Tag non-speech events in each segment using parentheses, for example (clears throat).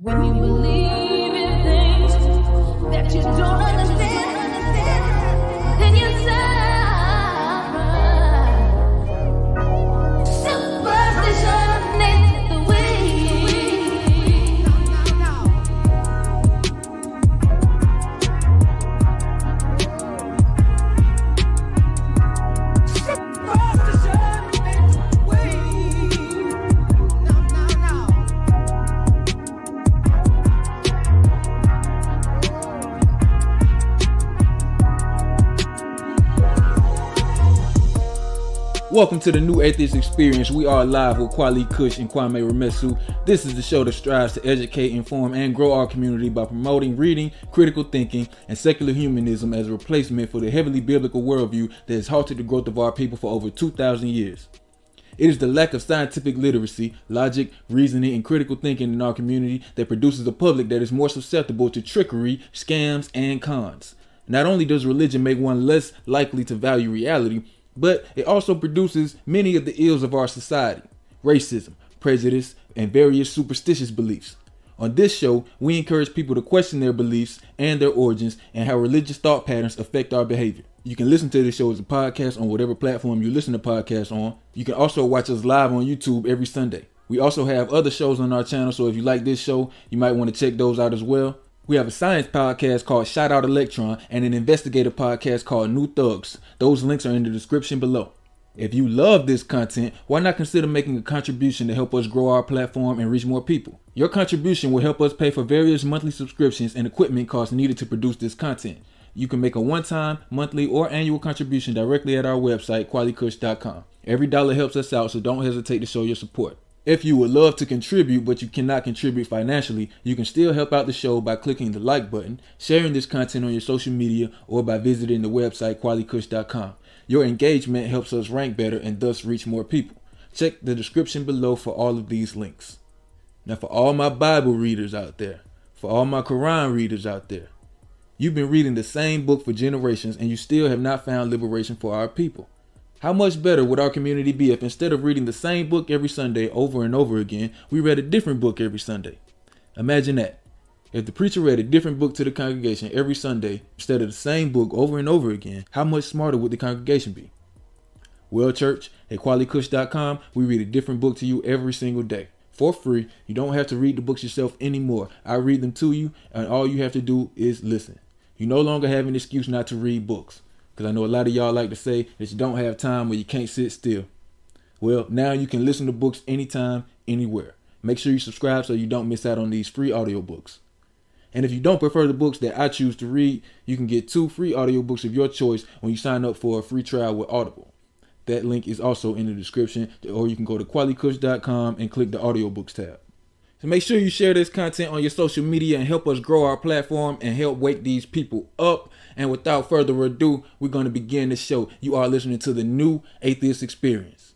When you believe in things that you don't Welcome to the New Atheist Experience. We are live with Kwali Kush and Kwame Remesu. This is the show that strives to educate, inform, and grow our community by promoting reading, critical thinking, and secular humanism as a replacement for the heavily biblical worldview that has halted the growth of our people for over 2,000 years. It is the lack of scientific literacy, logic, reasoning, and critical thinking in our community that produces a public that is more susceptible to trickery, scams, and cons. Not only does religion make one less likely to value reality, but it also produces many of the ills of our society racism, prejudice, and various superstitious beliefs. On this show, we encourage people to question their beliefs and their origins and how religious thought patterns affect our behavior. You can listen to this show as a podcast on whatever platform you listen to podcasts on. You can also watch us live on YouTube every Sunday. We also have other shows on our channel, so if you like this show, you might want to check those out as well. We have a science podcast called Shout Out Electron and an investigative podcast called New Thugs. Those links are in the description below. If you love this content, why not consider making a contribution to help us grow our platform and reach more people? Your contribution will help us pay for various monthly subscriptions and equipment costs needed to produce this content. You can make a one time, monthly, or annual contribution directly at our website, qualitykush.com. Every dollar helps us out, so don't hesitate to show your support. If you would love to contribute but you cannot contribute financially, you can still help out the show by clicking the like button, sharing this content on your social media, or by visiting the website qualitykush.com. Your engagement helps us rank better and thus reach more people. Check the description below for all of these links. Now, for all my Bible readers out there, for all my Quran readers out there, you've been reading the same book for generations and you still have not found liberation for our people. How much better would our community be if instead of reading the same book every Sunday over and over again, we read a different book every Sunday? Imagine that. If the preacher read a different book to the congregation every Sunday instead of the same book over and over again, how much smarter would the congregation be? Well, church, at qualitykush.com, we read a different book to you every single day. For free, you don't have to read the books yourself anymore. I read them to you, and all you have to do is listen. You no longer have an excuse not to read books. Because I know a lot of y'all like to say that you don't have time or you can't sit still. Well, now you can listen to books anytime, anywhere. Make sure you subscribe so you don't miss out on these free audiobooks. And if you don't prefer the books that I choose to read, you can get two free audiobooks of your choice when you sign up for a free trial with Audible. That link is also in the description, or you can go to qualitykush.com and click the audiobooks tab. So make sure you share this content on your social media and help us grow our platform and help wake these people up. And without further ado, we're going to begin the show. You are listening to the new Atheist Experience.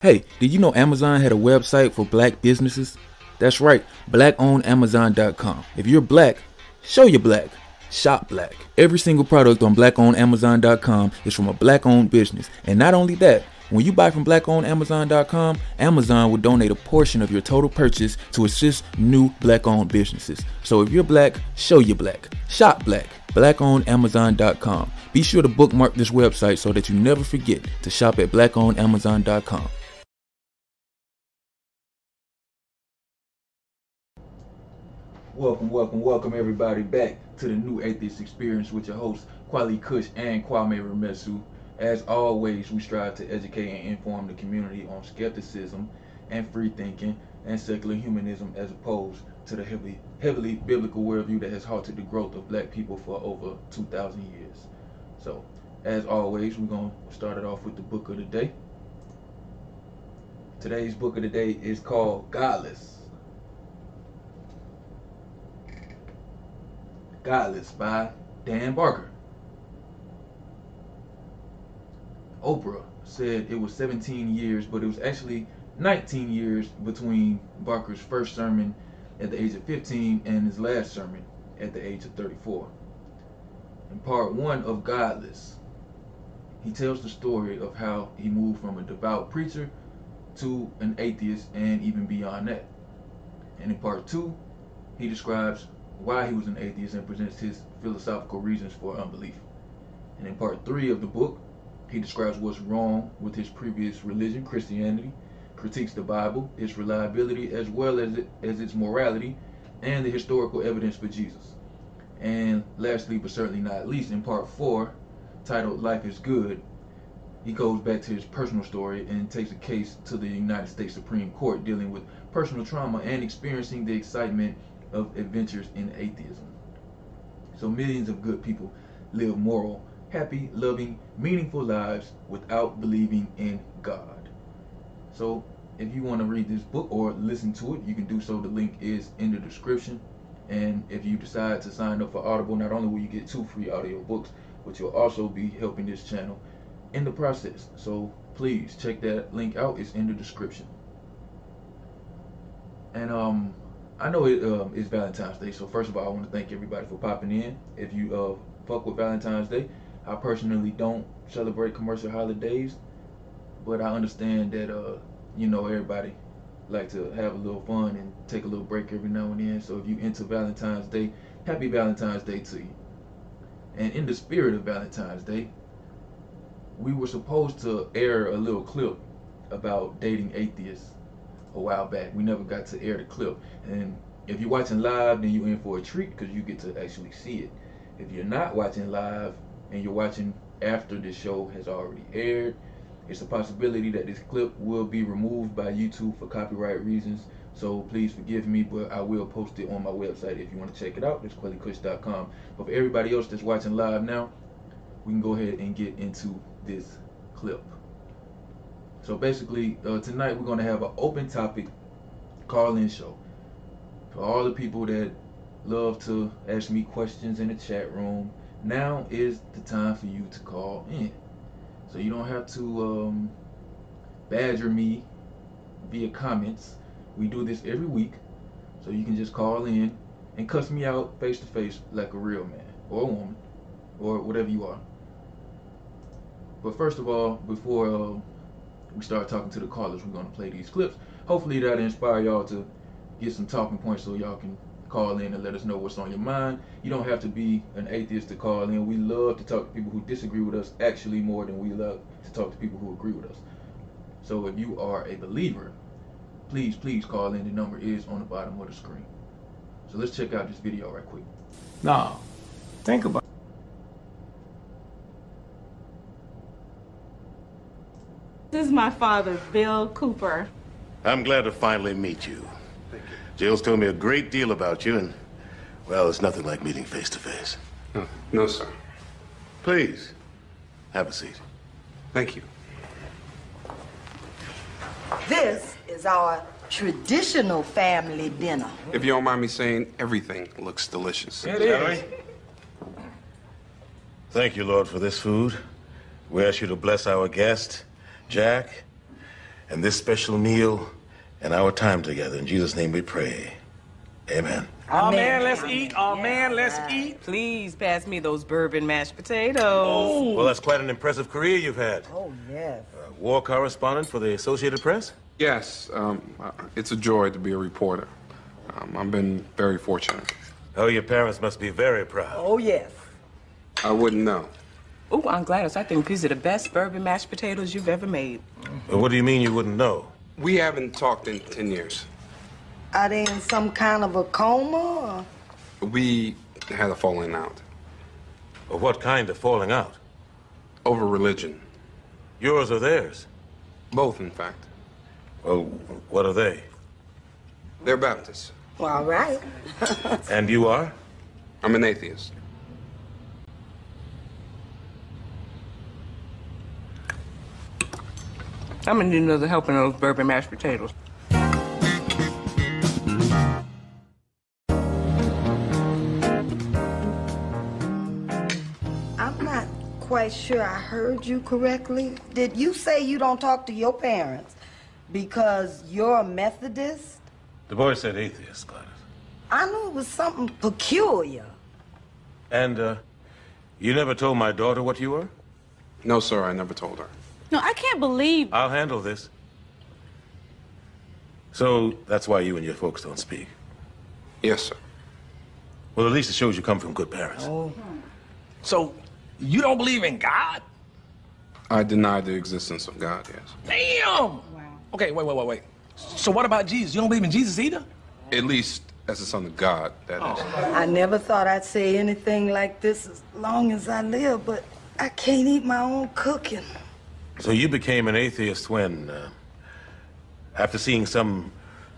Hey, did you know Amazon had a website for black businesses? That's right, blackownedamazon.com. If you're black, show you're black. Shop black. Every single product on blackownedamazon.com is from a black owned business. And not only that, when you buy from blackownedamazon.com, Amazon will donate a portion of your total purchase to assist new black owned businesses. So if you're black, show you're black. Shop black. Blackownedamazon.com. Be sure to bookmark this website so that you never forget to shop at blackownedamazon.com. Welcome, welcome, welcome everybody back to the new Atheist Experience with your hosts Kwali Kush and Kwame Remesu. As always, we strive to educate and inform the community on skepticism and free thinking and secular humanism as opposed to the heavily, heavily biblical worldview that has halted the growth of black people for over 2,000 years. So, as always, we're going to start it off with the book of the day. Today's book of the day is called Godless. Godless by Dan Barker. Oprah said it was 17 years, but it was actually 19 years between Barker's first sermon at the age of 15 and his last sermon at the age of 34. In part one of Godless, he tells the story of how he moved from a devout preacher to an atheist and even beyond that. And in part two, he describes why he was an atheist and presents his philosophical reasons for unbelief. And in part three of the book, he describes what's wrong with his previous religion, Christianity, critiques the Bible, its reliability, as well as, it, as its morality, and the historical evidence for Jesus. And lastly, but certainly not least, in part four, titled Life is Good, he goes back to his personal story and takes a case to the United States Supreme Court dealing with personal trauma and experiencing the excitement of adventures in atheism. So millions of good people live moral, happy, loving, meaningful lives without believing in God. So if you want to read this book or listen to it, you can do so. The link is in the description. And if you decide to sign up for Audible, not only will you get two free audio books, but you'll also be helping this channel in the process. So please check that link out. It's in the description. And um, I know it um, is Valentine's Day. So first of all, I want to thank everybody for popping in. If you uh, fuck with Valentine's Day, I personally don't celebrate commercial holidays, but I understand that uh, you know everybody like to have a little fun and take a little break every now and then. So if you into Valentine's Day, happy Valentine's Day to you. And in the spirit of Valentine's Day, we were supposed to air a little clip about dating atheists a while back. We never got to air the clip. And if you're watching live, then you're in for a treat because you get to actually see it. If you're not watching live and you're watching after the show has already aired, it's a possibility that this clip will be removed by YouTube for copyright reasons. So please forgive me, but I will post it on my website if you want to check it out. It's QuellyKush.com. But for everybody else that's watching live now, we can go ahead and get into this clip. So basically, uh, tonight we're going to have an open topic call-in show. For all the people that love to ask me questions in the chat room, now is the time for you to call in. So you don't have to um, badger me via comments. We do this every week. So you can just call in and cuss me out face to face like a real man or a woman or whatever you are. But first of all, before uh, we start talking to the callers, we're going to play these clips. Hopefully that inspire y'all to get some talking points so y'all can call in and let us know what's on your mind. You don't have to be an atheist to call in. We love to talk to people who disagree with us actually more than we love to talk to people who agree with us. So if you are a believer, please, please call in. The number is on the bottom of the screen. So let's check out this video right quick. Now, Think about This is my father, Bill Cooper. I'm glad to finally meet you. Jill's told me a great deal about you, and, well, it's nothing like meeting face to oh, face. No, no, sir. Please, have a seat. Thank you. This is our traditional family dinner. If you don't mind me saying, everything looks delicious. It is. Thank you, Lord, for this food. We ask you to bless our guest, Jack, and this special meal and our time together. In Jesus' name we pray. Amen. Oh man, let's eat. Oh man, let's eat. Please pass me those bourbon mashed potatoes. Well, that's quite an impressive career you've had. Oh, yes. Uh, war correspondent for the Associated Press? Yes, um, uh, it's a joy to be a reporter. Um, I've been very fortunate. Oh, your parents must be very proud. Oh, yes. I wouldn't know. Oh, Aunt Gladys, I think these are the best bourbon mashed potatoes you've ever made. Well, what do you mean you wouldn't know? We haven't talked in 10 years. Are they in some kind of a coma? Or? We had a falling out Or what kind of falling out? over religion. Yours or theirs? Both, in fact. Well, what are they? They're Baptists. Well, all right. And you are? I'm an atheist. I'm gonna need another helping of those bourbon mashed potatoes. I'm not quite sure I heard you correctly. Did you say you don't talk to your parents because you're a Methodist? The boy said atheist, Gladys. I knew it was something peculiar. And, uh, you never told my daughter what you were? No, sir, I never told her. No, I can't believe. I'll handle this. So that's why you and your folks don't speak. Yes, sir. Well, at least it shows you come from good parents. Oh. So, you don't believe in God? I deny the existence of God, yes. Damn! Wow. Okay, wait, wait, wait, wait. So what about Jesus? You don't believe in Jesus either? At least as the son of God, that is. I never thought I'd say anything like this as long as I live, but I can't eat my own cooking. So you became an atheist when? Uh, after seeing some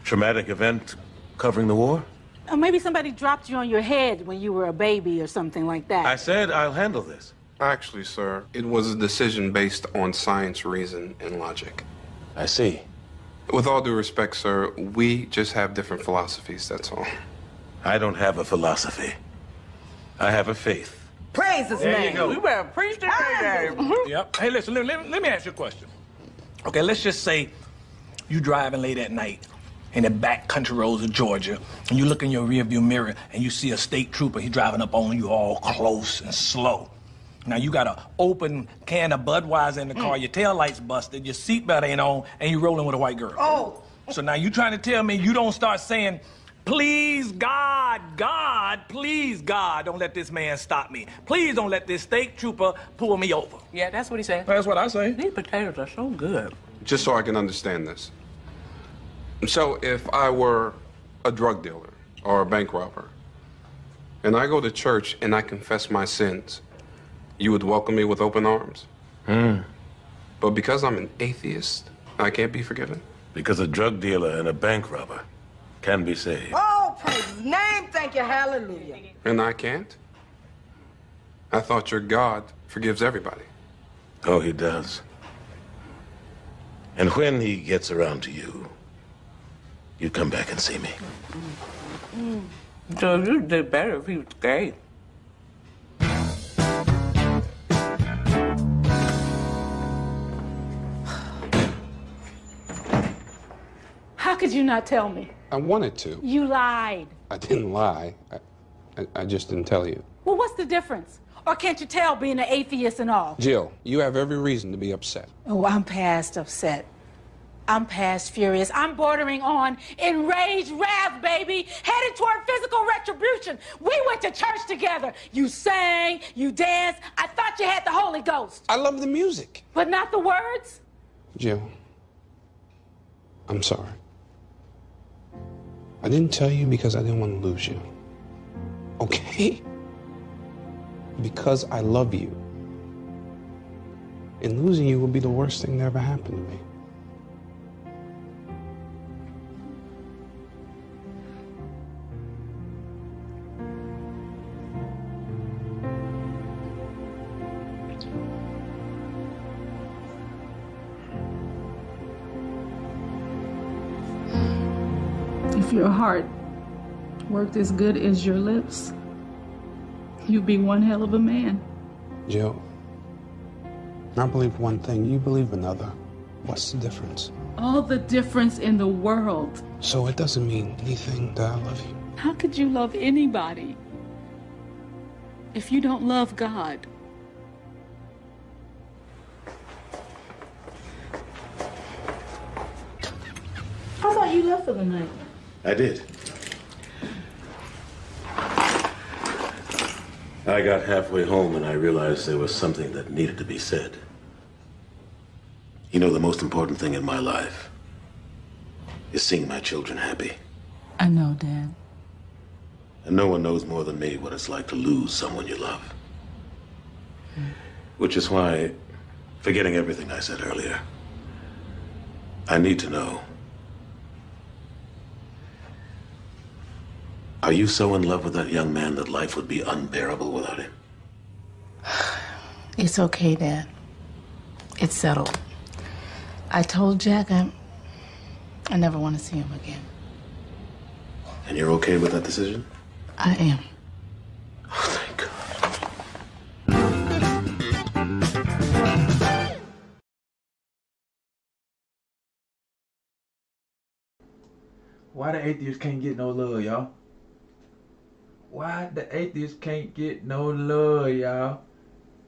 traumatic event covering the war? Or maybe somebody dropped you on your head when you were a baby or something like that. I said I'll handle this. Actually, sir, it was a decision based on science, reason, and logic. I see. With all due respect, sir, we just have different philosophies, that's all. I don't have a philosophy. I have a faith. Praise his There name. you go. You better preach that Yep. Hey, listen, let, let- let me ask you a question. Okay, let's just say you driving late at night in the back country roads of Georgia, and you look in your rearview mirror and you see a state trooper. He driving up on you all close and slow. Now you got an open can of Budweiser in the car, mm. your tail lights busted, your seatbelt ain't on, and you rolling with a white girl. Oh. So now you trying to tell me you don't start saying, please God, God, please God, don't let this man stop me. Please don't let this state trooper pull me over. Yeah, that's what he said. That's what I say. These potatoes are so good. Just so I can understand this. So, if I were a drug dealer or a bank robber, and I go to church and I confess my sins, you would welcome me with open arms? Hmm. But because I'm an atheist, I can't be forgiven? Because a drug dealer and a bank robber can be saved. Oh, praise his name. Thank you. Hallelujah. And I can't? I thought your God forgives everybody. Oh, he does. And when he gets around to you, you come back and see me. So you did better if he was gay. Could you not tell me? I wanted to. You lied. I didn't lie. I, I, I just didn't tell you. Well, what's the difference? Or can't you tell being an atheist and all? Jill, you have every reason to be upset. Oh, I'm past upset. I'm past furious. I'm bordering on enraged wrath, baby, headed toward physical retribution. We went to church together. You sang, you danced. I thought you had the Holy Ghost. I love the music. But not the words? Jill, I'm sorry. I didn't tell you because I didn't want to lose you. Okay? Because I love you. And losing you would be the worst thing that ever happened to me. Heart worked as good as your lips, you'd be one hell of a man. Jill, I believe one thing, you believe another. What's the difference? All the difference in the world. So it doesn't mean anything that I love you. How could you love anybody if you don't love God? I thought you left for the night. I did. I got halfway home and I realized there was something that needed to be said. You know, the most important thing in my life is seeing my children happy. I know, Dad. And no one knows more than me what it's like to lose someone you love. Hmm. Which is why, forgetting everything I said earlier, I need to know Are you so in love with that young man that life would be unbearable without him? It's okay, Dad. It's settled. I told Jack I, I never want to see him again. And you're okay with that decision? I am. Oh, thank God. Why the atheists can't get no love, y'all? Why the atheists can't get no love, y'all?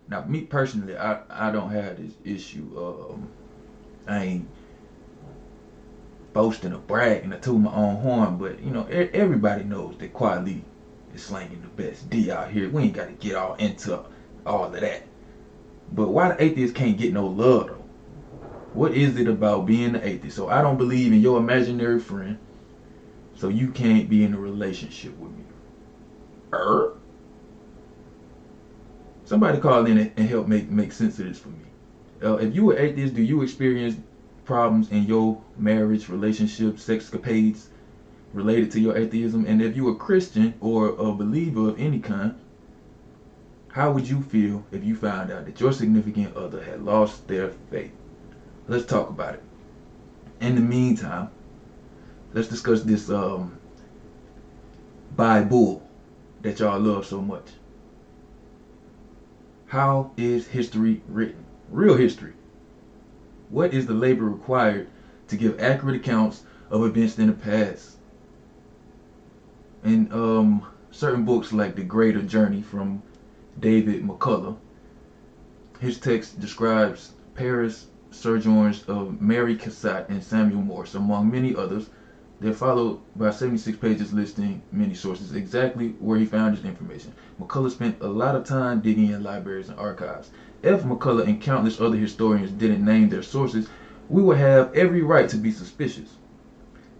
Now, me personally, I, I don't have this issue. Um, I ain't boasting or bragging or to my own horn, but you know, everybody knows that Quali is slanging the best D out here. We ain't got to get all into all of that. But why the atheist can't get no love though? What is it about being an atheist? So I don't believe in your imaginary friend, so you can't be in a relationship with me. Somebody call in and help make make sense of this for me. Uh, if you were atheist, do you experience problems in your marriage, relationship, sexcapades related to your atheism? And if you were Christian or a believer of any kind, how would you feel if you found out that your significant other had lost their faith? Let's talk about it. In the meantime, let's discuss this um, Bible that y'all love so much. How is history written? Real history. What is the labor required to give accurate accounts of events in the past? In um, certain books like The Greater Journey from David McCullough, his text describes Paris sojourns of Mary Cassatt and Samuel Morse, among many others. They're followed by 76 pages listing many sources exactly where he found his information. McCullough spent a lot of time digging in libraries and archives. If McCullough and countless other historians didn't name their sources, we would have every right to be suspicious.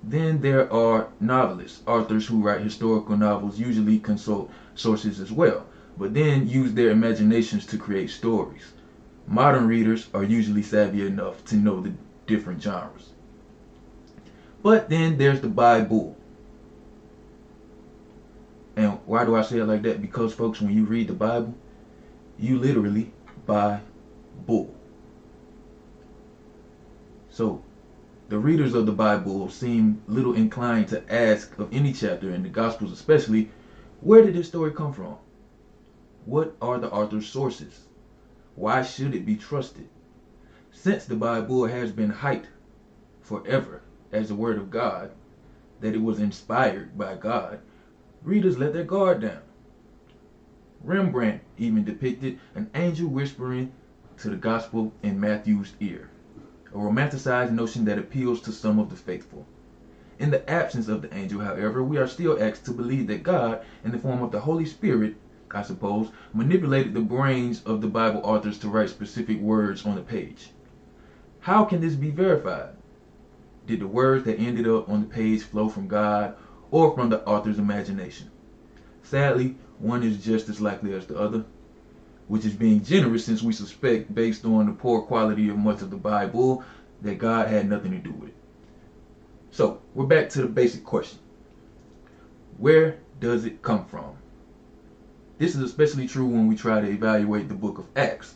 Then there are novelists, authors who write historical novels usually consult sources as well, but then use their imaginations to create stories. Modern readers are usually savvy enough to know the different genres. But then there's the Bible. And why do I say it like that? Because, folks, when you read the Bible, you literally buy bull. So, the readers of the Bible seem little inclined to ask of any chapter in the Gospels, especially, where did this story come from? What are the author's sources? Why should it be trusted? Since the Bible has been hyped forever as the Word of God, that it was inspired by God, readers let their guard down. Rembrandt even depicted an angel whispering to the gospel in Matthew's ear, a romanticized notion that appeals to some of the faithful. In the absence of the angel, however, we are still asked to believe that God, in the form of the Holy Spirit, I suppose, manipulated the brains of the Bible authors to write specific words on the page. How can this be verified? Did the words that ended up on the page flow from God or from the author's imagination? Sadly, one is just as likely as the other, which is being generous since we suspect, based on the poor quality of much of the Bible, that God had nothing to do with it. So, we're back to the basic question Where does it come from? This is especially true when we try to evaluate the book of Acts,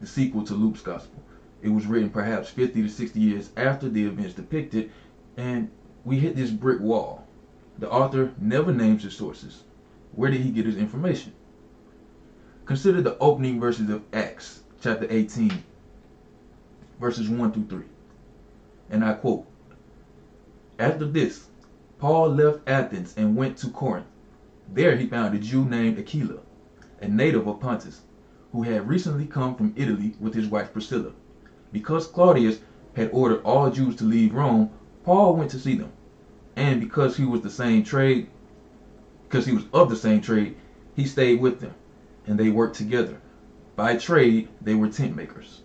the sequel to Luke's Gospel. It was written perhaps 50 to 60 years after the events depicted, and we hit this brick wall. The author never names his sources. Where did he get his information? Consider the opening verses of Acts, chapter 18, verses 1 through 3. And I quote After this, Paul left Athens and went to Corinth. There he found a Jew named Aquila, a native of Pontus, who had recently come from Italy with his wife Priscilla. Because Claudius had ordered all Jews to leave Rome, Paul went to see them. And because he was the same trade, because he was of the same trade, he stayed with them, and they worked together. By trade, they were tent makers.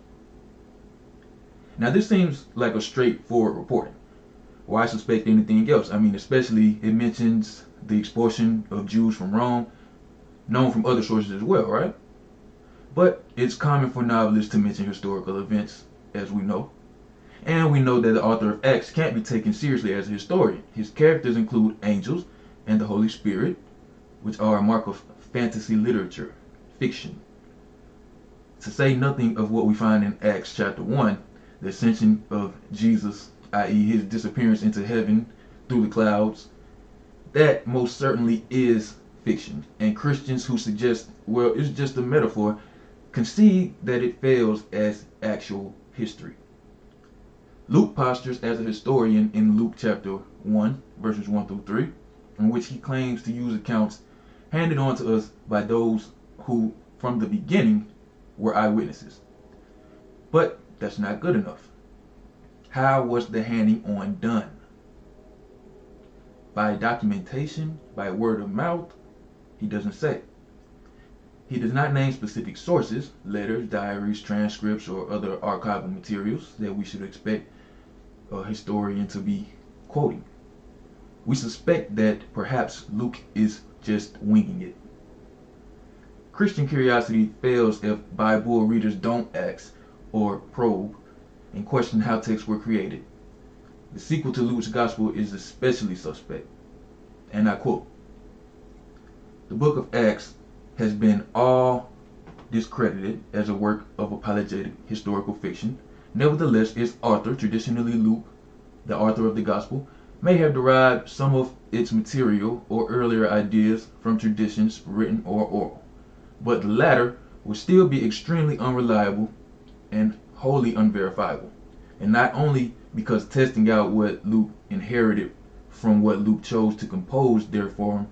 Now this seems like a straightforward reporting. Why suspect anything else? I mean, especially it mentions the expulsion of Jews from Rome, known from other sources as well, right? But it's common for novelists to mention historical events, as we know. And we know that the author of Acts can't be taken seriously as a historian. His characters include angels and the Holy Spirit, which are a mark of fantasy literature, fiction. To say nothing of what we find in Acts chapter 1, the ascension of Jesus, i.e., his disappearance into heaven through the clouds, that most certainly is fiction. And Christians who suggest, well, it's just a metaphor, concede that it fails as actual history. Luke postures as a historian in Luke chapter 1, verses 1 through 3, in which he claims to use accounts handed on to us by those who, from the beginning, were eyewitnesses. But that's not good enough. How was the handing on done? by documentation, by word of mouth, he doesn't say. He does not name specific sources, letters, diaries, transcripts, or other archival materials that we should expect a historian to be quoting. We suspect that perhaps Luke is just winging it. Christian curiosity fails if Bible readers don't ask or probe and question how texts were created. The sequel to Luke's Gospel is especially suspect. And I quote The book of Acts has been all discredited as a work of apologetic historical fiction. Nevertheless, its author, traditionally Luke, the author of the Gospel, may have derived some of its material or earlier ideas from traditions written or oral. But the latter would still be extremely unreliable and wholly unverifiable. And not only because testing out what Luke inherited from what Luke chose to compose their form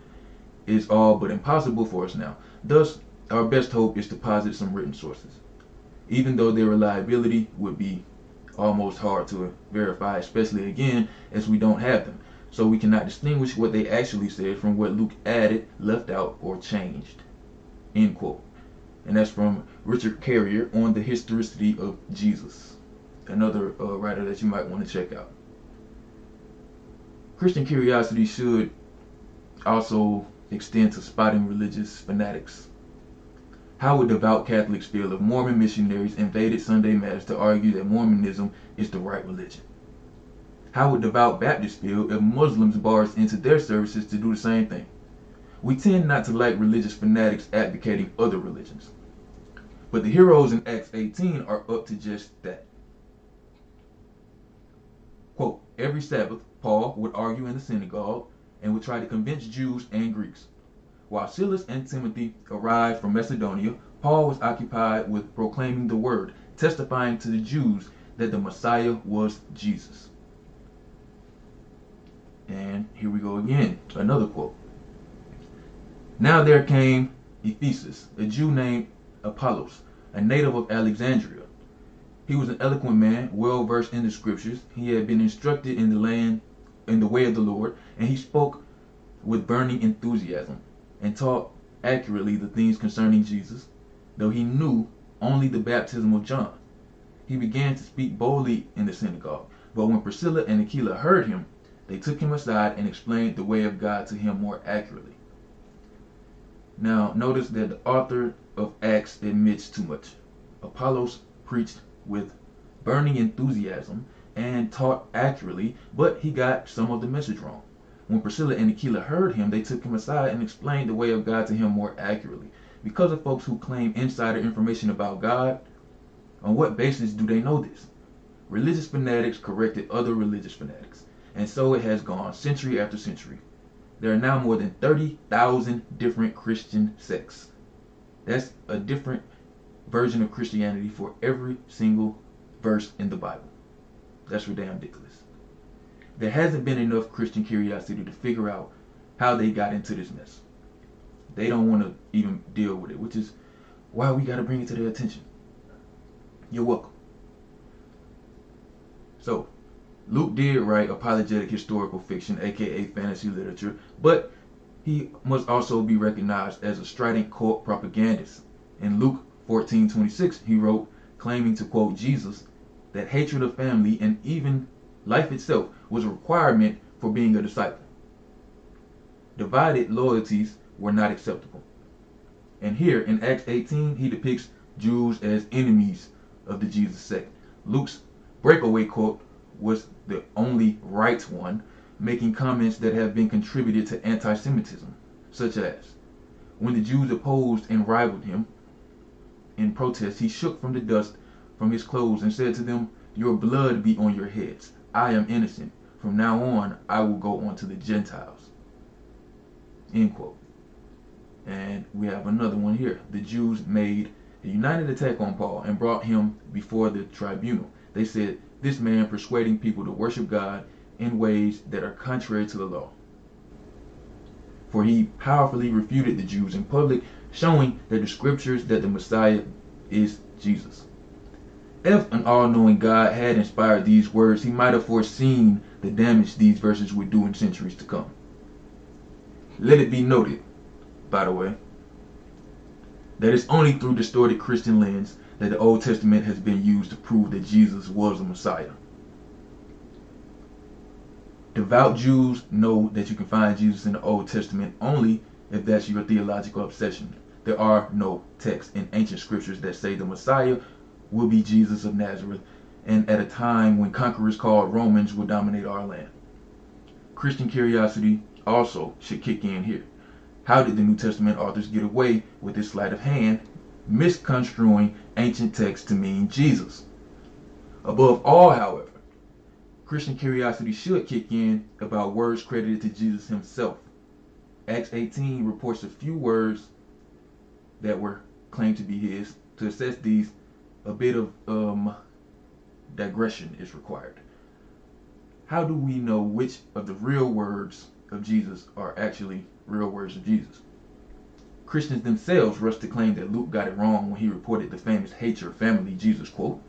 is all but impossible for us now. Thus, our best hope is to posit some written sources, even though their reliability would be almost hard to verify, especially again as we don't have them. So we cannot distinguish what they actually said from what Luke added, left out, or changed. End quote. And that's from Richard Carrier on the historicity of Jesus, another uh, writer that you might want to check out. Christian curiosity should also extend to spotting religious fanatics. How would devout Catholics feel if Mormon missionaries invaded Sunday Mass to argue that Mormonism is the right religion? How would devout Baptists feel if Muslims barged into their services to do the same thing? We tend not to like religious fanatics advocating other religions. But the heroes in Acts 18 are up to just that. Quote, every Sabbath, Paul would argue in the synagogue and would try to convince Jews and Greeks. While Silas and Timothy arrived from Macedonia, Paul was occupied with proclaiming the word, testifying to the Jews that the Messiah was Jesus. And here we go again, another quote. Now there came Ephesus, a Jew named Apollos, a native of Alexandria. He was an eloquent man, well versed in the scriptures. He had been instructed in the land, in the way of the Lord, and he spoke with burning enthusiasm and taught accurately the things concerning Jesus, though he knew only the baptism of John. He began to speak boldly in the synagogue, but when Priscilla and Aquila heard him, they took him aside and explained the way of God to him more accurately. Now, notice that the author of Acts admits too much. Apollos preached with burning enthusiasm and taught accurately, but he got some of the message wrong. When Priscilla and Aquila heard him, they took him aside and explained the way of God to him more accurately. Because of folks who claim insider information about God, on what basis do they know this? Religious fanatics corrected other religious fanatics, and so it has gone century after century. There are now more than 30,000 different Christian sects. That's a different version of Christianity for every single verse in the Bible. That's ridiculous. There hasn't been enough Christian curiosity to figure out how they got into this mess. They don't want to even deal with it, which is why we got to bring it to their attention. You're welcome. So, Luke did write apologetic historical fiction, aka fantasy literature, but he must also be recognized as a strident cult propagandist. In Luke 14:26, he wrote, claiming to quote Jesus, that hatred of family and even life itself was a requirement for being a disciple. Divided loyalties were not acceptable. And here in Acts 18, he depicts Jews as enemies of the Jesus sect. Luke's breakaway quote was the only right one, making comments that have been contributed to anti Semitism, such as when the Jews opposed and rivaled him in protest, he shook from the dust from his clothes and said to them, Your blood be on your heads. I am innocent. From now on, I will go on to the Gentiles. End quote. And we have another one here. The Jews made a united attack on Paul and brought him before the tribunal. They said, This man persuading people to worship God in ways that are contrary to the law. For he powerfully refuted the Jews in public, showing that the scriptures that the Messiah is Jesus. If an all knowing God had inspired these words, he might have foreseen the damage these verses would do in centuries to come. Let it be noted, by the way, that it's only through distorted Christian lens that the Old Testament has been used to prove that Jesus was the Messiah. Devout Jews know that you can find Jesus in the Old Testament only if that's your theological obsession. There are no texts in ancient scriptures that say the Messiah will be Jesus of Nazareth and at a time when conquerors called Romans will dominate our land. Christian curiosity also should kick in here. How did the New Testament authors get away with this sleight of hand, misconstruing ancient texts to mean Jesus? Above all, however, Christian curiosity should kick in about words credited to Jesus himself. Acts 18 reports a few words that were claimed to be his. To assess these, a bit of um, digression is required. How do we know which of the real words of Jesus are actually real words of Jesus? Christians themselves rush to claim that Luke got it wrong when he reported the famous hate your family Jesus quote.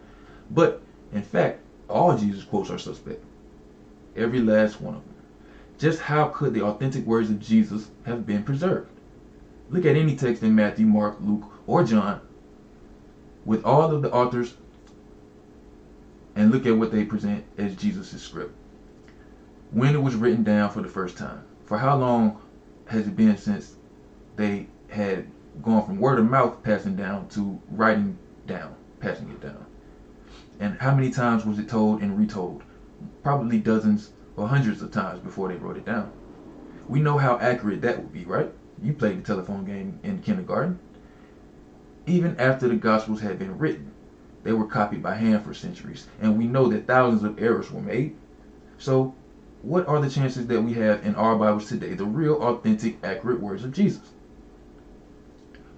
But in fact, all Jesus quotes are suspect. Every last one of them. Just how could the authentic words of Jesus have been preserved? Look at any text in Matthew, Mark, Luke, or John with all of the authors and look at what they present as Jesus' script. When it was written down for the first time. For how long has it been since they had gone from word of mouth passing down to writing down, passing it down? And how many times was it told and retold? Probably dozens or hundreds of times before they wrote it down. We know how accurate that would be, right? You played the telephone game in kindergarten. Even after the Gospels had been written, they were copied by hand for centuries, and we know that thousands of errors were made. So, what are the chances that we have in our Bibles today the real, authentic, accurate words of Jesus?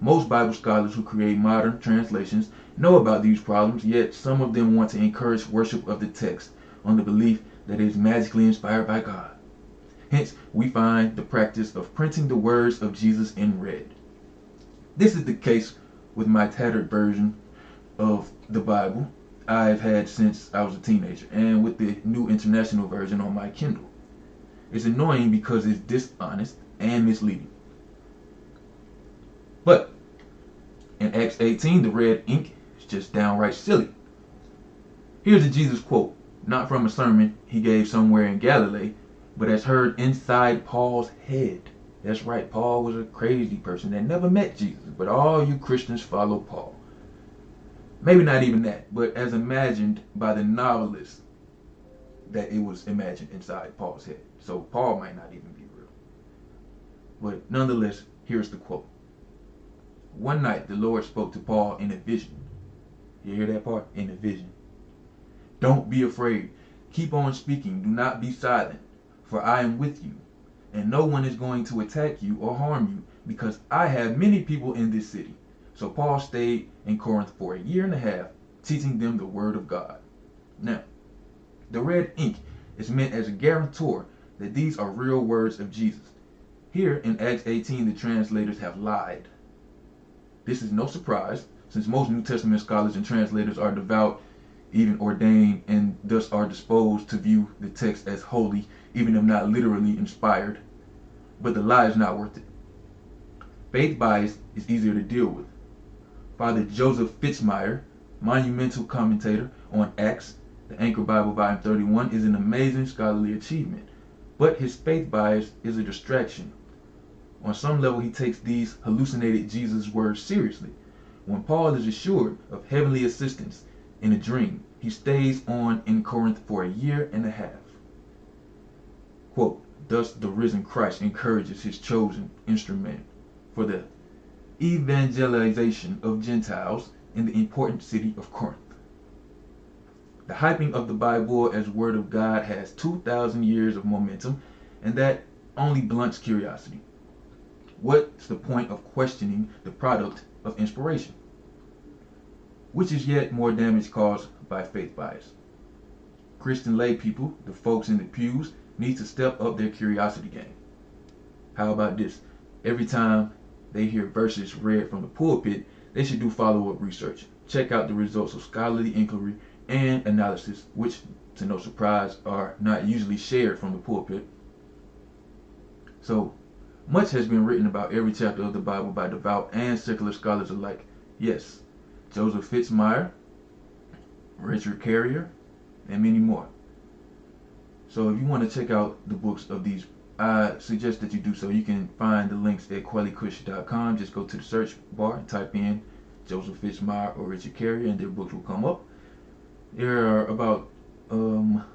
Most Bible scholars who create modern translations know about these problems, yet some of them want to encourage worship of the text on the belief that it is magically inspired by God. Hence, we find the practice of printing the words of Jesus in red. This is the case with my tattered version of the Bible I've had since I was a teenager, and with the new international version on my Kindle. It's annoying because it's dishonest and misleading. But in Acts 18, the red ink is just downright silly. Here's a Jesus quote, not from a sermon he gave somewhere in Galilee, but as heard inside Paul's head. That's right, Paul was a crazy person that never met Jesus, but all you Christians follow Paul. Maybe not even that, but as imagined by the novelist that it was imagined inside Paul's head. So Paul might not even be real. But nonetheless, here's the quote. One night the Lord spoke to Paul in a vision. You hear that part? In a vision. Don't be afraid. Keep on speaking. Do not be silent, for I am with you. And no one is going to attack you or harm you, because I have many people in this city. So Paul stayed in Corinth for a year and a half, teaching them the word of God. Now, the red ink is meant as a guarantor that these are real words of Jesus. Here in Acts 18, the translators have lied. This is no surprise, since most New Testament scholars and translators are devout, even ordained, and thus are disposed to view the text as holy, even if not literally inspired. But the lie is not worth it. Faith bias is easier to deal with. Father Joseph Fitzmyer, monumental commentator on Acts, the Anchor Bible, Volume 31, is an amazing scholarly achievement. But his faith bias is a distraction. On some level, he takes these hallucinated Jesus words seriously. When Paul is assured of heavenly assistance in a dream, he stays on in Corinth for a year and a half. Quote, Thus the risen Christ encourages his chosen instrument for the evangelization of Gentiles in the important city of Corinth. The hyping of the Bible as Word of God has 2,000 years of momentum, and that only blunts curiosity. What's the point of questioning the product of inspiration? Which is yet more damage caused by faith bias. Christian lay people, the folks in the pews, need to step up their curiosity game. How about this? Every time they hear verses read from the pulpit, they should do follow-up research. Check out the results of scholarly inquiry and analysis, which, to no surprise, are not usually shared from the pulpit. So, Much has been written about every chapter of the Bible by devout and secular scholars alike. Yes, Joseph Fitzmyer, Richard Carrier, and many more. So if you want to check out the books of these, I suggest that you do so. You can find the links at qualicush.com. Just go to the search bar and type in Joseph Fitzmyer or Richard Carrier, and their books will come up. There are about um,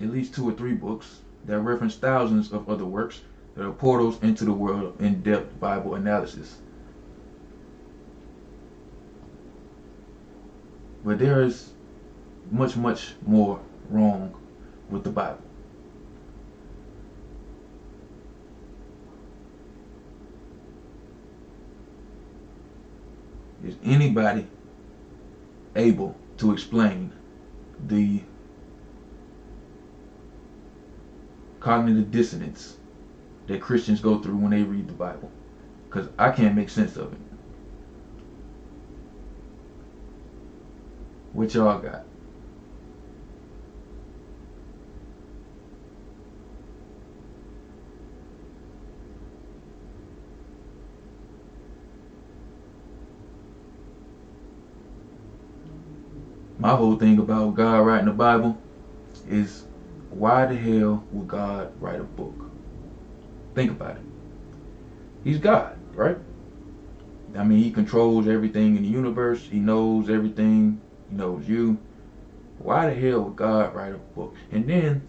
at least two or three books that reference thousands of other works that are portals into the world of in-depth Bible analysis. But there is much, much more wrong with the Bible. Is anybody able to explain the cognitive dissonance that Christians go through when they read the Bible? Because I can't make sense of it. What y'all got? My whole thing about God writing the Bible is why the hell would God write a book? Think about it. He's God, right? I mean, he controls everything in the universe. He knows everything. He knows you. Why the hell would God write a book? And then,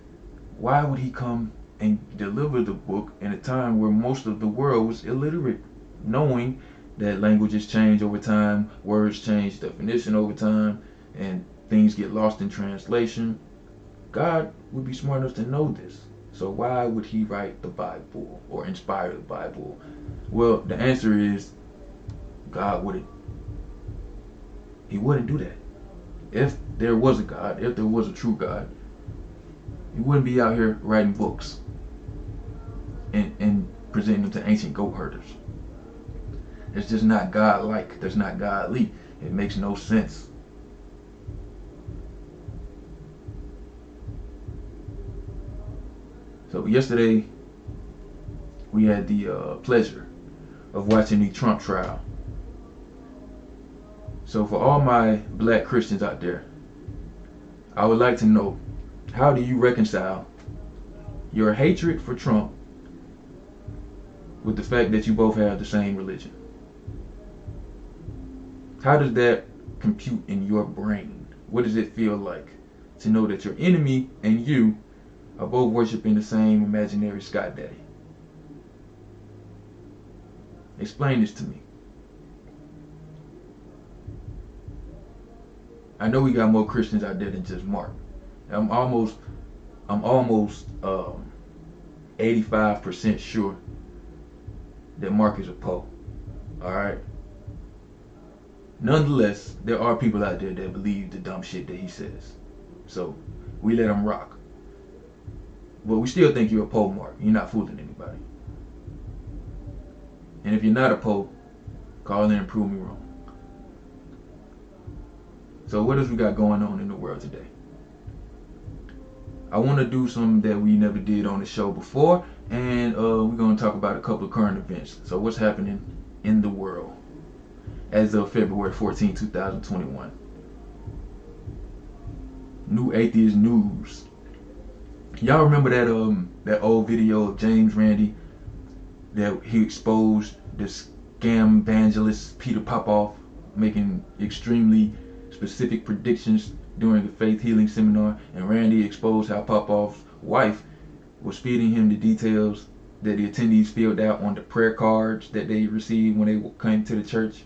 why would he come and deliver the book in a time where most of the world was illiterate, knowing that languages change over time, words change definition over time, and things get lost in translation. God would be smart enough to know this. So why would he write the Bible or inspire the Bible? Well, the answer is God wouldn't. He wouldn't do that. If there was a God, if there was a true God, he wouldn't be out here writing books and, and presenting them to ancient goat herders. It's just not God-like. That's not godly. It makes no sense. So yesterday, we had the uh, pleasure of watching the Trump trial. So for all my black Christians out there, I would like to know, how do you reconcile your hatred for Trump with the fact that you both have the same religion? How does that compute in your brain? What does it feel like to know that your enemy and you are both worshiping the same imaginary sky daddy? Explain this to me. I know we got more Christians out there than just Mark. I'm almost, I'm almost um, 85% sure that Mark is a Poe. All right. Nonetheless, there are people out there that believe the dumb shit that he says. So we let him rock. But we still think you're a Poe, Mark. You're not fooling anybody. And if you're not a Poe, call in and prove me wrong. So what else we got going on in the world today? I want to do something that we never did on the show before, and uh, we're going to talk about a couple of current events. So what's happening in the world as of February 14, 2021? New Atheist News. Y'all remember that um that old video of James Randi that he exposed the scam evangelist Peter Popoff making extremely specific predictions during the faith healing seminar, and Randi exposed how Popoff's wife was feeding him the details that the attendees filled out on the prayer cards that they received when they came to the church.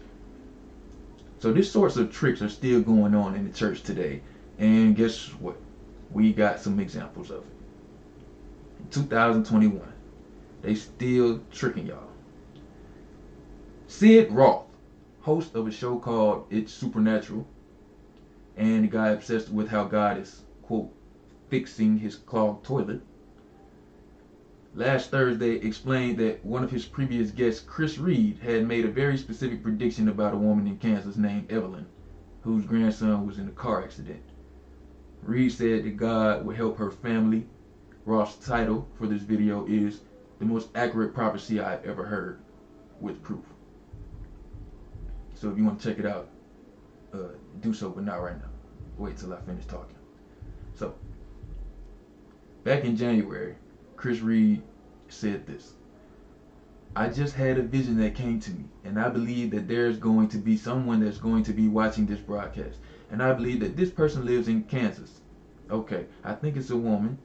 So these sorts of tricks are still going on in the church today. And guess what? We got some examples of it. In 2021, they still tricking y'all. Sid Roth, host of a show called It's Supernatural, and the guy obsessed with how God is, quote, fixing his clogged toilet, last Thursday explained that one of his previous guests, Chris Reed, had made a very specific prediction about a woman in Kansas named Evelyn, whose grandson was in a car accident. Reed said that God would help her family. Roth's title for this video is the most accurate prophecy I've ever heard with proof. So if you want to check it out, uh, do so, but not right now. Wait till I finish talking. So, back in January, Chris Reed said this. I just had a vision that came to me, and I believe that there's going to be someone that's going to be watching this broadcast. And I believe that this person lives in Kansas. Okay, I think it's a woman,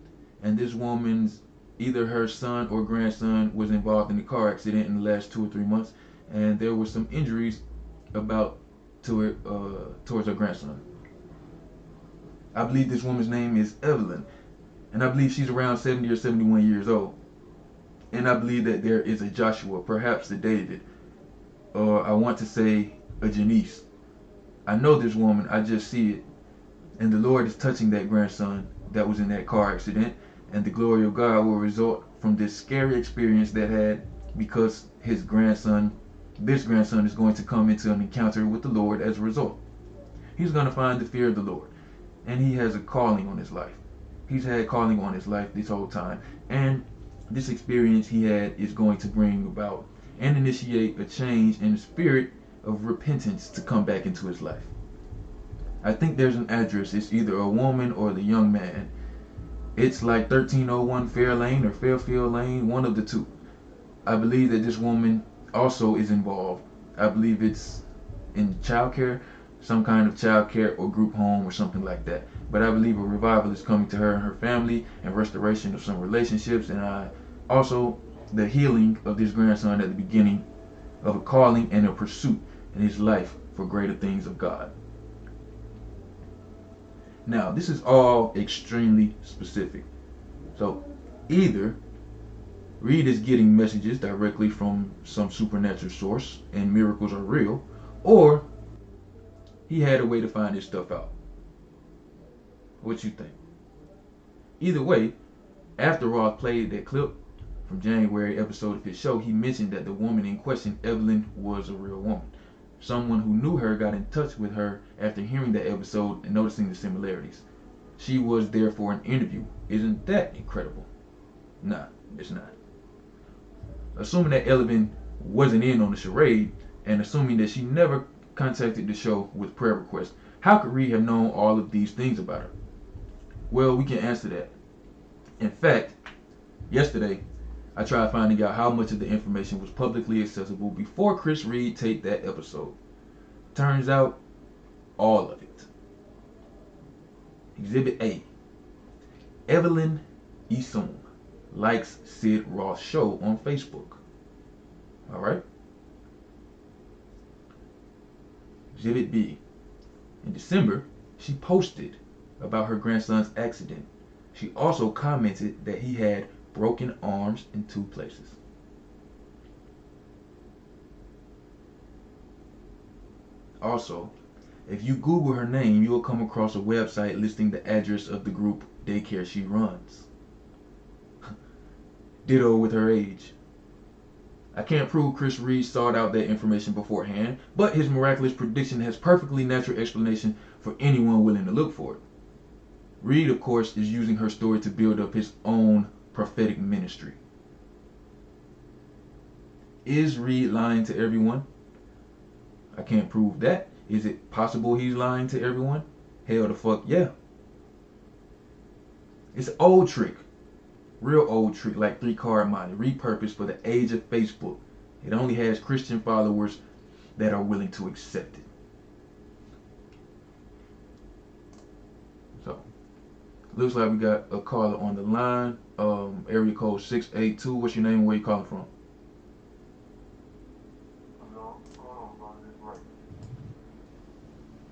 and this woman's either her son or grandson was involved in a car accident in the last two or three months, and there were some injuries about to her, uh, towards her grandson. I believe this woman's name is Evelyn, and I believe she's around 70 or 71 years old. And I believe that there is a Joshua, perhaps a David, or I want to say a Janice. I know this woman, I just see it. And the Lord is touching that grandson that was in that car accident, and the glory of God will result from this scary experience that had because his grandson, this grandson, is going to come into an encounter with the Lord as a result. He's going to find the fear of the Lord, and he has a calling on his life. He's had calling on his life this whole time, and this experience he had is going to bring about and initiate a change in the spirit of repentance to come back into his life. I think there's an address. It's either a woman or the young man. It's like 1301 Fair Lane or Fairfield Lane, one of the two. I believe that this woman also is involved. I believe it's in childcare, some kind of childcare or group home or something like that. But I believe a revival is coming to her and her family and restoration of some relationships and I also the healing of this grandson at the beginning of a calling and a pursuit in his life for greater things of God. Now, this is all extremely specific. So, either Reed is getting messages directly from some supernatural source and miracles are real, or he had a way to find his stuff out. What you think? Either way, after Roth played that clip from January episode of his show, he mentioned that the woman in question, Evelyn, was a real woman. Someone who knew her got in touch with her after hearing that episode and noticing the similarities. She was there for an interview. Isn't that incredible? Nah, it's not. Assuming that Evelyn wasn't in on the charade, and assuming that she never contacted the show with prayer requests, how could Reed have known all of these things about her? Well, we can answer that. In fact, yesterday, I tried finding out how much of the information was publicly accessible before Chris Reed taped that episode. Turns out, all of it. Exhibit A. Evelyn Esum likes Sid Roth show on Facebook. All right. Exhibit B. In December, she posted about her grandson's accident. She also commented that he had broken arms in two places. Also, if you Google her name, you will come across a website listing the address of the group daycare she runs. (laughs) Ditto with her age. I can't prove Chris Reed sought out that information beforehand, but his miraculous prediction has perfectly natural explanation for anyone willing to look for it. Reed, of course, is using her story to build up his own prophetic ministry. Is Reed lying to everyone? I can't prove that. Is it possible he's lying to everyone? Hell the fuck yeah. It's old trick. Real old trick like three card monte, repurposed for the age of Facebook. It only has Christian followers that are willing to accept it. So, looks like we got a caller on the line. Um, area code 682. What's your name and where you calling from?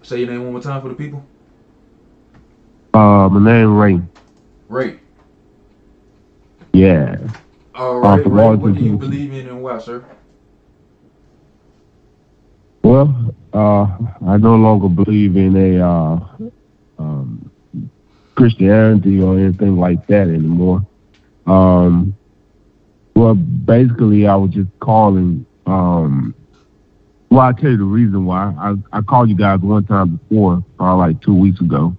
Say your name one more time for the people. Uh, my name Ray. Ray. Yeah. All right. Uh, right, Ray. What do you believe in and why, sir? Well, uh, I no longer believe in a uh, um, Christianity or anything like that anymore. Um, well, basically, I was just calling. Um, well, I'll tell you the reason why. I, I called you guys one time before, probably like two weeks ago.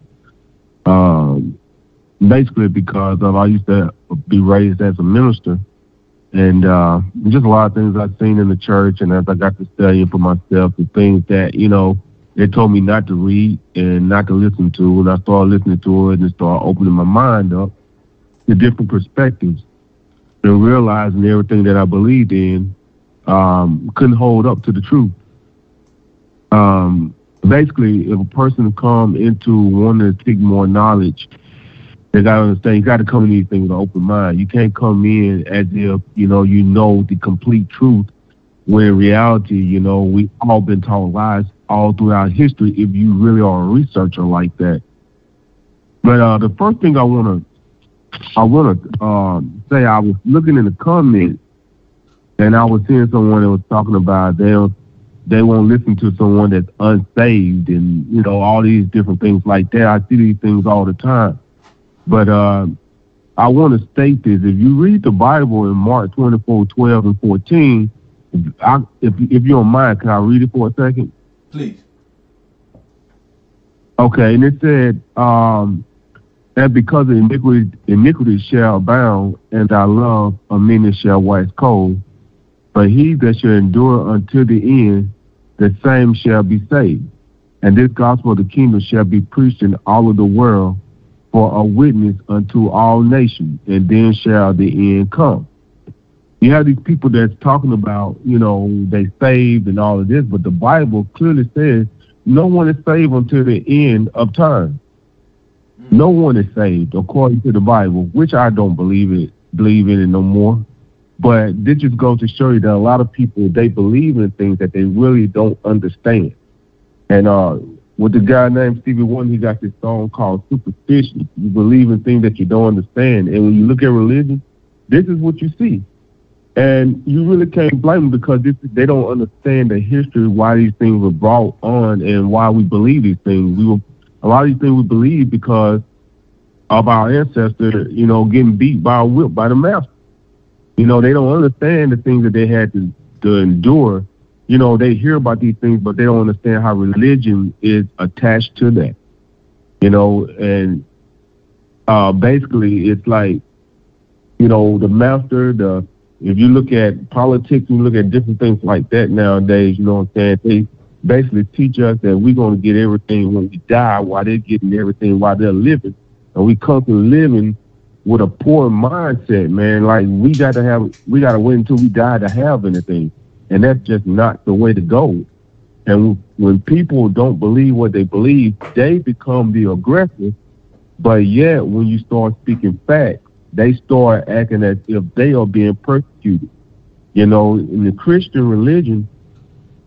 Um, basically, because of I used to be raised as a minister, and uh, just a lot of things I've seen in the church, and as I got to study for myself, the things that you know they told me not to read and not to listen to, and I started listening to it and started opening my mind up to different perspectives and realizing everything that I believed in um, couldn't hold up to the truth. Um, basically, if a person come into wanting to seek more knowledge, they got to understand you got to come in these things with an open mind. You can't come in as if you know you know the complete truth. When in reality, you know we all been taught lies all throughout history. If you really are a researcher like that, but uh, the first thing I want to I want to um, say I was looking in the comments and I was seeing someone that was talking about they they won't listen to someone that's unsaved and you know all these different things like that. I see these things all the time, but uh, I want to state this: if you read the Bible in Mark 24, 12, and 14, if, I, if if you don't mind, can I read it for a second? Please. Okay, and it said, um, and because of iniquity, iniquity shall abound, and thy love of many shall wax cold. But he that shall endure until the end, the same shall be saved. And this gospel of the kingdom shall be preached in all of the world for a witness unto all nations, and then shall the end come. You have these people that's talking about, you know, they saved and all of this, but the Bible clearly says no one is saved until the end of time. No one is saved according to the Bible, which I don't believe it believe in it no more. But this just goes to show you that a lot of people they believe in things that they really don't understand. And uh with the guy named Stevie Wonder, he got this song called Superstition. You believe in things that you don't understand. And when you look at religion, this is what you see. And you really can't blame them because this, they don't understand the history, why these things were brought on, and why we believe these things. We were a lot of these things we believe because of our ancestors, you know, getting beat by a whip by the master. You know, they don't understand the things that they had to, to endure. You know, they hear about these things, but they don't understand how religion is attached to that. You know, and uh, basically it's like, you know, the master, the if you look at politics you look at different things like that nowadays, you know what I'm saying? They basically teach us that we're gonna get everything when we die while they're getting everything while they're living. And we constantly living with a poor mindset, man. Like we gotta have we gotta wait until we die to have anything. And that's just not the way to go. And when people don't believe what they believe, they become the aggressor. But yet when you start speaking facts, they start acting as if they are being persecuted. You know, in the Christian religion,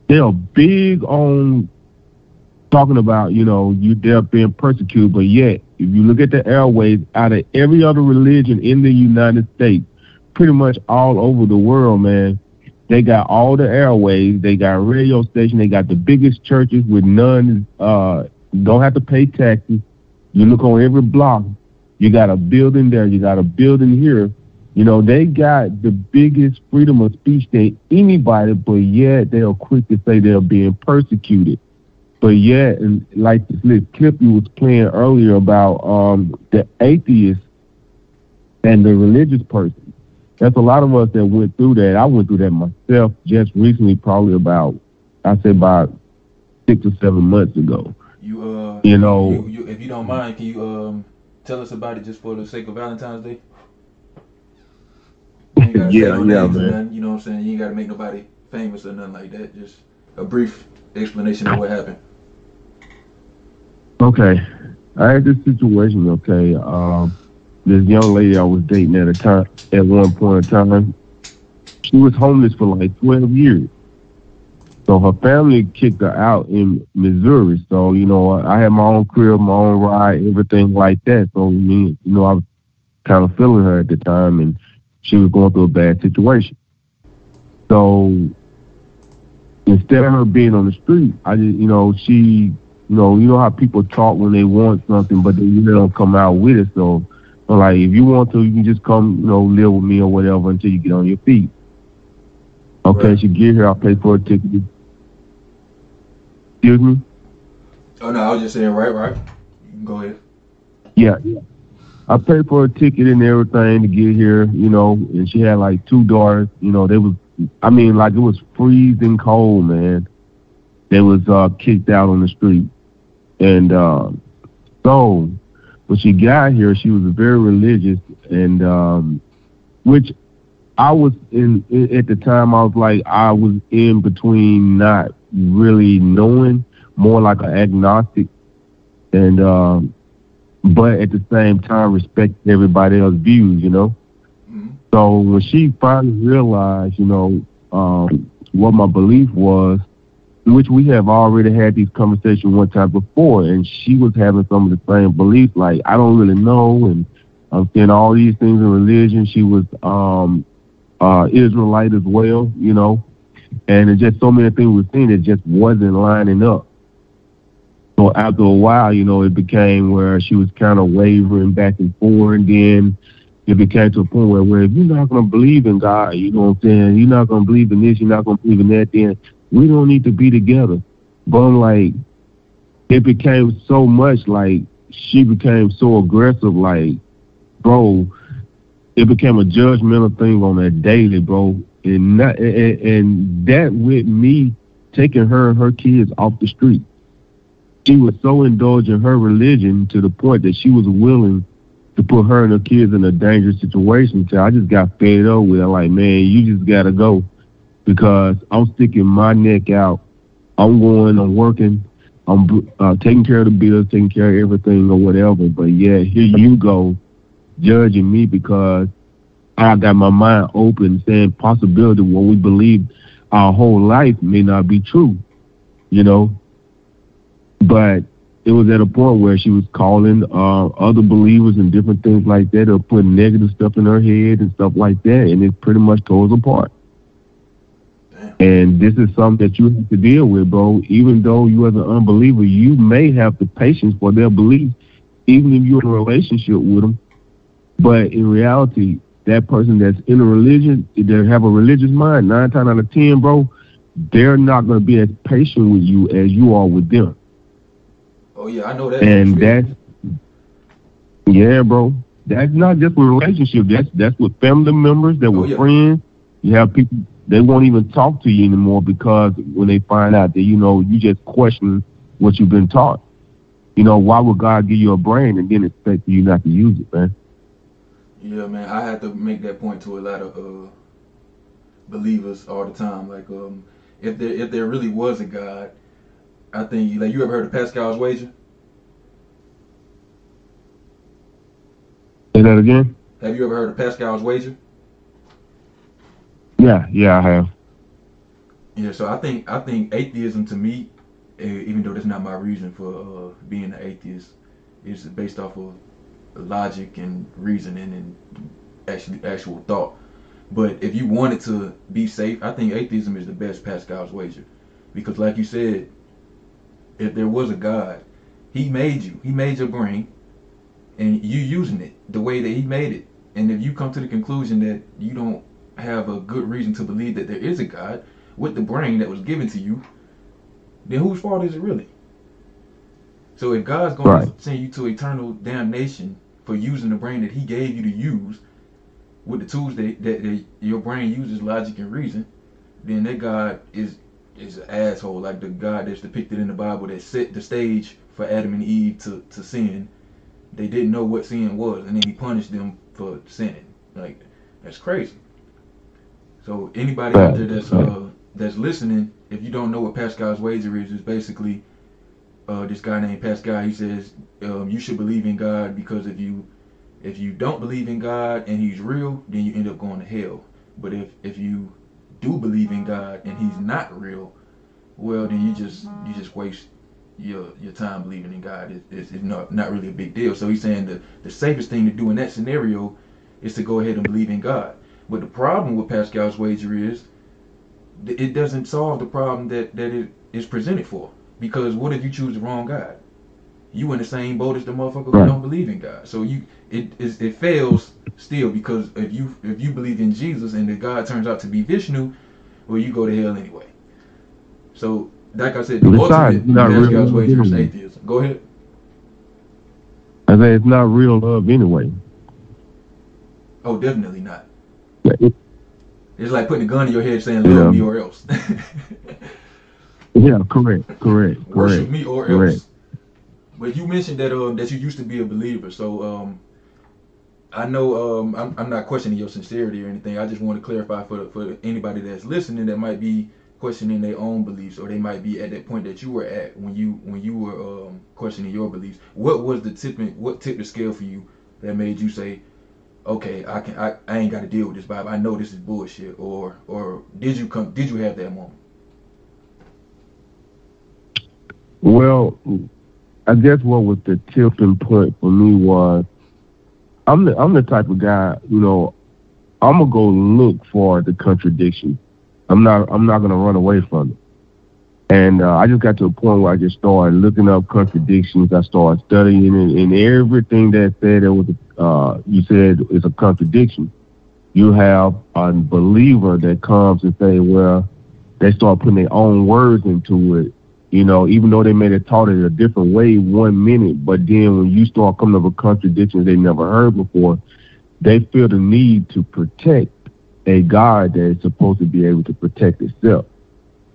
they are big on talking about, you know, you they're being persecuted, but yet if you look at the airways out of every other religion in the United States, pretty much all over the world, man, they got all the airways, they got radio station, they got the biggest churches with none uh don't have to pay taxes. You look on every block, you got a building there, you got a building here. You know, they got the biggest freedom of speech than anybody, but yet they are quick to say they're being persecuted. But yet, and like this little clip you was playing earlier about um, the atheist and the religious person, that's a lot of us that went through that. I went through that myself just recently, probably about, I say about six or seven months ago. You uh, You know- you, you, if you don't mind, can you um tell us about it just for the sake of Valentine's Day? Gotta Yeah, yeah, man. you know what I'm saying? You ain't gotta make nobody famous or nothing like that. Just a brief explanation of what happened. Okay. I had this situation, okay. Um, this young lady I was dating at a time, at one point in time, she was homeless for like 12 years. So her family kicked her out in Missouri. So, you know, I had my own crib, my own ride, everything like that. So, me, you know, I was kind of feeling her at the time and she was going through a bad situation. So, instead of her being on the street, I just, you know, she you know, you know how people talk when they want something, but they really don't come out with it. So, so like, if you want to, you can just come, you know, live with me or whatever until you get on your feet. Okay, Right. she get here, I'll pay for a ticket. Excuse me? Oh no, I was just saying right, right. You can go ahead. Yeah, yeah. I paid for a ticket and everything to get here, you know, and she had like two daughters, you know, they was I mean, like it was freezing cold, man. They was uh kicked out on the street. And uh so when she got here she was very religious and um which I was in, at the time I was like I was in between not really knowing, more like an agnostic and um but at the same time respect everybody else's views, you know. So when she finally realized, you know, um, what my belief was, which we have already had these conversations one time before, and she was having some of the same beliefs, like I don't really know, and I'm saying all these things in religion. She was um, uh, Israelite as well, you know, and it's just so many things we're seeing that just wasn't lining up. So after a while, you know, it became where she was kind of wavering back and forth, and then it became to a point where, where if you're not going to believe in God, you know what I'm saying, you're not going to believe in this, you're not going to believe in that, then we don't need to be together. But I'm like, it became so much like she became so aggressive, like, bro, it became a judgmental thing on that daily, bro. And, not, and, and that with me taking her and her kids off the street she was so indulged in her religion to the point that she was willing to put her and her kids in a dangerous situation. So I just got fed up with it. Like, man, you just gotta go because I'm sticking my neck out. I'm going. I'm working. I'm uh, taking care of the bills, taking care of everything or whatever. But yeah, here you go, judging me because I got my mind open, saying possibility what we believe our whole life may not be true. You know, but it was at a point where she was calling uh, other believers and different things like that, or putting negative stuff in her head and stuff like that, and it pretty much tore us apart. And this is something that you have to deal with, bro. Even though you as an unbeliever, you may have the patience for their beliefs, even if you're in a relationship with them. But in reality, that person that's in a religion, they have a religious mind, nine times out of ten, bro, they're not going to be as patient with you as you are with them. Oh yeah, I know that. And that's yeah, bro. That's not just with relationship. That's that's with family members. That with yeah. friends. You have people they won't even talk to you anymore because when they find out that you know you just question what you've been taught. You know why would God give you a brain and then expect you not to use it, man? Yeah, man. I had to make that point to a lot of uh, believers all the time. Like, um, if there if there really was a God, I think like you ever heard of Pascal's wager? Say that again. Have you ever heard of Pascal's wager? Yeah, yeah, I have. Yeah, so I think I think atheism to me, even though that's not my reason for uh, being an atheist, is based off of logic and reasoning and actually actual thought. But if you wanted to be safe, I think atheism is the best Pascal's wager, because like you said, if there was a God, He made you. He made your brain, and you using it the way that He made it. And if you come to the conclusion that you don't have a good reason to believe that there is a God with the brain that was given to you, then whose fault is it really? So if God's going Right. to send you to eternal damnation for using the brain that He gave you to use with the tools that, that, that your brain uses, logic and reason, then that God is is an asshole, like the God that's depicted in the Bible that set the stage for Adam and Eve to, to sin. They didn't know what sin was, and then He punished them for sinning. Like that's crazy. So anybody out there that's uh that's listening, if you don't know what Pascal's wager is, is basically uh this guy named Pascal. He says um, you should believe in God because if you if you don't believe in God and He's real, then you end up going to hell. But if if you do believe in God and He's not real, well then you just you just waste your your time believing in God. It, it's, it's not not really a big deal. So he's saying the the safest thing to do in that scenario is to go ahead and believe in God. But the problem with Pascal's wager is it doesn't solve the problem that that it is presented for. Because what if you choose the wrong God? You in the same boat as the motherfucker who don't believe in God. So you it is it fails still because if you if you believe in Jesus and the God turns out to be Vishnu, well you go to hell anyway. So like I said, the Besides, ultimate not really wager is atheism. Go ahead. I say it's not real love anyway. Oh, definitely not. It's like putting a gun in your head saying Yeah. love me or else. (laughs) yeah, correct, correct, Worship correct. me or correct. else. But you mentioned that um that you used to be a believer, so um I know um I'm, I'm not questioning your sincerity or anything. I just want to clarify for for anybody that's listening that might be questioning their own beliefs or they might be at that point that you were at when you when you were um questioning your beliefs. What was the tipping what tipped the scale for you that made you say, okay, I can I, I ain't got to deal with this Bible. I know this is bullshit. Or or did you come did you have that moment? Well, I guess what was the tipping point for me was I'm the I'm the type of guy, you know, I'm gonna go look for the contradiction. I'm not I'm not gonna run away from it. And uh, I just got to a point where I just started looking up contradictions. I started studying and, and everything that said it was uh, you said is a contradiction. You have a believer that comes and say, well, they start putting their own words into it you know, even though they may have taught it a different way one minute, but then when you start coming up with contradictions they never heard before, they feel the need to protect a God that is supposed to be able to protect itself.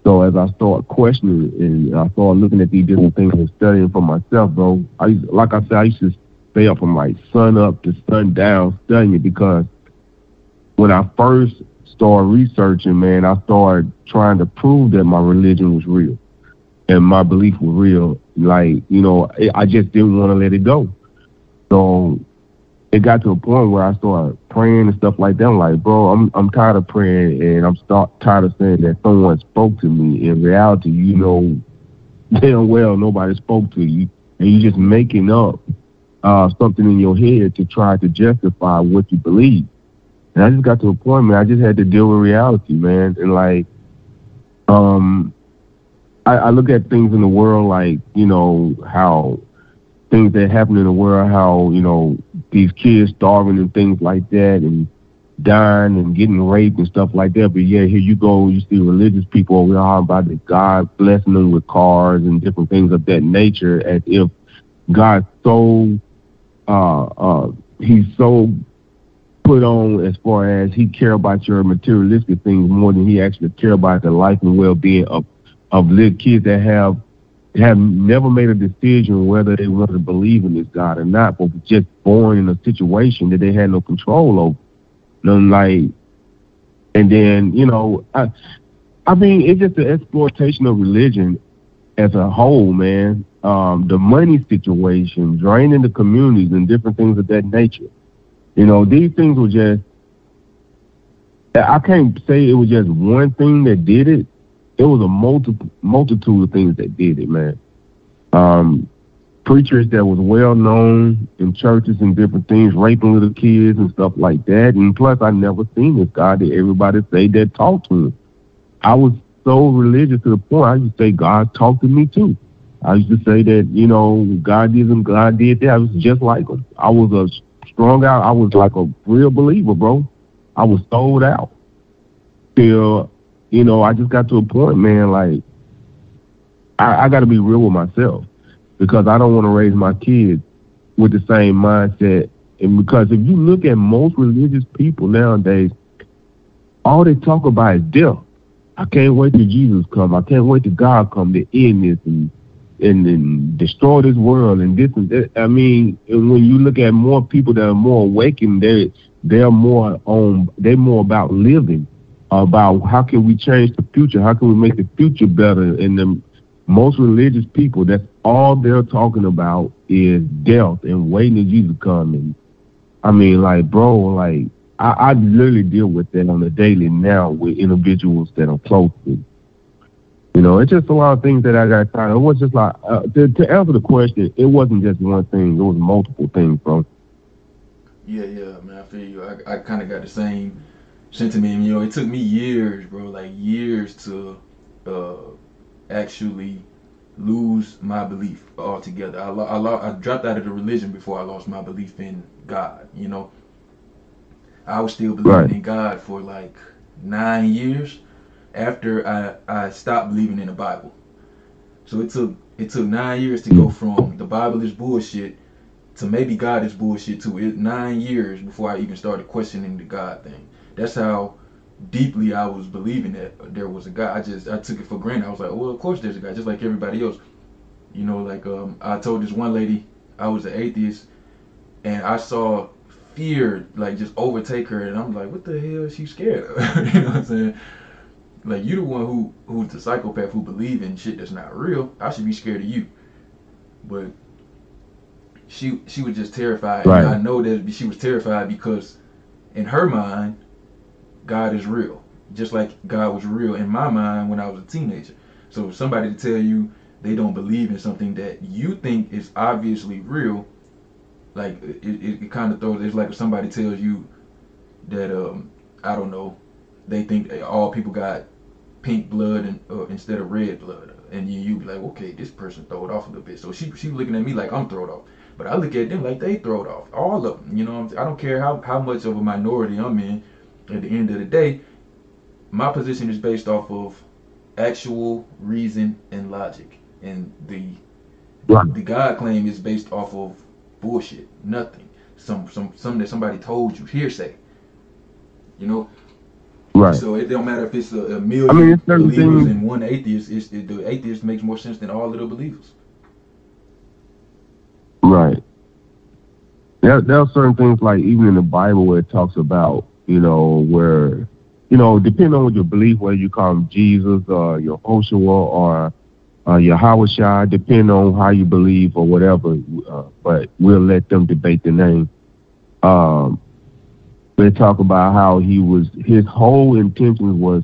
So as I start questioning and I start looking at these different things and studying for myself, bro, I used, like I said, I used to stay up from like sun up to sun down studying it because when I first started researching, man, I started trying to prove that my religion was real and my belief was real. Like, you know, I- just didn't want to let it go. So it got to a point where I started praying and stuff like that. I'm like, bro, I'm I'm tired of praying and I'm start tired of saying that someone spoke to me. In reality, you know damn well nobody spoke to you and you're just making up uh something in your head to try to justify what you believe. And I just got to a point, man, I just had to deal with reality, man. And like um I, I look at things in the world like, you know, how things that happen in the world, how, you know, these kids starving and things like that and dying and getting raped and stuff like that. But yeah, here you go, you see religious people over here about that God blessing them with cars and different things of that nature as if God's so uh uh he's so put on as far as he care about your materialistic things more than he actually care about the life and well being of of little kids that have have never made a decision whether they want to believe in this God or not, but just born in a situation that they had no control over. And like, and then you know, I, I mean, it's just the exploitation of religion as a whole, man. Um, the money situation, draining the communities, and different things of that nature. You know, these things were just. I can't say it was just one thing that did it. It was a multiple multitude of things that did it, man. Um, preachers that was well known in churches and different things, raping little kids and stuff like that. And plus, I never seen this guy that everybody say that talked to him. I was so religious to the point I used to say God talked to me too. I used to say that you know God did him, God did that. I was just like him. I was a strong out. I was like a real believer, bro. I was sold out till you know I just got to a point, man. Like I, I got to be real with myself because I don't want to raise my kids with the same mindset. And because if you look at most religious people nowadays, all they talk about is death. I can't wait till Jesus come. I can't wait till God come to end this and and, and destroy this world and this and that. I mean, when you look at more people that are more awakened, they they're more on they're more about living, about how can we change the future, how can we make the future better. And the most religious people, that's all they're talking about is death and waiting till Jesus come. And I mean, like, bro, like I, I literally deal with that on a daily now with individuals that I'm close to. You know, it's just a lot of things that I got tired of. It was just like, uh, to, to answer the question, it wasn't just one thing. It was multiple things, bro. Yeah, yeah, man. I feel you. I, I kind of got the same sentiment. You know, it took me years, bro, like years to uh, actually lose my belief altogether. I, lo- I, lo- I dropped out of the religion before I lost my belief in God. You know, I was still believing Right. in God for like nine years after I, I stopped believing in the Bible. So it took it took nine years to go from the Bible is bullshit to maybe God is bullshit too. It nine years before I even started questioning the God thing. That's how deeply I was believing that there was a God. I just I took it for granted. I was like, well, of course there's a God, just like everybody else. You know, like um, I told this one lady I was an atheist, and I saw fear like just overtake her, and I'm like, what the hell is she scared of? (laughs) you know what I'm saying? Like you the one who who's the psychopath who believe in shit that's not real. I should be scared of you. But she she was just terrified. Right. And I know that she was terrified because in her mind, God is real. Just like God was real in my mind when I was a teenager. So somebody to tell you they don't believe in something that you think is obviously real, like it, it, it kind of throws. It's like if somebody tells you that um I don't know, they think all people got pink blood and uh, instead of red blood, and you you be like, okay, this person throw it off a little bit. So she she looking at me like I'm thrown off, but I look at them like they throw it off. All of them, you know. I don't care how how much of a minority I'm in. At the end of the day, my position is based off of actual reason and logic, and the the God claim is based off of bullshit, nothing. Some some something that somebody told you, hearsay. You know. Right. So it don't matter if it's a, a million I mean, believers things- and one atheist. It's, it, the atheist makes more sense than all of the believers. Right. There, there are certain things like even in the Bible where it talks about, you know, where, you know, depending on what you believe, whether you call him Jesus or your Yehoshua or uh, Yahweh Shai, depending on how you believe or whatever, uh, but we'll let them debate the name. Um, they talk about how he was, his whole intention was,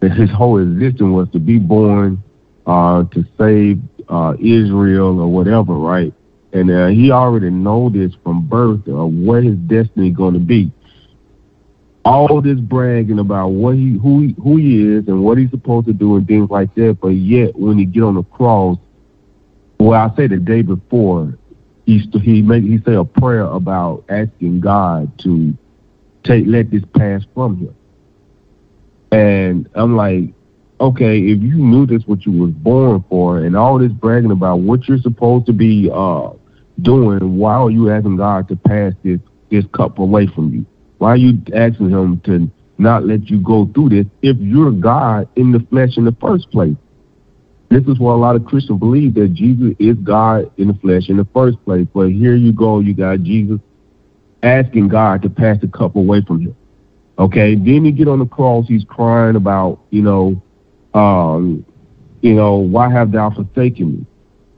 his whole existence was to be born uh, to save uh, Israel or whatever, right? And uh, he already know this from birth of what his destiny going to be. All this bragging about what he who he, who he is and what he's supposed to do and things like that, but yet when he get on the cross, well, I say the day before, he he make he say a prayer about asking God to take let this pass from him. And I'm like, okay, if you knew this what you was born for and all this bragging about what you're supposed to be uh doing, why are you asking God to pass this this cup away from you? Why are you asking him to not let you go through this if you're God in the flesh in the first place? This is what a lot of Christians believe that Jesus is God in the flesh in the first place. But here you go, you got Jesus asking God to pass the cup away from him. Okay, then you get on the cross, he's crying about, you know, um, you know, why have thou forsaken me?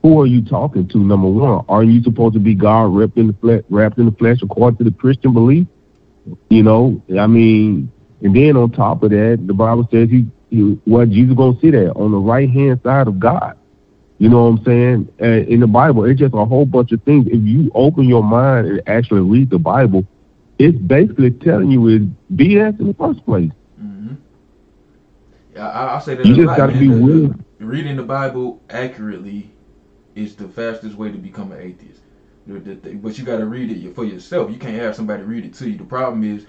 Who are you talking to? Number one, are you supposed to be God wrapped in the flesh, wrapped in the flesh according to the Christian belief? You know, I mean, and then on top of that, the Bible says he, he well, Jesus gonna sit there on the right hand side of God. You know what I'm saying? Uh, in the Bible, it's just a whole bunch of things. If you open your mind and actually read the Bible, it's basically telling you is BS in the first place. Yeah, I, I say that You just gotta man. be willing. reading the Bible accurately is the fastest way to become an atheist. But you got to read it for yourself. You can't have somebody read it to you. The problem is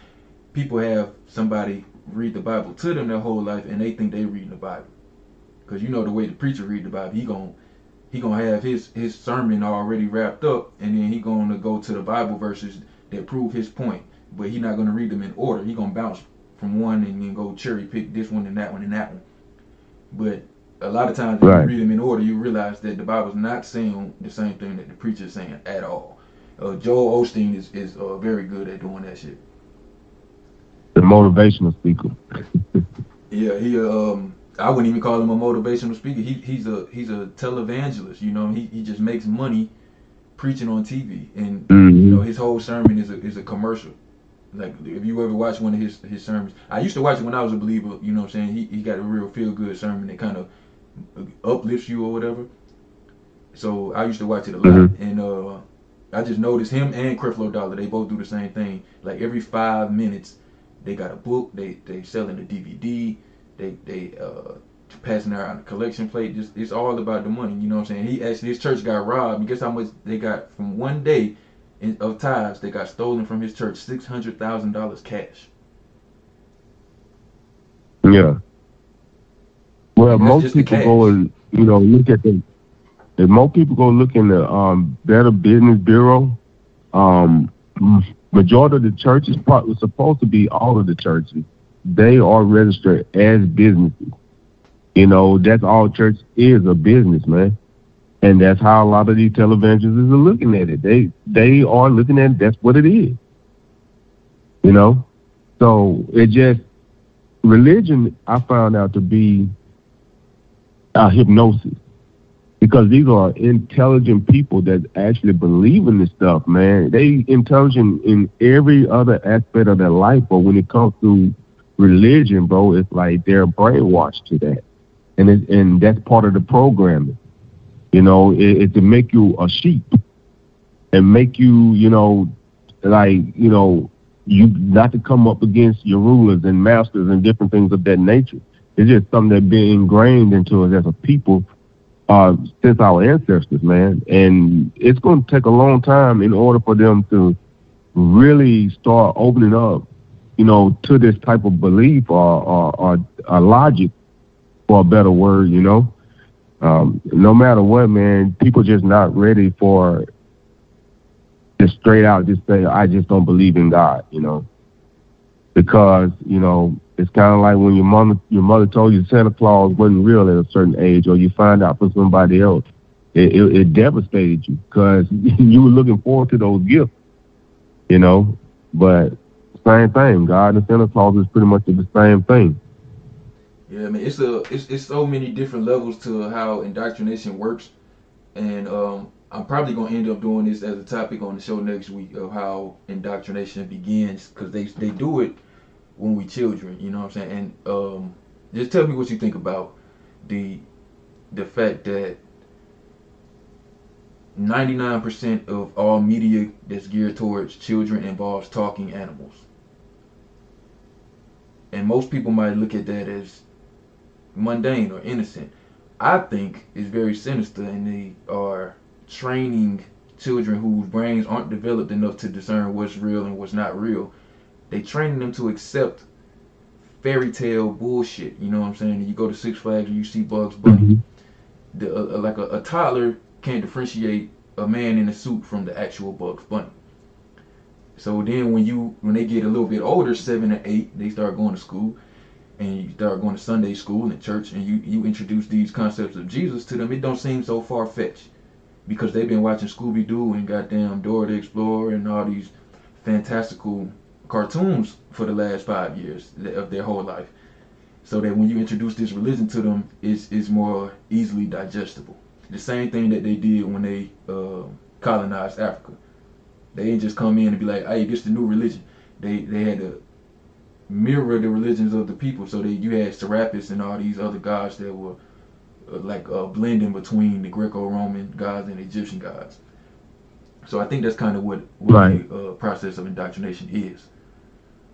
people have somebody read the Bible to them their whole life, and they think they reading the Bible. Because you know the way the preacher read the Bible, he gon' he gonna have his his sermon already wrapped up, and then he gonna go to the Bible verses that prove his point. But he not gonna read them in order. He gonna bounce from one and then go cherry pick this one and that one and that one. But a lot of times, if Right. you read them in order, you realize that the Bible's not saying the same thing that the preacher's saying at all. Uh, Joel Osteen is is uh, very good at doing that shit. The motivational speaker. (laughs) Yeah, he um I wouldn't even call him a motivational speaker. He he's a he's a televangelist, you know. He he just makes money preaching on TV and Mhm. you know his whole sermon is a is a commercial. Like if you ever watch one of his his sermons. I used to watch it when I was a believer, you know what I'm saying? He he got a real feel good sermon that kind of uplifts you or whatever. So I used to watch it a lot Mhm. and uh I just noticed him and Creflo Dollar, they both do the same thing. Like every 5 minutes they got a book, they they selling a DVD, they they uh passing out a collection plate. Just it's all about the money. You know what I'm saying? He actually his church got robbed. And guess how much they got from one day in, of tithes? They got stolen from his church six hundred thousand dollars cash. Yeah. Well, That's most people go and you know look at the if more people go look in the um, Better Business Bureau, um, majority of the churches, probably supposed to be all of the churches, they are registered as businesses. You know, that's all church is a business, man. And that's how a lot of these televangelists are looking at it. They they are looking at it, that's what it is. You know? So it just religion I found out to be uh, hypnosis because these are intelligent people that actually believe in this stuff, man. They intelligent in every other aspect of their life, but when it comes to religion, bro, it's like they're brainwashed to that, and it, and that's part of the programming. You know, it, it to make you a sheep and make you, you know, like you know, you not to come up against your rulers and masters and different things of that nature. It's just something that's been ingrained into us as a people uh, since our ancestors, man. And it's going to take a long time in order for them to really start opening up, you know, to this type of belief or, or, or, or logic, for a better word, you know. Um, no matter what, man, people just not ready for just straight out just say, I just don't believe in God, you know. Because, you know, it's kind of like when your mother your mother told you Santa Claus wasn't real at a certain age, or you find out from somebody else. It, it, it devastated you because (laughs) you were looking forward to those gifts, you know. But same thing, God and Santa Claus is pretty much the same thing. Yeah, I mean, it's a it's it's so many different levels to how indoctrination works, and um, I'm probably gonna end up doing this as a topic on the show next week of how indoctrination begins because they they do it when we children, you know what I'm saying? And um, just tell me what you think about the the fact that 99% of all media that's geared towards children involves talking animals. And most people might look at that as mundane or innocent. I think it's very sinister and they are training children whose brains aren't developed enough to discern what's real and what's not real. They training them to accept fairy tale bullshit. You know what I'm saying? And you go to Six Flags and you see Bugs Bunny. The, uh, like a, a toddler can't differentiate a man in a suit from the actual Bugs Bunny. So then when you when they get a little bit older, seven or eight, they start going to school and you start going to Sunday school and church and you, you introduce these concepts of Jesus to them, it don't seem so far fetched. Because they've been watching Scooby Doo and goddamn Dora the Explorer and all these fantastical cartoons for the last five years of their whole life. So that when you introduce this religion to them, it's, it's more easily digestible. The same thing that they did when they uh, colonized Africa. They didn't just come in and be like, hey, this the new religion. They they had to mirror the religions of the people. So that you had Serapis and all these other gods that were uh, like uh, blending between the Greco-Roman gods and Egyptian gods. So I think that's kind of what, what Right. the uh, process of indoctrination is.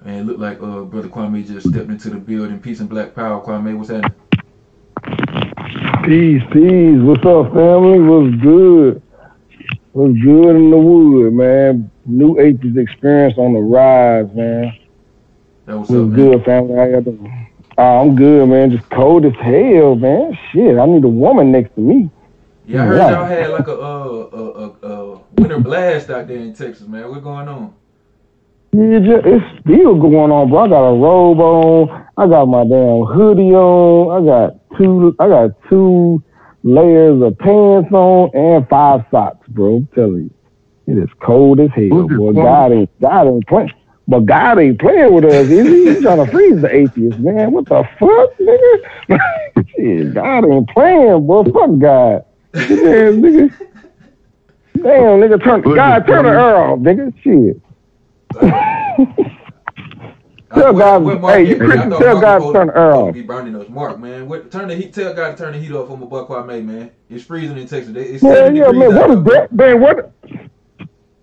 And it looked like uh, Brother Kwame just stepped into the building. Peace and Black Power. Kwame, what's happening? Peace, peace. What's up, family? What's good? What's good in the wood, man? New atheist experience on the rise, man. That was good, family? How y'all doing? Uh, I'm good, man. Just cold as hell, man. Shit, I need a woman next to me. Yeah, I heard y'all had like a uh, a, a, a winter blast out there in Texas, man. What's going on? Yeah, ju- it's still going on, bro. I got a robe on. I got my damn hoodie on. I got two. I got two layers of pants on and five socks, bro. I'm telling you, it is cold as hell, boy. God ain't God ain't playing. But God ain't playing with us, is he? He's trying (laughs) to freeze the atheists, man. What the fuck, nigga? (laughs) Shit, God ain't playing, boy. Fuck God. Damn, nigga. Damn, nigga, turn God, turn the air off, nigga. Shit. Tell God, What hey, you? Christian, tell God to turn the air off. Be burning those, Mark, man. What, turn the heat. Tell God to turn the heat off for my buck Kwame, man. It's freezing in Texas. It's Man, 70 yeah, degrees man, what a there. de- man, what?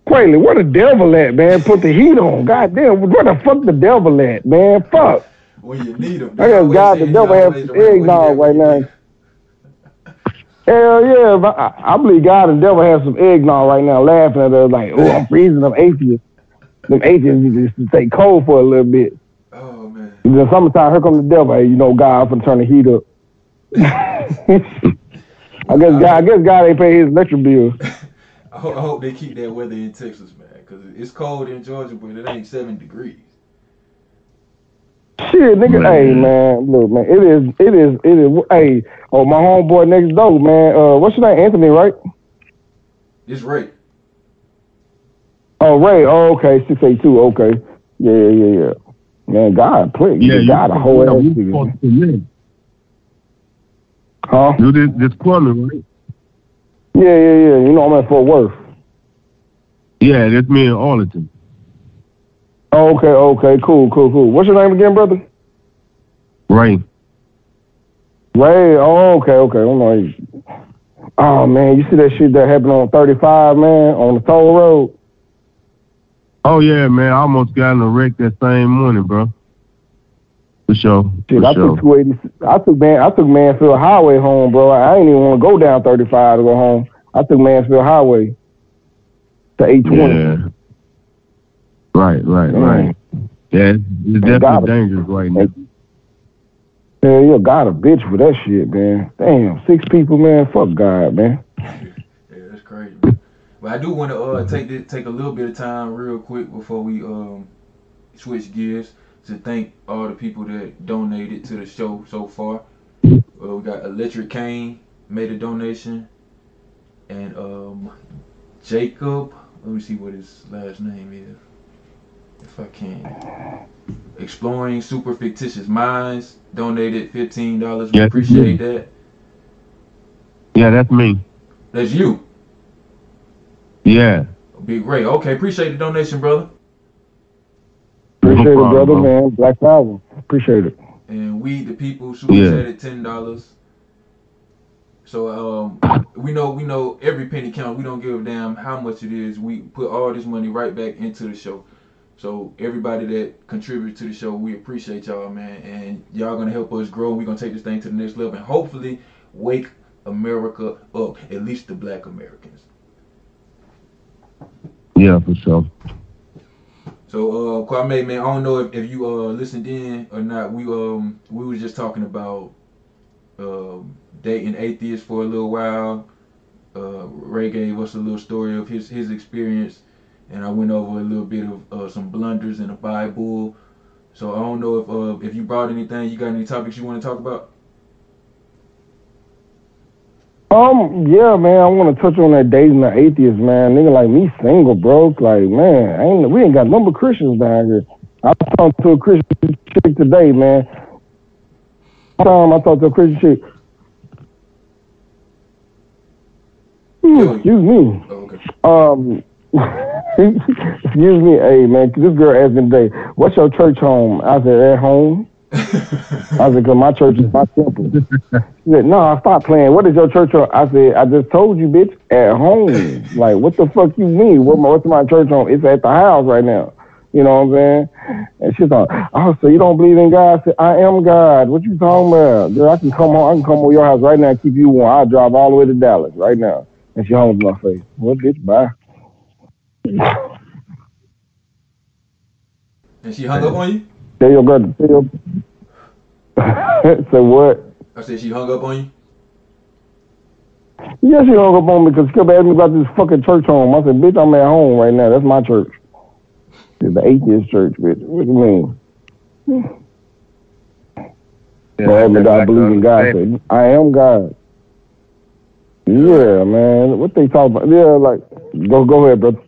Quayle, where the devil at, man? Put the heat on. God damn, where the fuck the devil at, man? Fuck. When you need them. I got God, the devil has some eggnog right now. Hell yeah, I, I believe God and devil have some eggnog right now, laughing at us like, oh, I'm (laughs) freezing I'm atheists. Them atheists need to stay cold for a little bit. Oh man. In the summertime, here come the devil. Hey, you know, God, I'm gonna turn the heat up. (laughs) I guess God, I guess God ain't pay his electric bill. (laughs) I, ho- I hope they keep that weather in Texas, man, because it's cold in Georgia, but it ain't seven degrees. Shit, nigga, hey man, look man, it is, it is, it is. Hey, oh my homeboy next door, man. Uh, what's your name? Anthony, right? It's right. Oh Ray. Oh okay, six eight two. Okay, yeah, yeah, yeah, yeah. Man, God, please, Yeah, you God, a whole ass you nigga. supposed to live. Huh? You this this Kwame, right? Yeah, yeah, yeah. You know I'm at Fort Worth. Yeah, that's me in Arlington. Oh, okay, okay, cool, cool, cool. What's your name again, brother? Ray. Ray. Oh, okay, okay. Oh, I'm like, oh man, you see that shit that happened on 35, man, on the toll road. Oh yeah, man. I almost got in a wreck that same morning, bro. For sure. For I sure. took 280. I took man, I took Mansfield Highway home, bro. I ain't even want to go down 35 to go home. I took Mansfield Highway to 820. Yeah. Right, right, Mm. right. Yeah, it's, Man, definitely dangerous right now. Man, you got a bitch for that shit, man. Damn, six people, man. Fuck God, man. Yeah, that's crazy. Man. But I do want to uh, take this, take a little bit of time, real quick, before we um, switch gears, to thank all the people that donated to the show so far. Uh, we got Electric Kane made a donation, and um, Jacob. Let me see what his last name is, if I can. Exploring Super Fictitious Minds donated fifteen dollars. We appreciate that. Yeah, that's me. That's you. Yeah. Be great. Okay, appreciate the donation, brother. Appreciate No it, brother, bro. man. Black Power. Appreciate it. And we the people super Yeah. chatted ten dollars. So um we know we know every penny counts. We don't give a damn how much it is. We put all this money right back into the show. So everybody that contributed to the show, we appreciate y'all, man. And y'all gonna help us grow. We're gonna take this thing to the next level and hopefully wake America up, at least the black Americans. Yeah, for sure. So uh Kwame man, I don't know if, if you uh listened in or not. We um we was just talking about um dating atheists for a little while. Uh Ray gave us a little story of his his experience and I went over a little bit of uh, some blunders in the Bible. So I don't know if uh if you brought anything, you got any topics you want to talk about? Um, yeah, man, I want to touch on that dating the atheist, man. Nigga like me single, broke. Like, man, I ain't we ain't got number Christians down here. I talked to a Christian chick today, man. Time I talked to a Christian chick. Hmm, excuse me. Um, (laughs) excuse me, hey man, this girl asked me today, "What's your church home?" I said, "At home." I said, "Cause my church is my temple." She said, "No, I stop playing. What is your church home?" I said, "I just told you, bitch, at home." like, what the fuck you mean? What my, what's my church home? It's at the house right now. You know what I'm saying? And she's like, "Oh, so you don't believe in God?" I said, "I am God. What you talking about? Girl, I can come home. I can come over your house right now and keep you warm. I'll drive all the way to Dallas right now." And she hung with my face. What, bitch? Bye. And she hung up on you? Tell your brother. Tell your. Say (laughs) what? I said she hung up on you? Yeah, she hung up on me because she kept asking me about this fucking church home. I said, bitch, I'm at home right now. That's my church. It's the atheist church, bitch. What do you mean? Yeah, I I believe in God. I said, I am God. Yeah, man. What they talk about? Yeah, like, go go ahead, brother.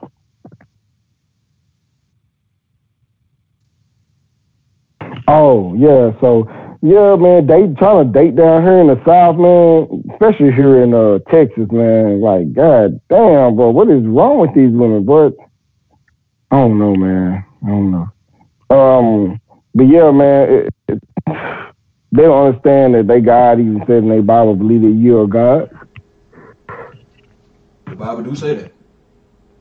Oh yeah, so yeah, man, date trying to date down here in the South, man, especially here in uh Texas, man. Like, god damn, bro, what is wrong with these women? But I don't know, man. I don't know. Um, but yeah, man, it, it, they don't understand that they God even said in their Bible, believe that you're God. The Bible do say that.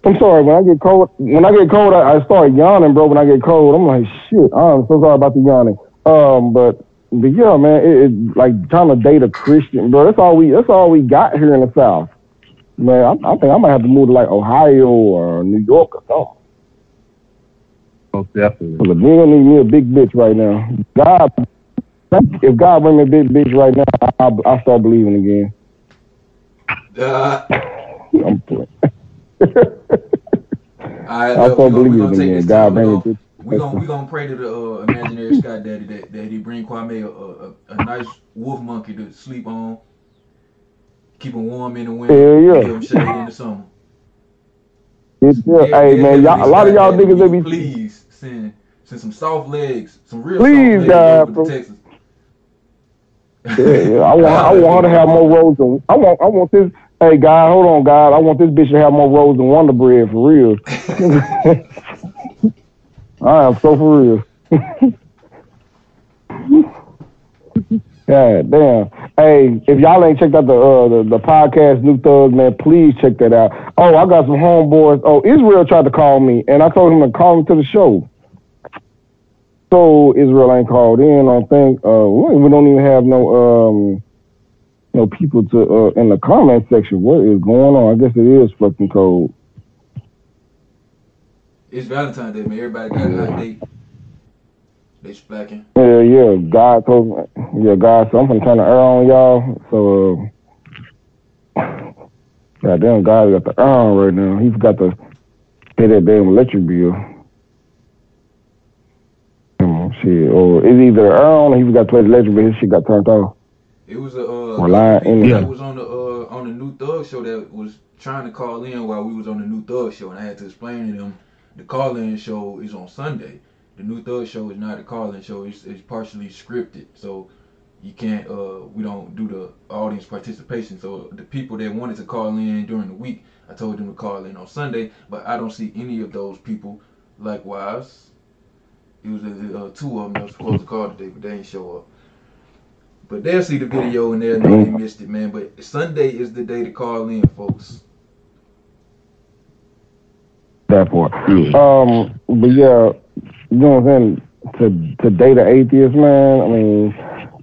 I'm sorry, when I get cold, when I get cold, I, I start yawning, bro. When I get cold, I'm like, shit. I'm so sorry about the yawning. Um, but but yeah, man, it, it like trying to date a Christian, bro. That's all we that's all we got here in the South. Man, I, I think I might have to move to like Ohio or New York or something. Most definitely. Cause we don't need me a big bitch right now. God, if God bring me a big bitch right now, I I start believing again. Uh, I'm playing. (laughs) I, I look, so we gonna, we believe it take again. this God time. We bring gonna, we gonna, pray to the uh, imaginary Scott Daddy that, that he bring Kwame a, a, a nice wolf monkey to sleep on, keep him warm in the winter, Hell yeah. give him shade in the summer. It's still, hey man, y'all, a lot of y'all niggas that be Please send send some soft legs, some real Please, soft legs to Texas. Yeah, yeah. I want, I want her to have more (laughs) than I want. I want this. Hey, God, hold on, God. I want this bitch to have more rolls than Wonder Bread for real. (laughs) I am so for real. God damn. Hey, if y'all ain't checked out the, uh, the the podcast New Thugs, man, please check that out. Oh, I got some homeboys. Oh, Israel tried to call me, and I told him to call him to the show. So Israel ain't called in. I don't think. Uh, we we don't even have no um, no people to uh, in the comment section. What is going on? I guess it is fucking cold. It's Valentine's Day, man. Everybody got a date. They splacking. Yeah, yeah. God told me. Yeah, God. So I'm gonna turn the air on, y'all. So, uh, goddamn, God got the air on right now. He forgot to pay that damn electric bill. Oh, shit, or it's either the air on or he forgot to pay the electric bill. His shit got turned off. It was a uh, Or line people that was on the uh, on the new Thug show that was trying to call in while we was on the new Thug show, and I had to explain to them the call in show is on Sunday. The new Thug show is not a call in show; it's, it's partially scripted, so you can't. Uh, we don't do the audience participation. So the people that wanted to call in during the week, I told them to call in on Sunday, but I don't see any of those people. Likewise, it was uh, uh, two of them that was supposed to call today, but they didn't show up. But they'll see the video and they'll know they missed it, man. But Sunday is the day to call in, folks. That part. Um, but yeah, you know what I'm saying? To to date an atheist, man. I mean,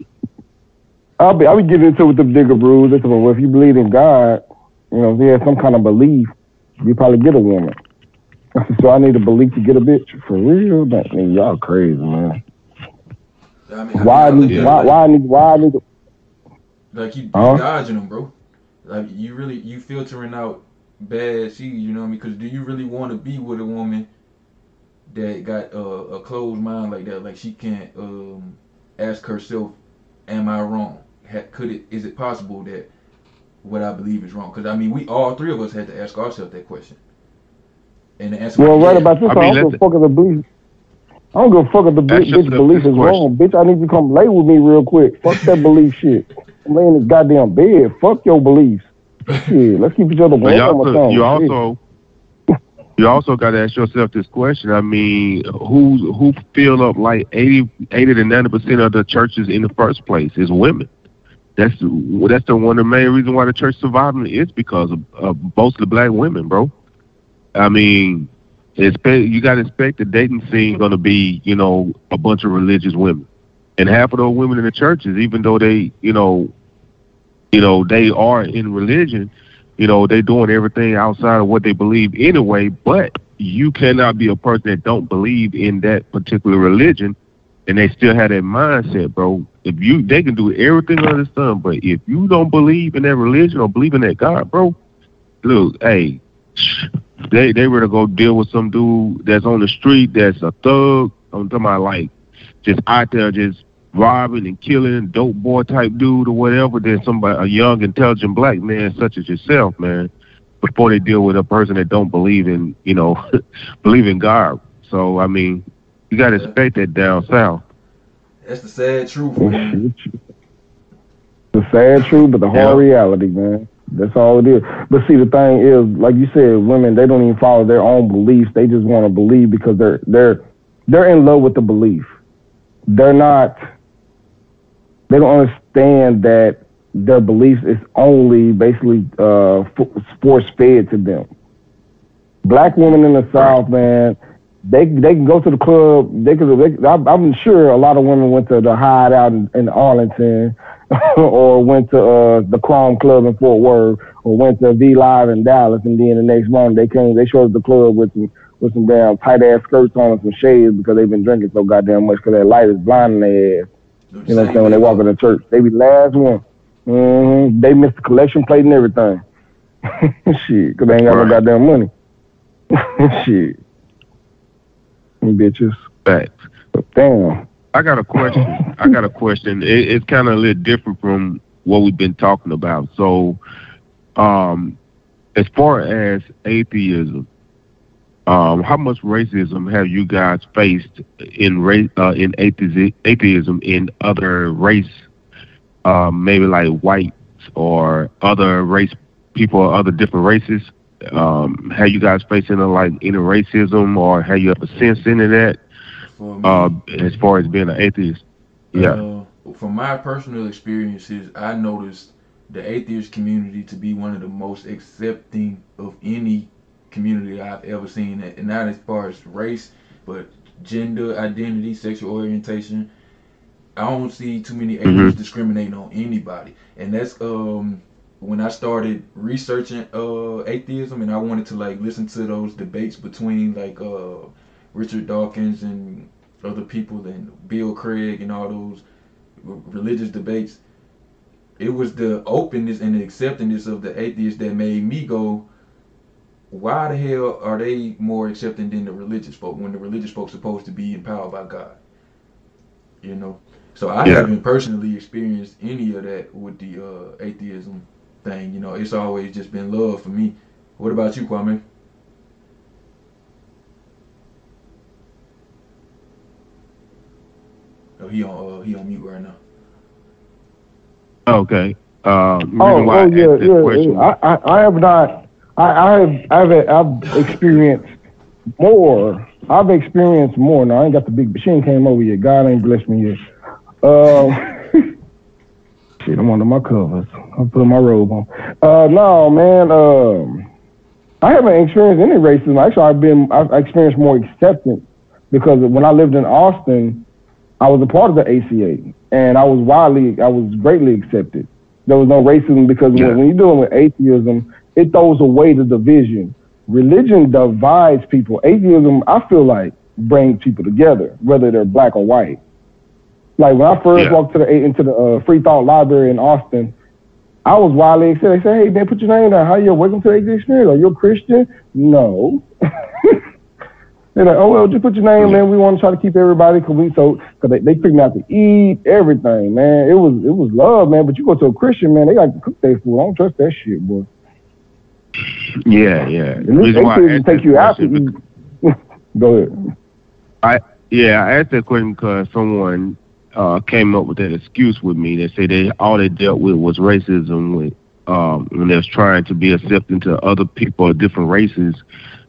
I'll be I'll be getting into it with the bigger brews. It's well, if you believe in God, you know, if you have some kind of belief, you probably get a woman. (laughs) so I need a belief to get a bitch for real. That, I mean, y'all crazy, man. I mean, Why I I look need at why like- why need why I need to, Like you, you Huh? dodging them, bro. Like you really you filtering out bad seeds. You know what I mean? Because do you really want to be with a woman that got uh, a closed mind like that? Like she can't um, ask herself, "Am I wrong? Ha- could it? Is it possible that what I believe is wrong?" Because I mean, we all three of us had to ask ourselves that question. And the answer Well, was right yeah. about this, I, don't give a fuck the belief. I don't give a fuck if the bi- Ask bitch belief is wrong. Bitch, I need you to come lay with me real quick. Fuck that belief shit. I'm laying in this goddamn bed. Fuck your beliefs. Shit, let's keep each other warm also, you also, you also got to ask yourself this question. I mean, who who fill up like 80, 80 to ninety percent of the churches in the first place is women. That's that's the one of the main reason why the church surviving is because of, of mostly black women, bro. I mean, you got to expect the dating scene going to be, you know, a bunch of religious women, and half of those women in the churches, even though they, you know, you know, they are in religion, you know, they're doing everything outside of what they believe anyway, but you cannot be a person that don't believe in that particular religion and they still have that mindset, bro. If you they can do everything under the sun, but if you don't believe in that religion or believe in that God, bro, look, hey, they they were to go deal with some dude that's on the street that's a thug. I'm talking about like just out there just robbing and killing, dope boy type dude or whatever, Then somebody a young, intelligent black man such as yourself, man, before they deal with a person that don't believe in, you know, (laughs) believe in God. So I mean, you gotta expect that down south. That's the sad truth, man. (laughs) The sad truth, but the hard reality, man. That's all it is. But see, the thing is, like you said, women they don't even follow their own beliefs. They just want to believe because they're they're they're in love with the belief. They're not. They don't understand that their beliefs is only basically uh, force fed to them. Black women in the South, man, they they can go to the club. They could. I'm sure a lot of women went to the hideout in, in Arlington, (laughs) or went to uh, the Chrome Club in Fort Worth, or went to V Live in Dallas, and then the next morning they came. They showed up the club with some with some damn tight ass skirts on and some shades because they've been drinking so goddamn much because that light is blinding their ass. You know what I'm saying? When they walk into church, they be last one. hmm They miss the collection plate and everything. (laughs) Shit, cause they ain't got no goddamn money. (laughs) Shit. Them bitches. Facts. But damn. I got a question. I got a question. It, it's kind of a little different from what we've been talking about. So, um, as far as atheism, um, how much racism have you guys faced in uh, in atheism, atheism in other race, uh, maybe like whites or other race people or other different races? Um, have you guys faced any like any racism or have you ever sensed any of that? Uh, as far as being an atheist, yeah. Uh, from my personal experiences, I noticed the atheist community to be one of the most accepting of any community I've ever seen, and not as far as race, but gender identity, sexual orientation. I don't see too many atheists discriminating on anybody, and that's um when I started researching uh atheism, and I wanted to like listen to those debates between like uh Richard Dawkins and other people, and Bill Craig and all those religious debates. It was the openness and the acceptance of the atheists that made me go, why the hell are they more accepting than the religious folk when the religious folks are supposed to be empowered by God? You know, so I Yeah. haven't personally experienced any of that with the uh, atheism thing. You know, it's always just been love for me. What about you, Kwame? Oh, he on uh, he on mute right now. Okay. Uh, Oh, oh yeah, yeah. yeah. I, I, I have not. I, I have, I've, I've experienced more. I've experienced more. Now I ain't got the big machine came over yet. God ain't blessed me yet. Um, (laughs) shit, I'm under my covers. I'm putting my robe on. Uh, no, man. Um, I haven't experienced any racism. Actually, I've been. I've experienced more acceptance because when I lived in Austin, I was a part of the ACA, and I was widely, I was greatly accepted. There was no racism because when, when you're dealing with atheism, it throws away the division. Religion divides people. Atheism, I feel like, brings people together, whether they're black or white. Like when I first Yeah. walked to the into the uh, Free Thought Library in Austin, I was wildly excited. They said, "Hey man, put your name down. How you? Welcome to the experience. Are you a Christian? No." (laughs) They're like, oh well, just put your name, man. We want to try to keep everybody, cause we so, cause they, they me out to eat everything, man. It was it was love, man. But you go to a Christian, man, they got to cook their food. I don't trust that shit, boy. Yeah, yeah. The And this reason why I take you out to eat. (laughs) go ahead. I yeah, I asked that question because someone uh, came up with that excuse with me. They say they all they dealt with was racism with um, when they was trying to be accepting to other people of different races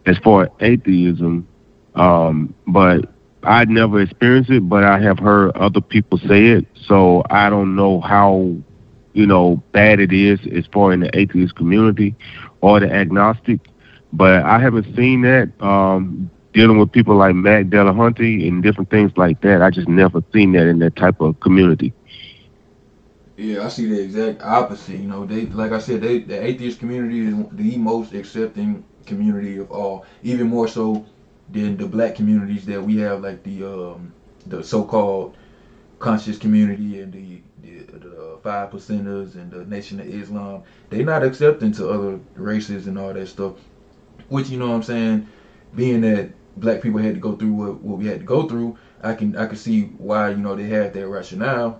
as far as atheism. Um, but I never experienced it, but I have heard other people say it. So I don't know how you know bad it is as far in the atheist community or the agnostic. But I haven't seen that. Um, dealing with people like Matt Dillahunty and different things like that. I just never seen that in that type of community. Yeah, I see the exact opposite. You know, they like I said, they the atheist community is the most accepting community of all, even more so than the black communities that we have, like the um the so-called conscious community and the the, five percenters and the Nation of Islam. They're not accepting to other races and all that stuff. Which you know what I'm saying, being that black people had to go through what, what we had to go through, I can I can see why you know they had that rationale,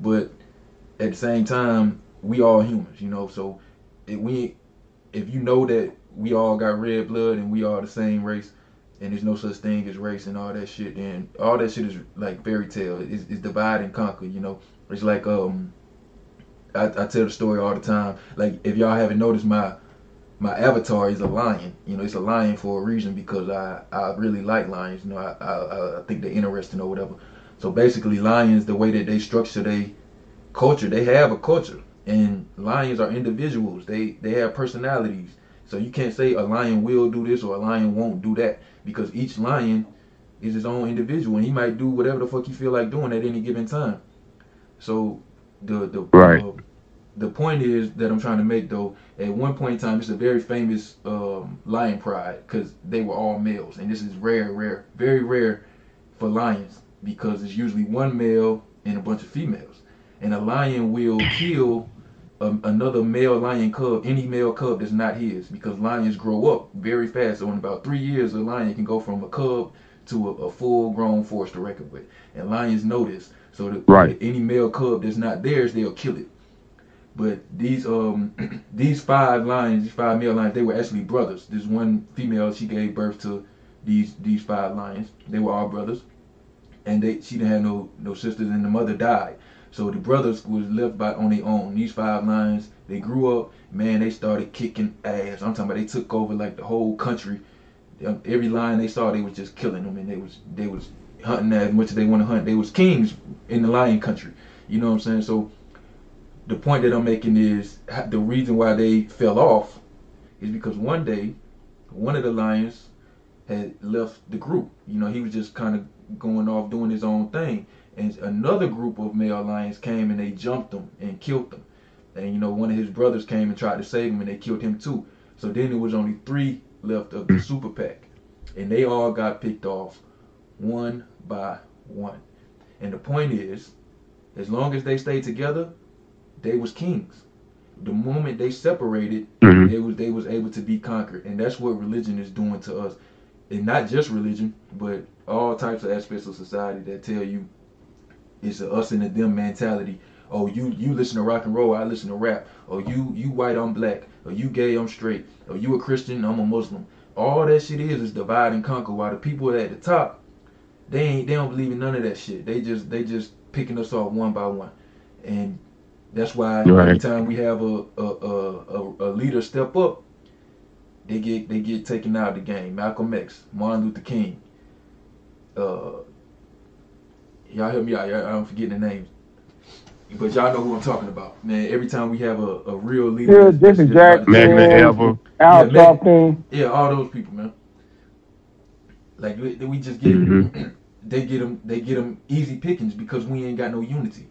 but at the same time, we all humans, you know. So if we, if you know that we all got red blood and we all the same race, and there's no such thing as race and all that shit, then all that shit is like fairy tale. It's, it's divide and conquer, you know. It's like um, I, I tell the story all the time. Like if y'all haven't noticed, my my avatar is a lion. You know, it's a lion for a reason because I I really like lions. You know, I I, I think they're interesting or whatever. So basically, lions, the way that they structure their culture, they have a culture, and lions are individuals. They they have personalities. So you can't say a lion will do this or a lion won't do that because each lion is his own individual, and he might do whatever the fuck he feel like doing at any given time. So the the Right. uh, the point is that I'm trying to make though. At one point in time, it's a very famous um, lion pride because they were all males, and this is rare, rare, very rare for lions because it's usually one male and a bunch of females. And a lion will kill a, another male lion cub, any male cub that's not his, because lions grow up very fast. So in about three years, a lion can go from a cub to a, a full-grown force to reckon with, and lions know this. So that Right. any male cub that's not theirs, they'll kill it. But these um (clears throat) these five lions, these five male lions, they were actually brothers. This one female, she gave birth to these these five lions. They were all brothers, and they she didn't have no no sisters, and the mother died. So the brothers was left by on their own. These five lions, they grew up. Man, they started kicking ass. I'm talking about they took over like the whole country. Um, Every lion they saw, they was just killing them, and they was they was hunting as much as they want to hunt. They was kings in the lion country. You know what I'm saying? So the point that I'm making is the reason why they fell off is because one day one of the lions had left the group. You know, he was just kind of going off doing his own thing, and another group of male lions came and they jumped him and killed him. And you know, one of his brothers came and tried to save him, and they killed him too. So then there was only three left of the (clears throat) super pack, and they all got picked off one by one. And the point is, as long as they stayed together, they was kings. The moment they separated, Mhm. they was they was able to be conquered, and that's what religion is doing to us, and not just religion, but all types of aspects of society that tell you it's a us and a them mentality. Oh, you you listen to rock and roll, I listen to rap. Or you you white, I'm black. Or you gay, I'm straight. Or you a Christian, I'm a Muslim. All that shit is is divide and conquer. While the people at the top, they ain't they don't believe in none of that shit. They just they just picking us off one by one, and that's why every time we have a a, a, a a leader step up, they get they get taken out of the game. Malcolm X, Martin Luther King. Uh, y'all help me out. Y'all, I'm forgetting the names. But y'all know who I'm talking about, man. Every time we have a, a real leader, Yeah, that's- that's Jesse just about Magna Jackson, Al Yeah, Mag- Yeah, all those people, man. Like we, we just get Mhm. (clears throat) they get them they get them easy pickings because we ain't got no unity.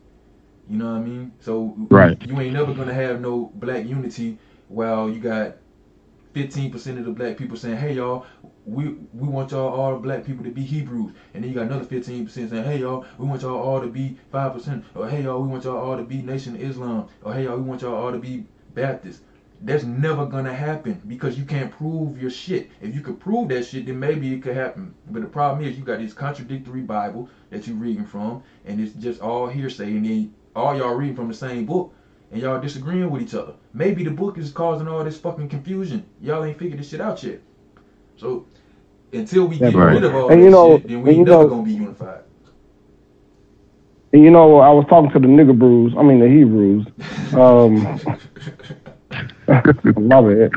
You know what I mean? So Right. you ain't never gonna have no black unity while you got 15% of the black people saying, "Hey y'all, we we want y'all all black people to be Hebrews," and then you got another 15% saying, "Hey y'all, we want y'all all to be five percent," or "Hey y'all, we want y'all all to be Nation Islam," or "Hey y'all, we want y'all all to be Baptist." That's never gonna happen because you can't prove your shit. If you could prove that shit, then maybe it could happen. But the problem is you got this contradictory Bible that you're reading from, and it's just all hearsay, and then all y'all reading from the same book, and y'all disagreeing with each other. Maybe the book is causing all this fucking confusion. Y'all ain't figured this shit out yet. So until we get Right. rid of all And this you know- shit, then we ain't never know- gonna be unified. And you know, I was talking to the nigger brews. I mean the Hebrews. Um, (laughs) (laughs) my bad.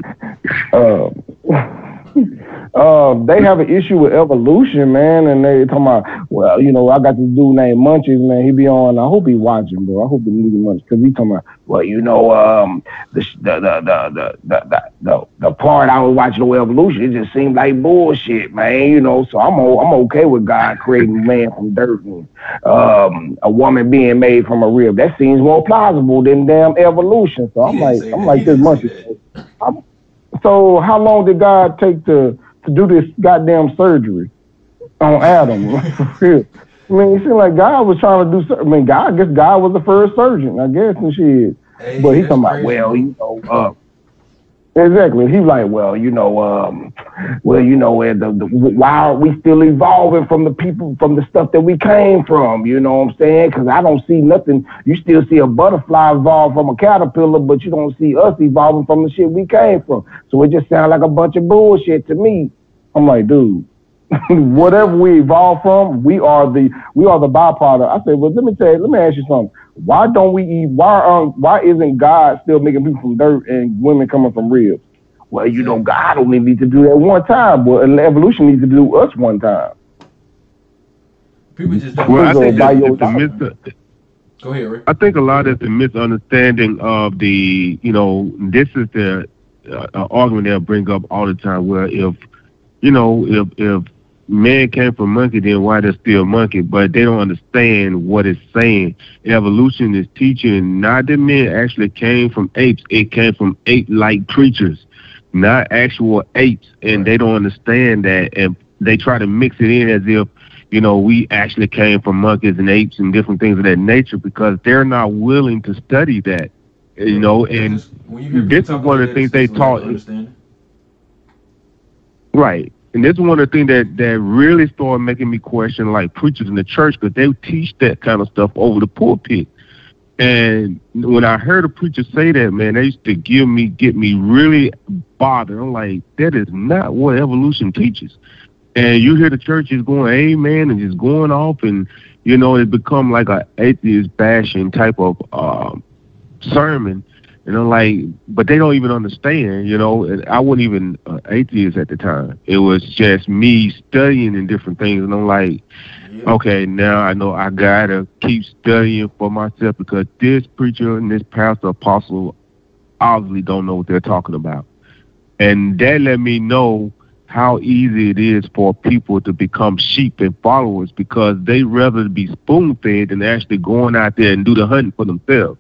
Um, (laughs) uh, they have an issue with evolution, man, and they talking about, well, you know, I got this dude named Munchies, man. He be on. I hope he watching, bro. I hope the nigga Munchies, because he talking about, well, you know, um, the the the the the the, the, the, part I was watching with evolution, it just seemed like bullshit, man. You know, so I'm I'm okay with God creating man from dirt and um, a woman being made from a rib. That seems more plausible than damn evolution. So I'm like, I'm like this Munchies. I'm- So how long did God take to to do this goddamn surgery on Adam? (laughs) I mean, it seemed like God was trying to do. I mean, God, I guess God was the first surgeon, I guess, and shit. Hey, but he's talking about, well, you know, uh, exactly. He's like, well, you know, um, well, you know, the, the, why are we still evolving from the people, from the stuff that we came from? You know what I'm saying? Because I don't see nothing. You still see a butterfly evolve from a caterpillar, but you don't see us evolving from the shit we came from. So it just sounds like a bunch of bullshit to me. I'm like, dude. (laughs) Whatever we evolve from, we are the we are the byproduct. I said, well, let me tell you, let me ask you something. Why don't we eat? Why um why isn't God still making people from dirt and women coming from ribs? Well, you know, God only needs to do that one time, but evolution needs to do us one time. People just don't. Well, I Go think buy it's, a mis- Go ahead, Rick. I think a lot of the misunderstanding of the, you know, this is the uh, uh, argument they'll bring up all the time. Where if, you know, if if man came from monkey, then why they're still monkey? But they don't understand what it's saying. Evolution is teaching not that men actually came from apes; it came from ape-like creatures, not actual apes, and they don't understand that, and they try to mix it in as if you know, we actually came from monkeys and apes and different things of that nature because they're not willing to study that. You know, and this is one of the things they just a lack of taught. Right. And this is one of the things that, that really started making me question like preachers in the church because they teach that kind of stuff over the pulpit. And when I heard a preacher say that, man, they used to give me get me really bothered. I'm like, that is not what evolution teaches. And you hear the churches going amen and just going off and you know, it become like a atheist bashing type of um sermon. And I'm like, but they don't even understand, you know. And I wasn't even uh, atheist at the time. It was just me studying in different things, and I'm like, okay, now I know I gotta keep studying for myself because this preacher and this pastor apostle obviously don't know what they're talking about, and that let me know how easy it is for people to become sheep and followers because they rather be spoon fed than actually going out there and do the hunting for themselves.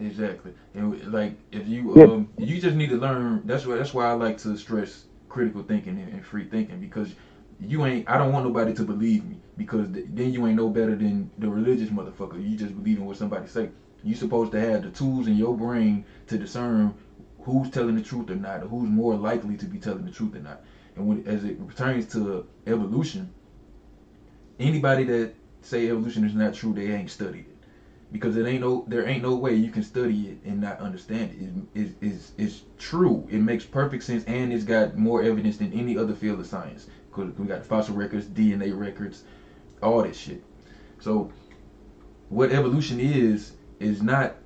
Exactly. And like if you um you just need to learn that's why that's why I like to stress critical thinking and, and free thinking because you ain't I don't want nobody to believe me because th- then you ain't no better than the religious motherfucker. You just believe in what somebody say. You supposed to have the tools in your brain to discern who's telling the truth or not, or who's more likely to be telling the truth or not. And when as it pertains to evolution, anybody that say evolution is not true, they ain't studied it because it ain't no there ain't no way you can study it and not understand it. It is it's true. It makes perfect sense and it's got more evidence than any other field of science. Cause we got fossil records, DNA records, all this shit. So what evolution is is not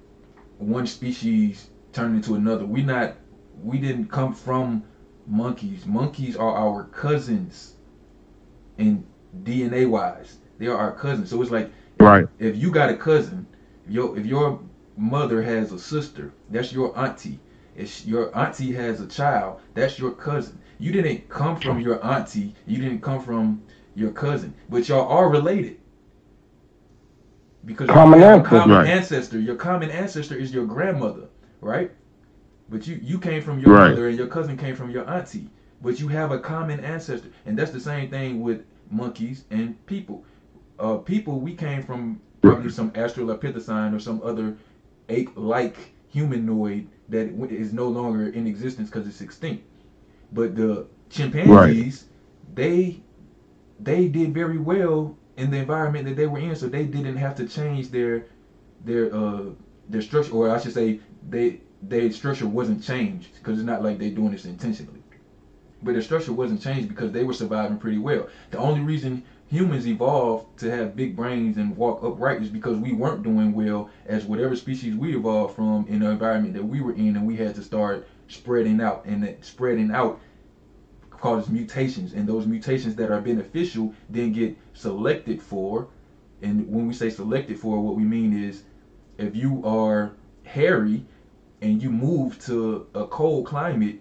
one species turned into another. We not we didn't come from monkeys. Monkeys are our cousins in DNA wise. They are our cousins. So it's like Right. if you got a cousin, your if your mother has a sister, that's your auntie. If your auntie has a child, that's your cousin. You didn't come from your auntie. You didn't come from your cousin, but y'all are related. Because Common you have a ancestor. common Right. ancestor. Your common ancestor is your grandmother, right? But you you came from your Right. mother and your cousin came from your auntie. But you have a common ancestor, and that's the same thing with monkeys and people. Uh, people we came from probably some Australopithecine or some other ape-like humanoid that is no longer in existence because it's extinct. But the chimpanzees, they they did very well in the environment that they were in, so they didn't have to change their their uh their structure, or I should say, they their structure wasn't changed because it's not like they're doing this intentionally. But their structure wasn't changed because they were surviving pretty well. The only reason humans evolved to have big brains and walk upright is because we weren't doing well as whatever species we evolved from in the environment that we were in, and we had to start spreading out, and that spreading out causes mutations, and those mutations that are beneficial then get selected for. And when we say selected for, what we mean is if you are hairy and you move to a cold climate,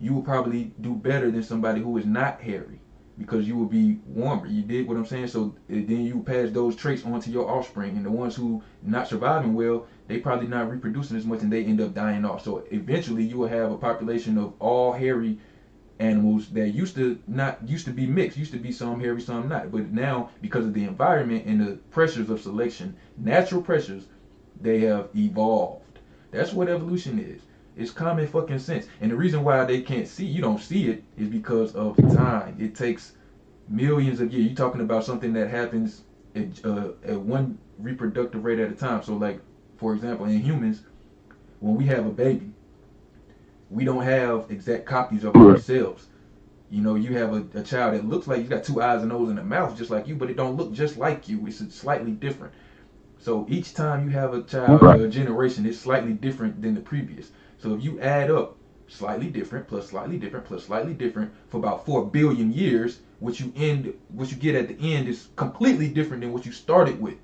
you will probably do better than somebody who is not hairy because you will be warmer. You did what I'm saying? So uh, then you pass those traits on to your offspring, and the ones who not surviving well, they probably not reproducing as much, and they end up dying off. So eventually, you will have a population of all hairy animals that used to not used to be mixed, used to be some hairy, some not. But now, because of the environment and the pressures of selection, natural pressures, they have evolved. That's what evolution is. It's common fucking sense. And the reason why they can't see, you don't see it, is because of time. It takes millions of years. You're talking about something that happens at, uh, at one reproductive rate at a time. So, like, for example, in humans, when we have a baby, we don't have exact copies of ourselves. You know, you have a, a child that looks like he's got two eyes, and nose, and a mouth just like you, but it don't look just like you. It's slightly different. So each time you have a child Right. a generation, it's slightly different than the previous. So if you add up slightly different plus slightly different plus slightly different for about four billion years, what you end, what you get at the end is completely different than what you started with.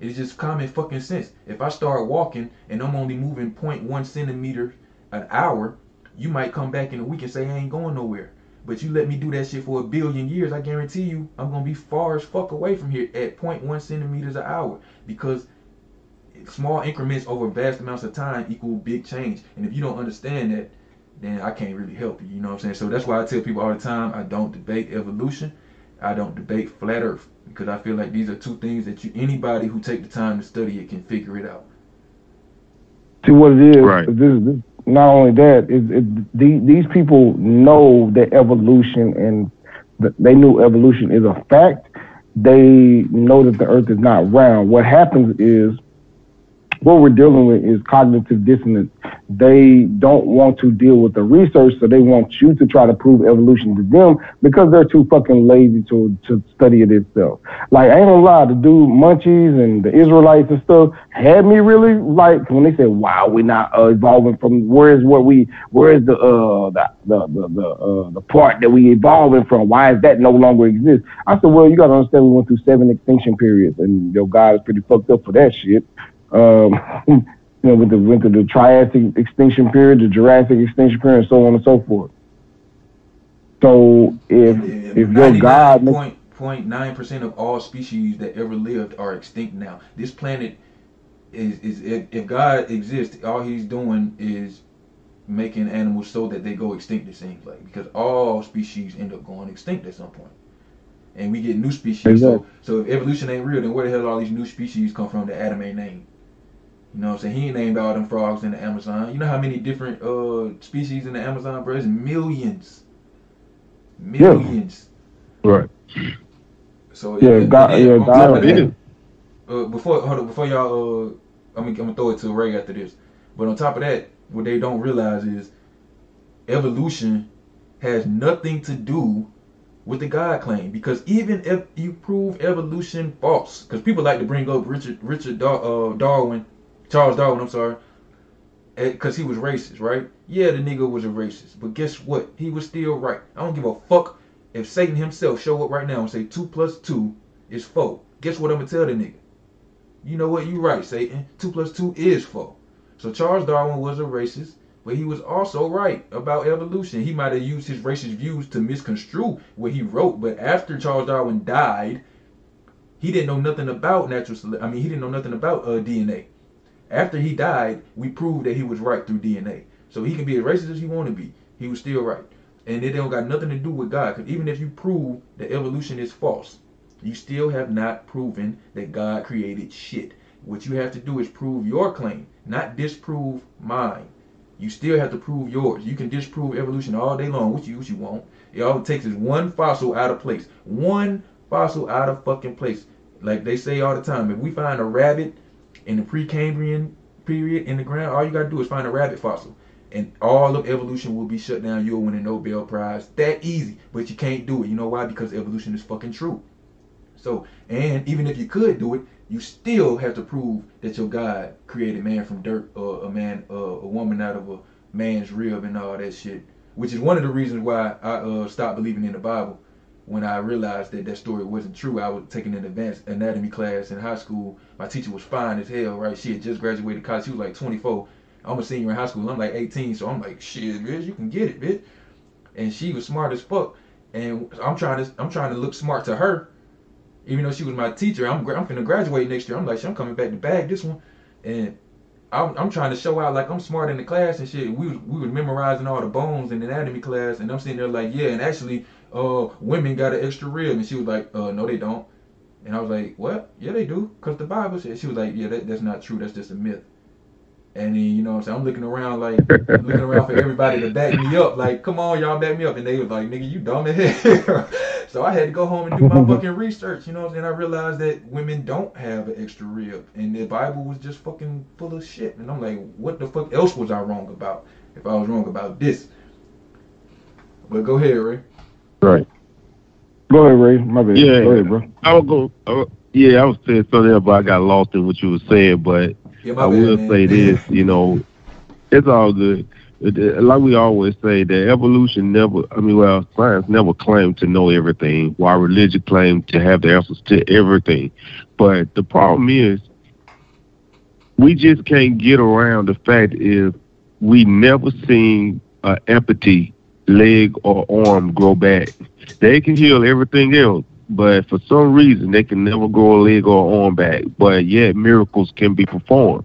It's just common fucking sense. If I start walking and I'm only moving 0.1 centimeter an hour, you might come back in a week and say I ain't going nowhere. But you let me do that shit for a billion years, I guarantee you I'm gonna be far as fuck away from here at 0.1 centimeters an hour because small increments over vast amounts of time equal big change. And if you don't understand that, then I can't really help you. You know what I'm saying? So that's why I tell people all the time I don't debate evolution. I don't debate flat earth because I feel like these are two things that you anybody who take the time to study it can figure it out. See what it is. Right. This, this, not only that, it, it, the, these people know that evolution and the, they knew evolution is a fact. They know that the Earth is not round. What happens is what we're dealing with is cognitive dissonance. They don't want to deal with the research, so they want you to try to prove evolution to them because they're too fucking lazy to, to study it itself. Like, I ain't gonna lie, the dude Munchies and the Israelites and stuff had me really like when they said, wow, we're not uh, evolving from where's what we, where's the, uh, the, the, the, the, uh, the part that we evolving from? Why is that no longer exist? I said, well, you gotta understand we went through seven extinction periods and your God is pretty fucked up for that shit um, you know, with the went through the Triassic extinction period, the Jurassic extinction period, and so on and so forth. So if if your God point point nine percent of all species that ever lived are extinct now. This planet is is if, if God exists, all He's doing is making animals so that they go extinct. It seems like because all species end up going extinct at some point and we get new species. Exactly. So, so if evolution ain't real, then where the hell all these new species come from that Adam ain't named? You know what I'm saying? He ain't named all them frogs in the Amazon. You know how many different uh species in the Amazon, bro? It's millions. Millions. Yeah. Right. So yeah, yeah, God, yeah, God, that, uh, before hold on, before y'all, uh, I'm gonna, I'm gonna throw it to Ray after this. But on top of that, what they don't realize is evolution has nothing to do with the God claim because even if you prove evolution false, because people like to bring up Richard Richard Dar- uh, Darwin Charles Darwin, I'm sorry, because he was racist, right? Yeah, the nigga was a racist, but guess what? He was still right. I don't give a fuck if Satan himself show up right now and say two plus two is four. Guess what I'm gonna tell the nigga? You know what? You right, Satan. Two plus two is four. So Charles Darwin was a racist, but he was also right about evolution. He might have used his racist views to misconstrue what he wrote, but after Charles Darwin died, he didn't know nothing about natural. I mean, he didn't know nothing about uh, DNA. After he died, we proved that he was right through DNA. So he can be as racist as he want to be. He was still right. And it don't got nothing to do with God. Because even if you prove that evolution is false, you still have not proven that God created shit. What you have to do is prove your claim, not disprove mine. You still have to prove yours. You can disprove evolution all day long, which you, which you won't. It all it takes is one fossil out of place. One fossil out of fucking place. Like they say all the time, if we find a rabbit in the Precambrian period in the ground, all you gotta do is find a rabbit fossil. And all of evolution will be shut down. You'll win a Nobel Prize. That easy. But you can't do it. You know why? Because evolution is fucking true. So, and even if you could do it, you still have to prove that your God created man from dirt or a man, uh, a woman out of a man's rib and all that shit. Which is one of the reasons why I uh, stopped believing in the Bible when I realized that that story wasn't true, I was taking an advanced anatomy class in high school. My teacher was fine as hell, right? She had just graduated college. She was like 24. I'm a senior in high school. I'm like 18, so I'm like, shit, bitch, you can get it, bitch. And she was smart as fuck. And I'm trying to, I'm trying to look smart to her, even though she was my teacher. I'm, I'm gonna graduate next year. I'm like, "Shit, I'm coming back to bag this one, and I'm, I'm trying to show out like I'm smart in the class and shit. We we was memorizing all the bones in anatomy class, and I'm sitting there like, yeah, and actually uh, women got an extra rib. And she was like, uh, no, they don't. And I was like, what? Yeah, they do. Because the Bible says. She was like, yeah, that, that's not true. That's just a myth. And then, you know what I'm saying? I'm looking around like, looking around for everybody to back me up. Like, come on, y'all back me up. And they was like, nigga, you dumb as hell. (laughs) so I had to go home and do my fucking research, you know what? And I realized that women don't have an extra rib. And the Bible was just fucking full of shit. And I'm like, what the fuck else was I wrong about if I was wrong about this? But go ahead, Ray. Right. Go ahead, Ray. My bad. Yeah. Go ahead, bro. I will go. Uh, yeah, I was saying something, but I got lost in what you were saying. But yeah, I will bad, say this, you know, it's all good. Like we always say, that evolution never, I mean, well, science never claimed to know everything, while religion claimed to have the answers to everything. But the problem is, we just can't get around the fact is we never seen an empathy leg or arm grow back. They can heal everything else, but for some reason they can never grow a leg or arm back. But yet miracles can be performed.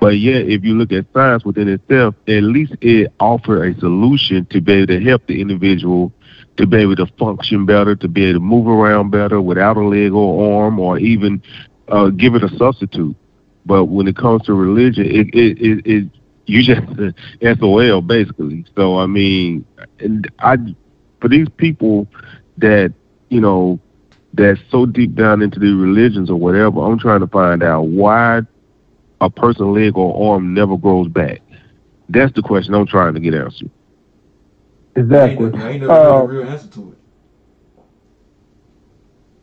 But yet, if you look at science within itself, at least it offers a solution to be able to help the individual to be able to function better, to be able to move around better without a leg or arm, or even uh, give it a substitute. But when it comes to religion, it it it, it (laughs) you just SOL basically. So I mean, and I for these people that you know that's so deep down into the religions or whatever, I'm trying to find out why a person's leg or arm never grows back. That's the question I'm trying to get answered. Exactly. Ain't, ain't never Uh, a real answer to it.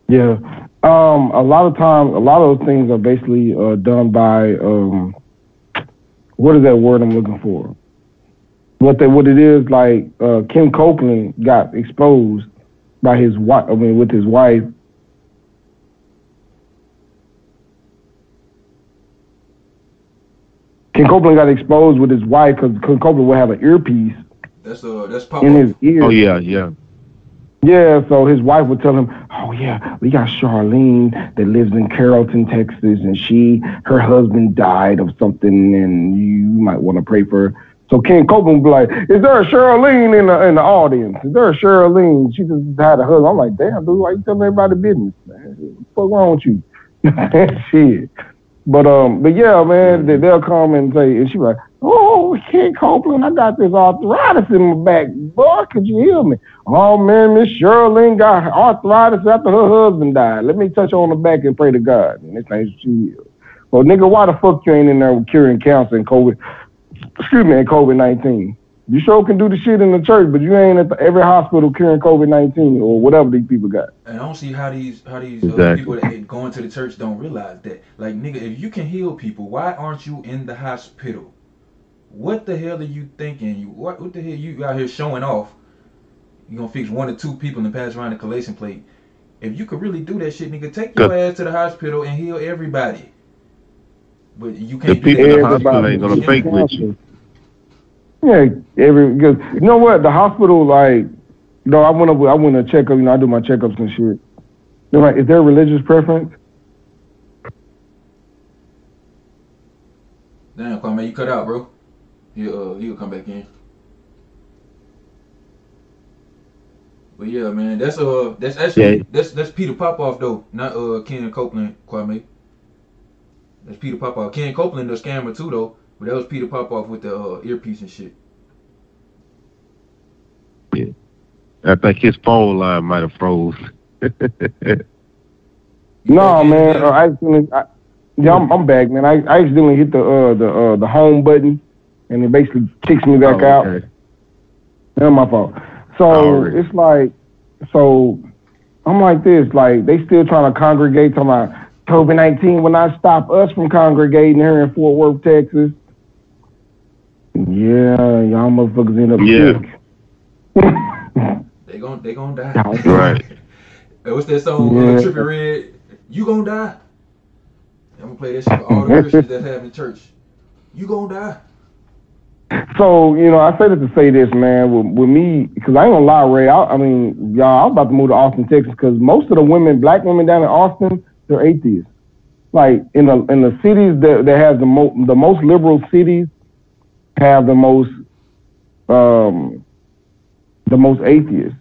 Yeah. Um, a lot of times, a lot of those things are basically uh, done by um, what is that word I'm looking for? What they, what it is like? Uh, Ken Copeland got exposed by his wife. I mean, with his wife. Ken Copeland got exposed with his wife because Ken Copeland would have an earpiece That's uh that's pop in his ear. Oh yeah, yeah. Yeah, so his wife would tell him, "Oh yeah, we got Charlene that lives in Carrollton, Texas, and she, her husband died of something, and you might want to pray for her." So Ken Copeland would be like, "Is there a Charlene in the in the audience? Is there a Charlene? She just had a husband." I'm like, "Damn, dude, why you telling everybody business, man? What's wrong with you?" (laughs) Shit. But um, but yeah, man, they, they'll come and say, and she like, "Oh, Ken Copeland, I got this arthritis in my back, boy. Could you heal me?" Oh man, Miss Shirley got arthritis after her husband died. Let me touch her on the back and pray to God. And this thing she healed. Well, nigga, why the fuck you ain't in there with curing cancer and COVID? Excuse me, and COVID nineteen. You sure can do the shit in the church, but you ain't at the, every hospital curing COVID nineteen or whatever these people got. And I don't see how these how these uh, Exactly. people that go into the church don't realize that. Like nigga, if you can heal people, why aren't you in the hospital? What the hell are you thinking? You what what the hell you out here showing off? You gonna fix one or two people and pass around the collation plate. If you could really do that shit, nigga, take your ass to the hospital and heal everybody. But you The can't do people that. in the hospital ain't gonna fake with you. Yeah, every because you know what the hospital like. You know, I went up. I went to check up. You know, I do my checkups and shit. They're like, is there a religious preference? Damn, Kwame, you cut out, bro. He'll uh, he'll come back in. But yeah, man, that's uh that's actually Yeah. that's that's Peter Popoff though, not uh Ken Copeland, Kwame. That's Peter Popoff. Ken Copeland the scammer too though, but that was Peter Popoff with the uh, earpiece and shit. Yeah, I think his phone line might have froze. (laughs) No, man. Uh, I I, yeah, I'm, I'm back, man. I, I accidentally hit the uh the uh the home button, and it basically kicks me back Oh, out. okay. That's my fault. So Alright. it's like, so I'm like this, like they still trying to congregate. Talking about COVID nineteen will not stop us from congregating here in Fort Worth, Texas. Yeah, y'all motherfuckers end up Yeah. sick. They gon' they gon' die. (laughs) Right. Hey, what's that song? Yeah. Uh, Trippie Redd. You gon' die. I'm gonna play that shit for all the Christians that have in church. You gon' die. So you know, I say that to say this, man. With, with me, because I ain't gonna lie, Ray. I, I mean, y'all, I'm about to move to Austin, Texas, because most of the women, black women down in Austin, they're atheists. Like in the in the cities that that have the most the most liberal cities have the most um the most atheists.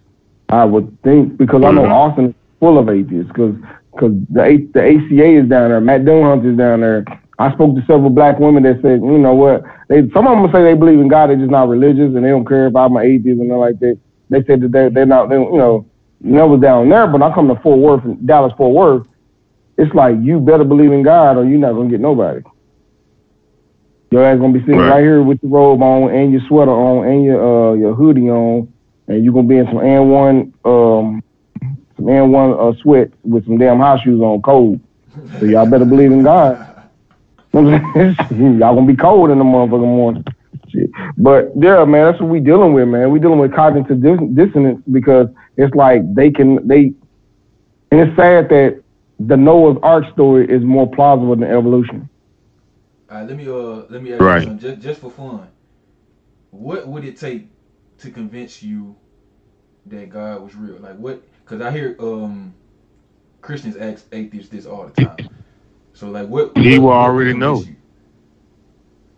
I would think because I know Mhm. Austin is full of atheists because because the A- the ACA is down there, Matt Dillahunty is down there. I spoke to several black women that said, you know what, they some of them say they believe in God, they're just not religious and they don't care if I'm an atheist and nothing like that. They said that they they're not, they, you know, never down there. But I come to Fort Worth, Dallas Fort Worth. It's like you better believe in God or you're not gonna get nobody. Your ass gonna be sitting Right. right, here with your robe on and your sweater on and your uh your hoodie on, and you're gonna be in some N one um some N one uh sweat with some damn high shoes on, cold. So y'all better believe in God. (laughs) y'all gonna be cold in the motherfucking morning. Shit. But yeah, man, that's what we dealing with, man. We dealing with cognitive dis- dissonance because it's like they can they, and it's sad that the Noah's Ark story is more plausible than evolution. All right, let me uh let me ask Right. you something just just for fun. What would it take to convince you that God was real? Like what? Because I hear um Christians ask atheists this all the time. So like what? He what- will what already convince know. you?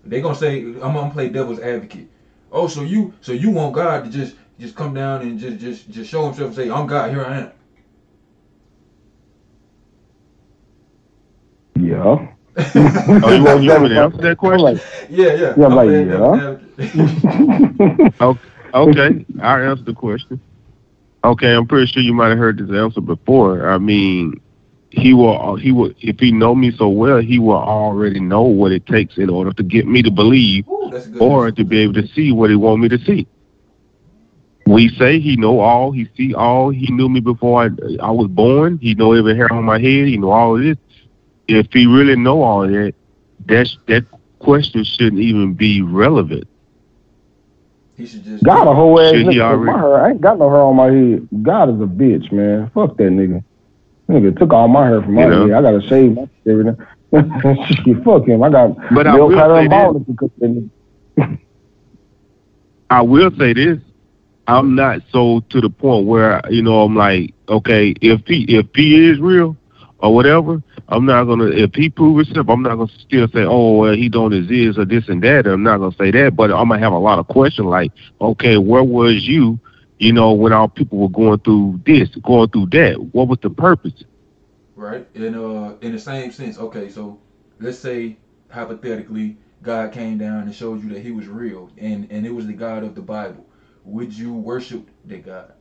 They gonna say I'm gonna play devil's advocate. Oh, so you so you want God to just just come down and just just just show himself and say I'm God here I am. Yeah. (laughs) oh, you want, you me to answer that question? Yeah, yeah. Yeah, I'm I'm like, playing yeah. (laughs) okay, okay, I'll answer the question. Okay, I'm pretty sure you might have heard this answer before. I mean, he will, he will, if he know me so well, he will already know what it takes in order to get me to believe, or to be able to see what he want me to see. We say he know all, he see all. He knew me before I, I was born. He know every hair on my head. He know all of this. If he really know all that, that's that question shouldn't even be relevant. He should just God a whole ass Shit, he nigga. My hair, I ain't got no hair on my head. God is a bitch, man. Fuck that nigga. Nigga took all my hair from my You know. head. I gotta shave my shit every day. (laughs) Shit, Fuck him. I got But I will say this. I will say this. I'm not so to the point where you know I'm like, okay, if he if he is real or whatever, I'm not gonna if he prove himself, I'm not gonna still say, oh, well, he don't exist or this and that. I'm not gonna say that, but I'm gonna have a lot of questions like, okay, where was you, you know, when our people were going through this, going through that? What was the purpose? right? In uh, in the same sense, okay. So let's say hypothetically, God came down and showed you that He was real, and and it was the God of the Bible. Would you worship that God?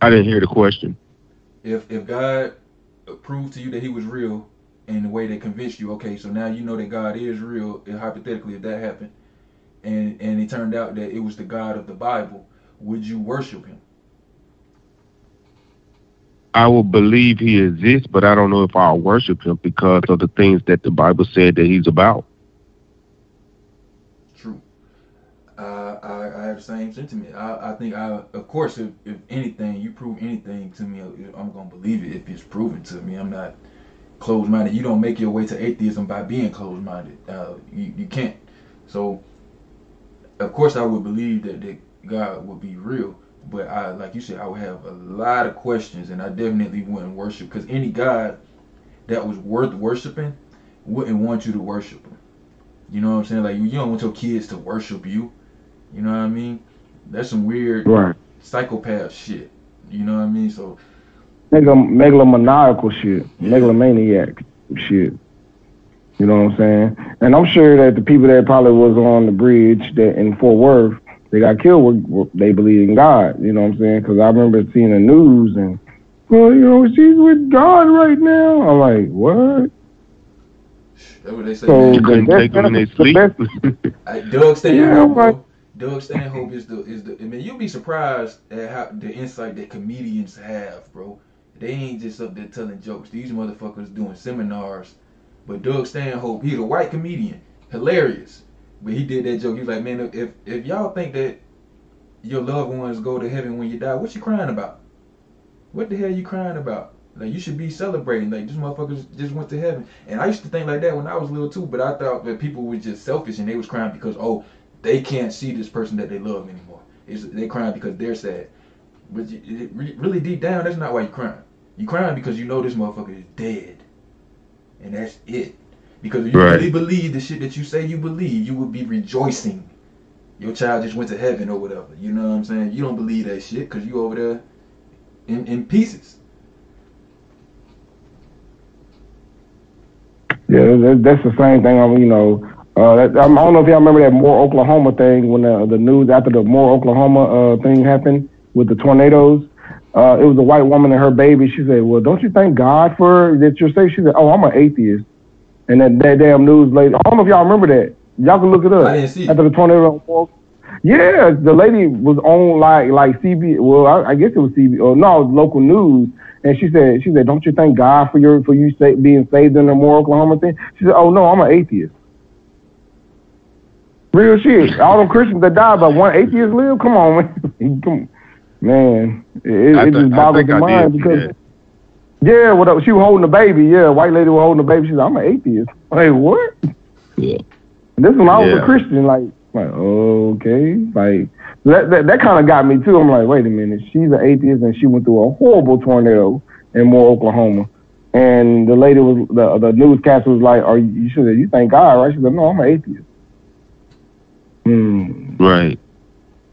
I didn't hear the question. If if God proved to you that He was real in the way that convinced you, okay, so now you know that God is real. Hypothetically, if that happened, and and it turned out that it was the God of the Bible, would you worship Him? I will believe he exists, but I don't know if I'll worship him because of the things that the Bible said that he's about. True. Uh, I, I have the same sentiment. I, I think I, of course, if, if anything, you prove anything to me, I'm gonna believe it if it's proven to me. I'm not closed-minded. You don't make your way to atheism by being closed-minded. Uh, you, you can't. So, of course, I would believe that, that God would be real. But I, like you said, I would have a lot of questions, and I definitely wouldn't worship because any God that was worth worshiping wouldn't want you to worship him. You know what I'm saying? Like you, you don't want your kids to worship you. You know what I mean? That's some weird Right. psychopath shit. You know what I mean? So Nigga, megalomaniacal shit, megalomaniac shit. You know what I'm saying? And I'm sure that the people that probably was on the bridge that in Fort Worth, they got killed. Were, were, they believe in God. You know what I'm saying? Because I remember seeing the news and, well, you know, she's with God right now. I'm like, what? that's what they say. So man. You couldn't the take them in their best- the sleep. best- (laughs) Doug Stanhope, Yeah, bro. Doug Stanhope is the is the. I mean, you'd be surprised at how the insight that comedians have, bro. They ain't just up there telling jokes. These motherfuckers doing seminars. But Doug Stanhope, he's a white comedian, hilarious. But he did that joke. He's like, man, if if y'all think that your loved ones go to heaven when you die, what you crying about? What the hell you crying about? Like you should be celebrating. Like these motherfuckers just went to heaven. And I used to think like that when I was little too. But I thought that people were just selfish and they was crying because oh they can't see this person that they love anymore. It's, they crying because they're sad. But you, it, really deep down, that's not why you're crying. You crying because you know this motherfucker is dead, and that's it. Because if you Right. really believe the shit that you say you believe, you would be rejoicing. Your child just went to heaven or whatever. You know what I'm saying? You don't believe that shit because you over there in, in pieces. Yeah, that's the same thing. I'm, you know, uh, that, I don't know if y'all remember that Moore, Oklahoma thing when the, the news after the Moore, Oklahoma uh, thing happened with the tornadoes. Uh, it was a white woman and her baby. She said, "Well, don't you thank God for that you're safe?" She said, "Oh, I'm an atheist." And that, that damn news lady. I don't know if y'all remember that. Y'all can look it up. I didn't see. After the tornado. Moore- Yeah, the lady was on like like CB. Well, I, I guess it was CB or no, it was local news. And she said, she said, don't you thank God for your for you sa- being saved in the Moore, Oklahoma thing? She said, oh no, I'm an atheist. Real shit. All them Christians that died, but one atheist live. Come on, man. (laughs) Come, man, it, I it thi- just I boggles the I did mind see because. that. Yeah, what she was holding the baby. Yeah, white lady was holding the baby. She's said, "I'm an atheist." (laughs) Like what? Yeah. And this one I was Yeah. a Christian. Like, like okay, like that that, that kind of got me too. I'm like, wait a minute, she's an atheist and she went through a horrible tornado in Moore, Oklahoma. And the lady was the the newscaster was like, "Are you, you should you thank God, right?" She said, "No, I'm an atheist." Hmm. Right.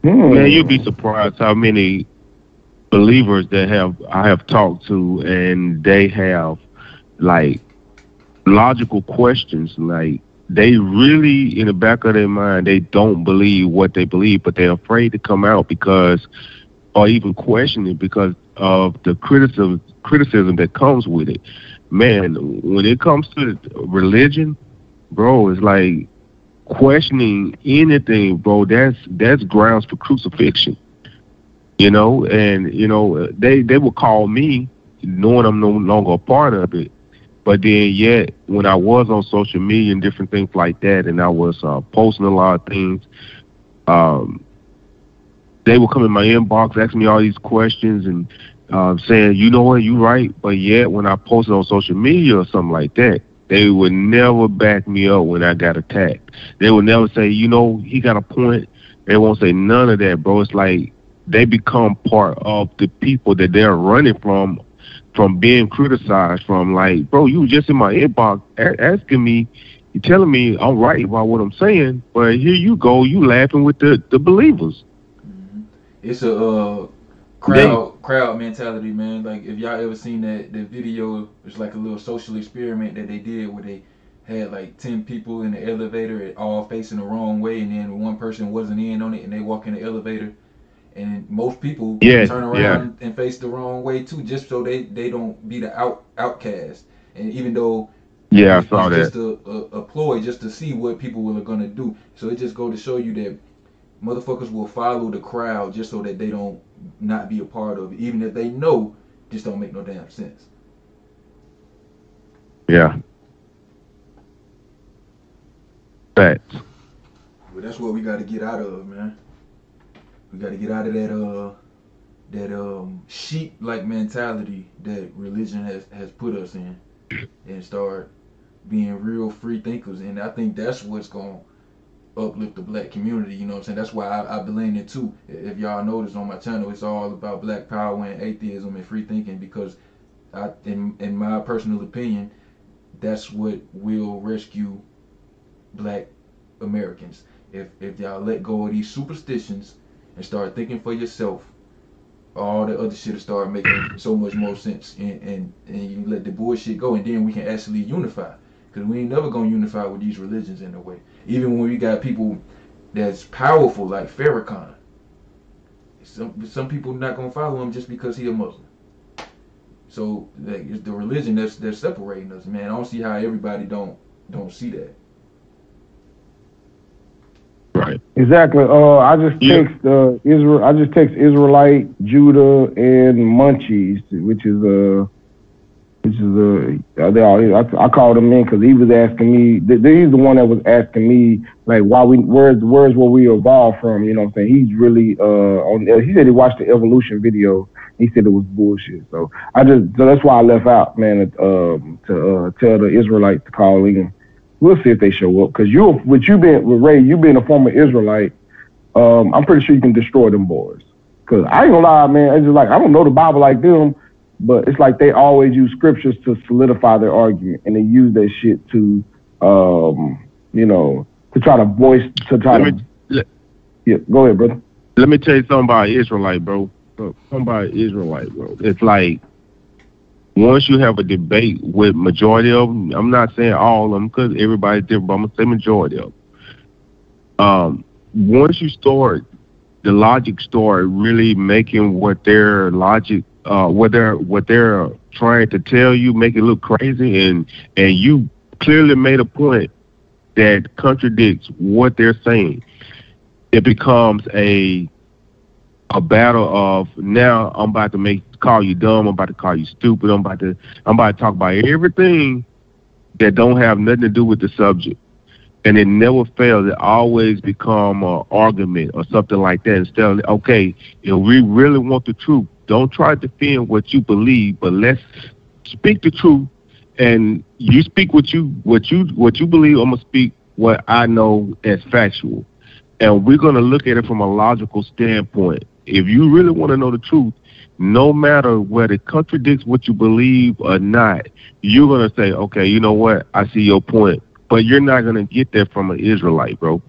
Hmm. Man, you'd be surprised how many believers that have I have talked to, and they have like logical questions. Like they really, in the back of their mind, they don't believe what they believe, but they're afraid to come out because, or even question it because of the criticism criticism that comes with it. Man, when it comes to religion, bro, it's like questioning anything, bro. That's that's grounds for crucifixion. You know, and you know they they will call me knowing I'm no longer a part of it. But then, yet, when I was on social media and different things like that, and I was uh, posting a lot of things, um, they would come in my inbox, asking me all these questions, and uh, saying, "You know what? You right." But yet, when I posted on social media or something like that, they would never back me up when I got attacked. They would never say, "You know, he got a point." They won't say none of that, bro. It's like they become part of the people that they're running from from being criticized from like, bro, you just in my inbox asking me, you telling me I'm right about what I'm saying, but here you go, you laughing with the the believers. It's a uh, crowd crowd mentality, man. Like if y'all ever seen that that video, it's like a little social experiment that they did where they had like ten people in the elevator, all facing the wrong way, and then one person wasn't in on it, and they walk in the elevator, and most people Yeah, turn around yeah. and face the wrong way too, just so they they don't be the out outcast. And even though Yeah, I it's saw just that. a, a, a ploy just to see what people are gonna do. So it just go to show you that motherfuckers will follow the crowd just so that they don't not be a part of it, even if they know just don't make no damn sense. Yeah. Facts. But that's what we got to get out of, man. We got to get out of that uh that um sheep like mentality that religion has has put us in, and start being real free thinkers. And I think that's what's gonna uplift the black community. You know what I'm saying? That's why I, I blend it too. If y'all notice on my channel, it's all about black power and atheism and free thinking because I, in in my personal opinion, that's what will rescue black Americans. If if y'all let go of these superstitions and start thinking for yourself, all the other shit will start making so much more sense. And and, and you let the bullshit go, and then we can actually unify. Cause we ain't never gonna unify with these religions in a way. Even when we got people that's powerful like Farrakhan. Some some people not gonna follow him just because he a Muslim. So like, it's the religion that's that's separating us, man. I don't see how everybody don't don't see that. Right. Exactly. Uh, I just Yeah. text uh, Israel. I just text Israelite, Judah, and Munchies, which is uh, which is all. I, called him in because he was asking me. th- He's the one that was asking me like, why we, where's, where's where we evolved from? You know what I'm saying? He's really uh, on. He said he watched the evolution video. He said it was bullshit. So I just, so that's why I left out, man, um, to uh, tell the Israelites to call in. We'll see if they show up. Cause you, with you being, with Ray, you being a former Israelite, um, I'm pretty sure you can destroy them boys. Cause I ain't gonna lie, man. It's just like I don't know the Bible like them, but it's like they always use scriptures to solidify their argument, and they use that shit to, um, you know, to try to voice, to try Let to. me let, Yeah, go ahead, brother. let me tell you something about Israelite, bro. Something about Israelite, bro. It's like once you have a debate with majority of them, I'm not saying all of them because everybody's different, but I'm gonna say majority of them. Um, once you start, the logic start really making what their logic, uh, what they're what they're trying to tell you, make it look crazy, and and you clearly made a point that contradicts what they're saying. It becomes a a battle of now I'm about to make call you dumb, I'm about to call you stupid, I'm about to I'm about to talk about everything that don't have nothing to do with the subject. And it never fails. It always become an argument or something like that. Instead of okay, if we really want the truth, don't try to defend what you believe, but let's speak the truth. And you speak what you what you what you believe. I'm gonna speak what I know as factual and we're to look at it from a logical standpoint. If you really want to know the truth, no matter whether it contradicts what you believe or not, you're to say, okay, you know what? I see your point. But you're not to get that from an Israelite, bro.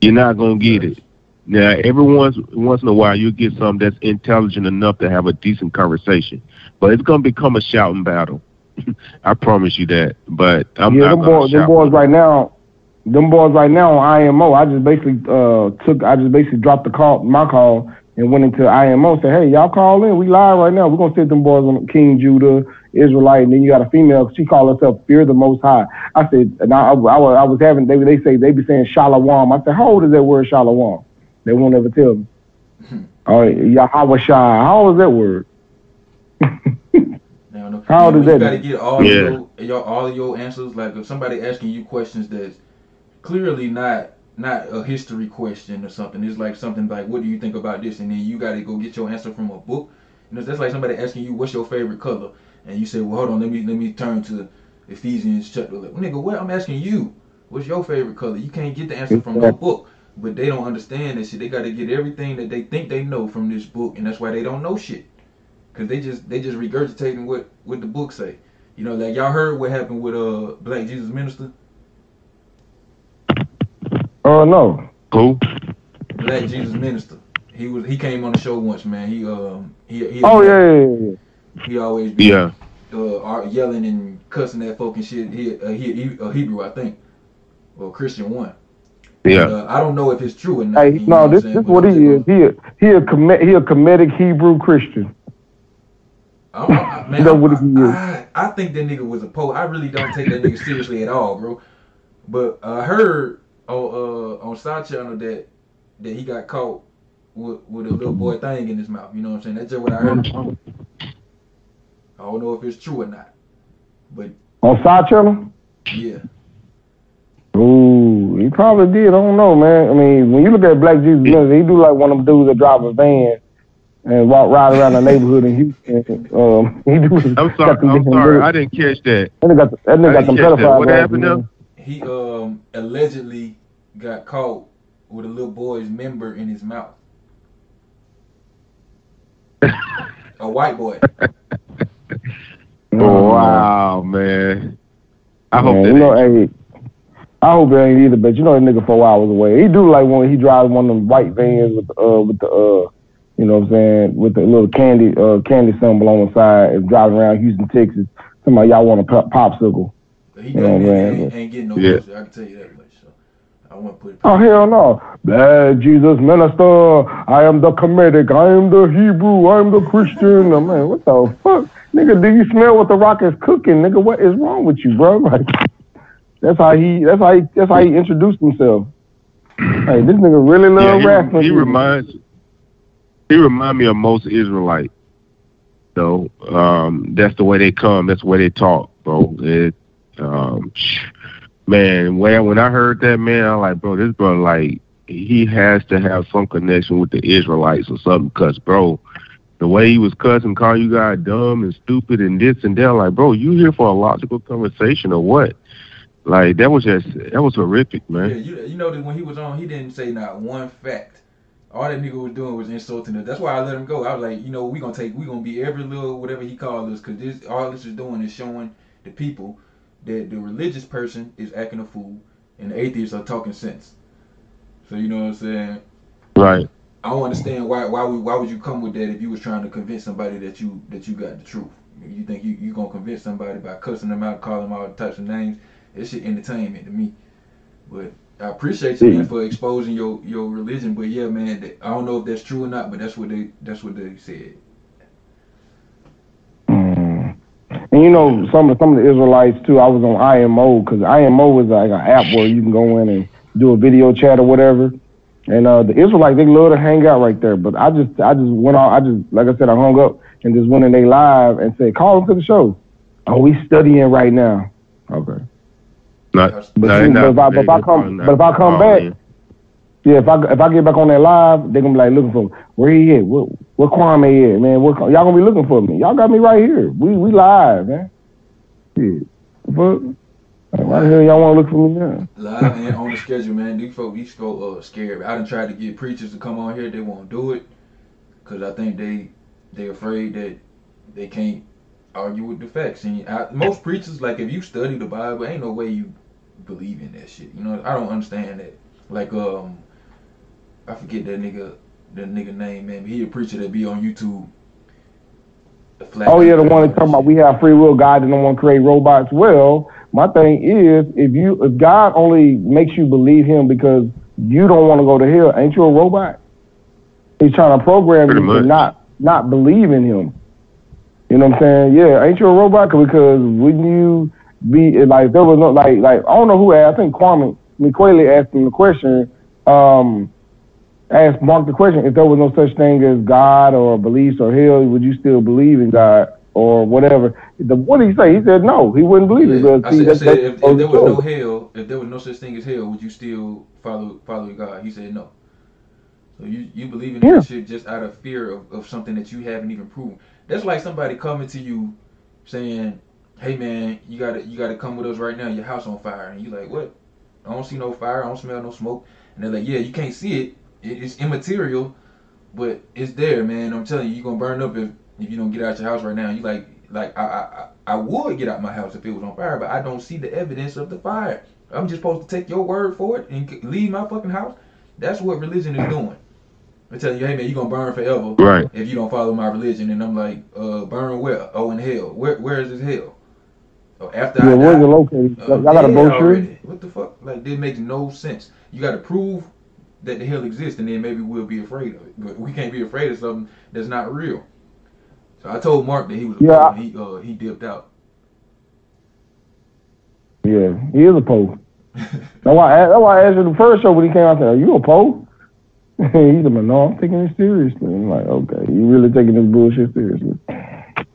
You're not to get it. Now, every once once in a while, you get some that's intelligent enough to have a decent conversation, but it's gonna become a shouting battle. (laughs) I promise you that. But I'm yeah, not them boys, them boys right now, them boys right now on IMO. I just basically uh took, I just basically dropped the call, my call, and went into IMO. and Said, hey, y'all call in. We live right now. We're gonna sit them boys on King Judah, Israelite, and then you got a female. She called herself Fear the Most High. I said, and I, I, I was, I was having. They they say they be saying Shalom. I said, how old is that word Shalom? They won't ever tell me. (laughs) Oh, all right, Yahweh Shai. How old is that word? (laughs) Now, How you, does you that- gotta get all Yeah. of your, your all your answers. Like if somebody asking you questions that's clearly not not a history question or something. It's like something like, "What do you think about this?" And then you gotta go get your answer from a book. You know, that's like somebody asking you, "What's your favorite color?" And you say, "Well, hold on, let me let me turn to Ephesians chapter 11." Nigga, what? I'm asking you, what's your favorite color? You can't get the answer from no book. But they don't understand that shit. They got to get everything that they think they know from this book, and that's why they don't know shit. Cause they just they just regurgitating what what the book say. You know, like y'all heard what happened with uh Black Jesus Minister. Oh no. Who? Black Jesus Minister. He was he came on the show once, man. He um he he Oh yeah, yeah, yeah. he always be Yeah. uh are yelling and cussing that fucking shit. He uh, he, he a Hebrew, I think, or Christian one. Yeah. Uh, I don't know if it's true or not. Hey, you know no, this saying? this But what I'm he just is. He a, he a com- he a comedic Hebrew Christian. I'm, I, (laughs) man, That's I'm- what he is. I, I think that nigga was a poet. I really don't take that nigga seriously at all, bro. But I heard on uh on Side Channel that that he got caught with with a little boy thing in his mouth. You know what I'm saying? That's just what I heard. I don't know if it's true or not. But On side channel? yeah, Ooh, he probably did. I don't know, man. I mean, when you look at Black Jesus Minister, he do like one of them dudes that drive a van and walk right around the neighborhood in Houston. Um, (laughs) he do. I'm sorry. I'm sorry. I didn't catch that. That nigga got, that nigga got some catch that. pedophile What happened man. he um allegedly got caught with a little boy's member in his mouth. (laughs) a white boy. Oh, wow, man. I hope Man, that you know, ain't hey, I hope it ain't either, but you know that nigga four hours away. He do like when he drives one of them white vans with the uh with the uh you know what I'm saying, with the little candy uh candy symbol on the side and driving around Houston, Texas. Somebody y'all want a pop- popsicle. He You know what I'm saying? ain't, ain't getting no Yeah. pussy. I can tell you that much. So I won't put it. Oh hell no. Bad Jesus minister. I am the comedic. I am the Hebrew. I am the Christian. Oh, (laughs) man, what the fuck? Nigga, do you smell what the rock is cooking? Nigga, what is wrong with you, bro? (laughs) Like that's how he that's how he that's how he introduced himself. Hey, this nigga really Yeah, love he, rapping. he reminds he remind me of most Israelites. So um, that's the way they come. That's the way they talk, bro. It, um, man, when when I heard that, man, I'm like, bro, this bro, like, he has to have some connection with the Israelites or something, cause, bro, the way he was cussing, calling you guys dumb and stupid and this and that, like, bro, you here for a logical conversation or what? Like, that was just that was horrific, man. Yeah, you, you know that when he was on, he didn't say not one fact. All that nigga was doing was insulting us. That's why I let him go. I was like, you know, we gonna take, we gonna be every little whatever he called us, cause this all this is doing is showing the people that the religious person is acting a fool and the atheists are talking sense. So you know what I'm saying? Right. I don't understand why why would why would you come with that if you was trying to convince somebody that you that you got the truth? You think you you gonna convince somebody by cussing them out, calling them all types of names? It's shit entertainment to me. But I appreciate you man for exposing your your religion. But yeah, man, that- I don't know if that's true or not, but that's what they that's what they said. Mm. And you know, some of some of the Israelites too. I was on IMO because IMO is like an app where you can go in and do a video chat or whatever. And uh, the Israelites they love to hang out right there. But I just I just went on. I just like I said I hung up and just went in they live and said call them to the show. Oh, we studying right now. Okay. Not, But, no, you- but if I, but if I come, but if I come back, calling. yeah, if I if I get back on that live, they're gonna be like looking for me. Where he at? What what Kwame at, man? What, y'all gonna be looking for me? Y'all got me right here. We we live, man. Yeah. Fuck. Why the hell y'all wanna look for me now? Live and on the schedule, man. These folks, these folks uh, scared. I done tried to get preachers to come on here. They won't do it because I think they they afraid that they can't argue with the facts. And I, most preachers, like if you study the Bible, ain't no way you believe in that shit. You know, I don't understand that. Like um, I forget that nigga that nigga name, man. But he a preacher that be on YouTube. Flat Oh yeah, the one that talking about we have free will. God didn't want to create robots. Well, my thing is, if you if God only makes you believe Him because you don't want to go to hell, ain't you a robot? He's trying to program Pretty you much. to not not believe in Him. You know what I'm saying? Yeah, ain't you a robot? Because wouldn't you be like there was no like like I don't know who asked. I think Kwame McQuayle asked him the question. Um, asked Mark the question: If there was no such thing as God or beliefs or hell, would you still believe in God or whatever? The, what did he say? He said no. He wouldn't believe it. Yeah, I said, I said if, if there was no hell, if there was no such thing as hell, would you still follow follow God? He said no. So you you believe in Yeah. that shit just out of fear of, of something that you haven't even proven. That's like somebody coming to you saying, "Hey man, you gotta you gotta come with us right now. Your house on fire." And you like, "What? I don't see no fire. I don't smell no smoke." And they're like, "Yeah, you can't see it. it it's immaterial, but it's there, man. I'm telling you, you're gonna burn up if if you don't get out your house right now." You like like I I I I would get out my house if it was on fire, but I don't see the evidence of the fire. I'm just supposed to take your word for it and leave my fucking house. That's what religion is doing. They're telling you, hey man, you're gonna burn forever Right. if you don't follow my religion. And I'm like, uh, burn where? Oh, in hell. Where Where is this hell? Oh, after Yeah, I where's it located? Uh, Y'all got a brochure? already. What the fuck? Like, this makes no sense. You got to prove that the hell exists, and then maybe we'll be afraid of it. But we can't be afraid of something that's not real. So I told Mark that he was a Yeah, I- and he uh he dipped out. Yeah, he is a Poe. that's why. I, that's why I asked him the first show when he came out. Said, "Are you a Poe?" (laughs) he said, "No, I'm taking it seriously." I'm like, "Okay, you really taking this bullshit seriously?"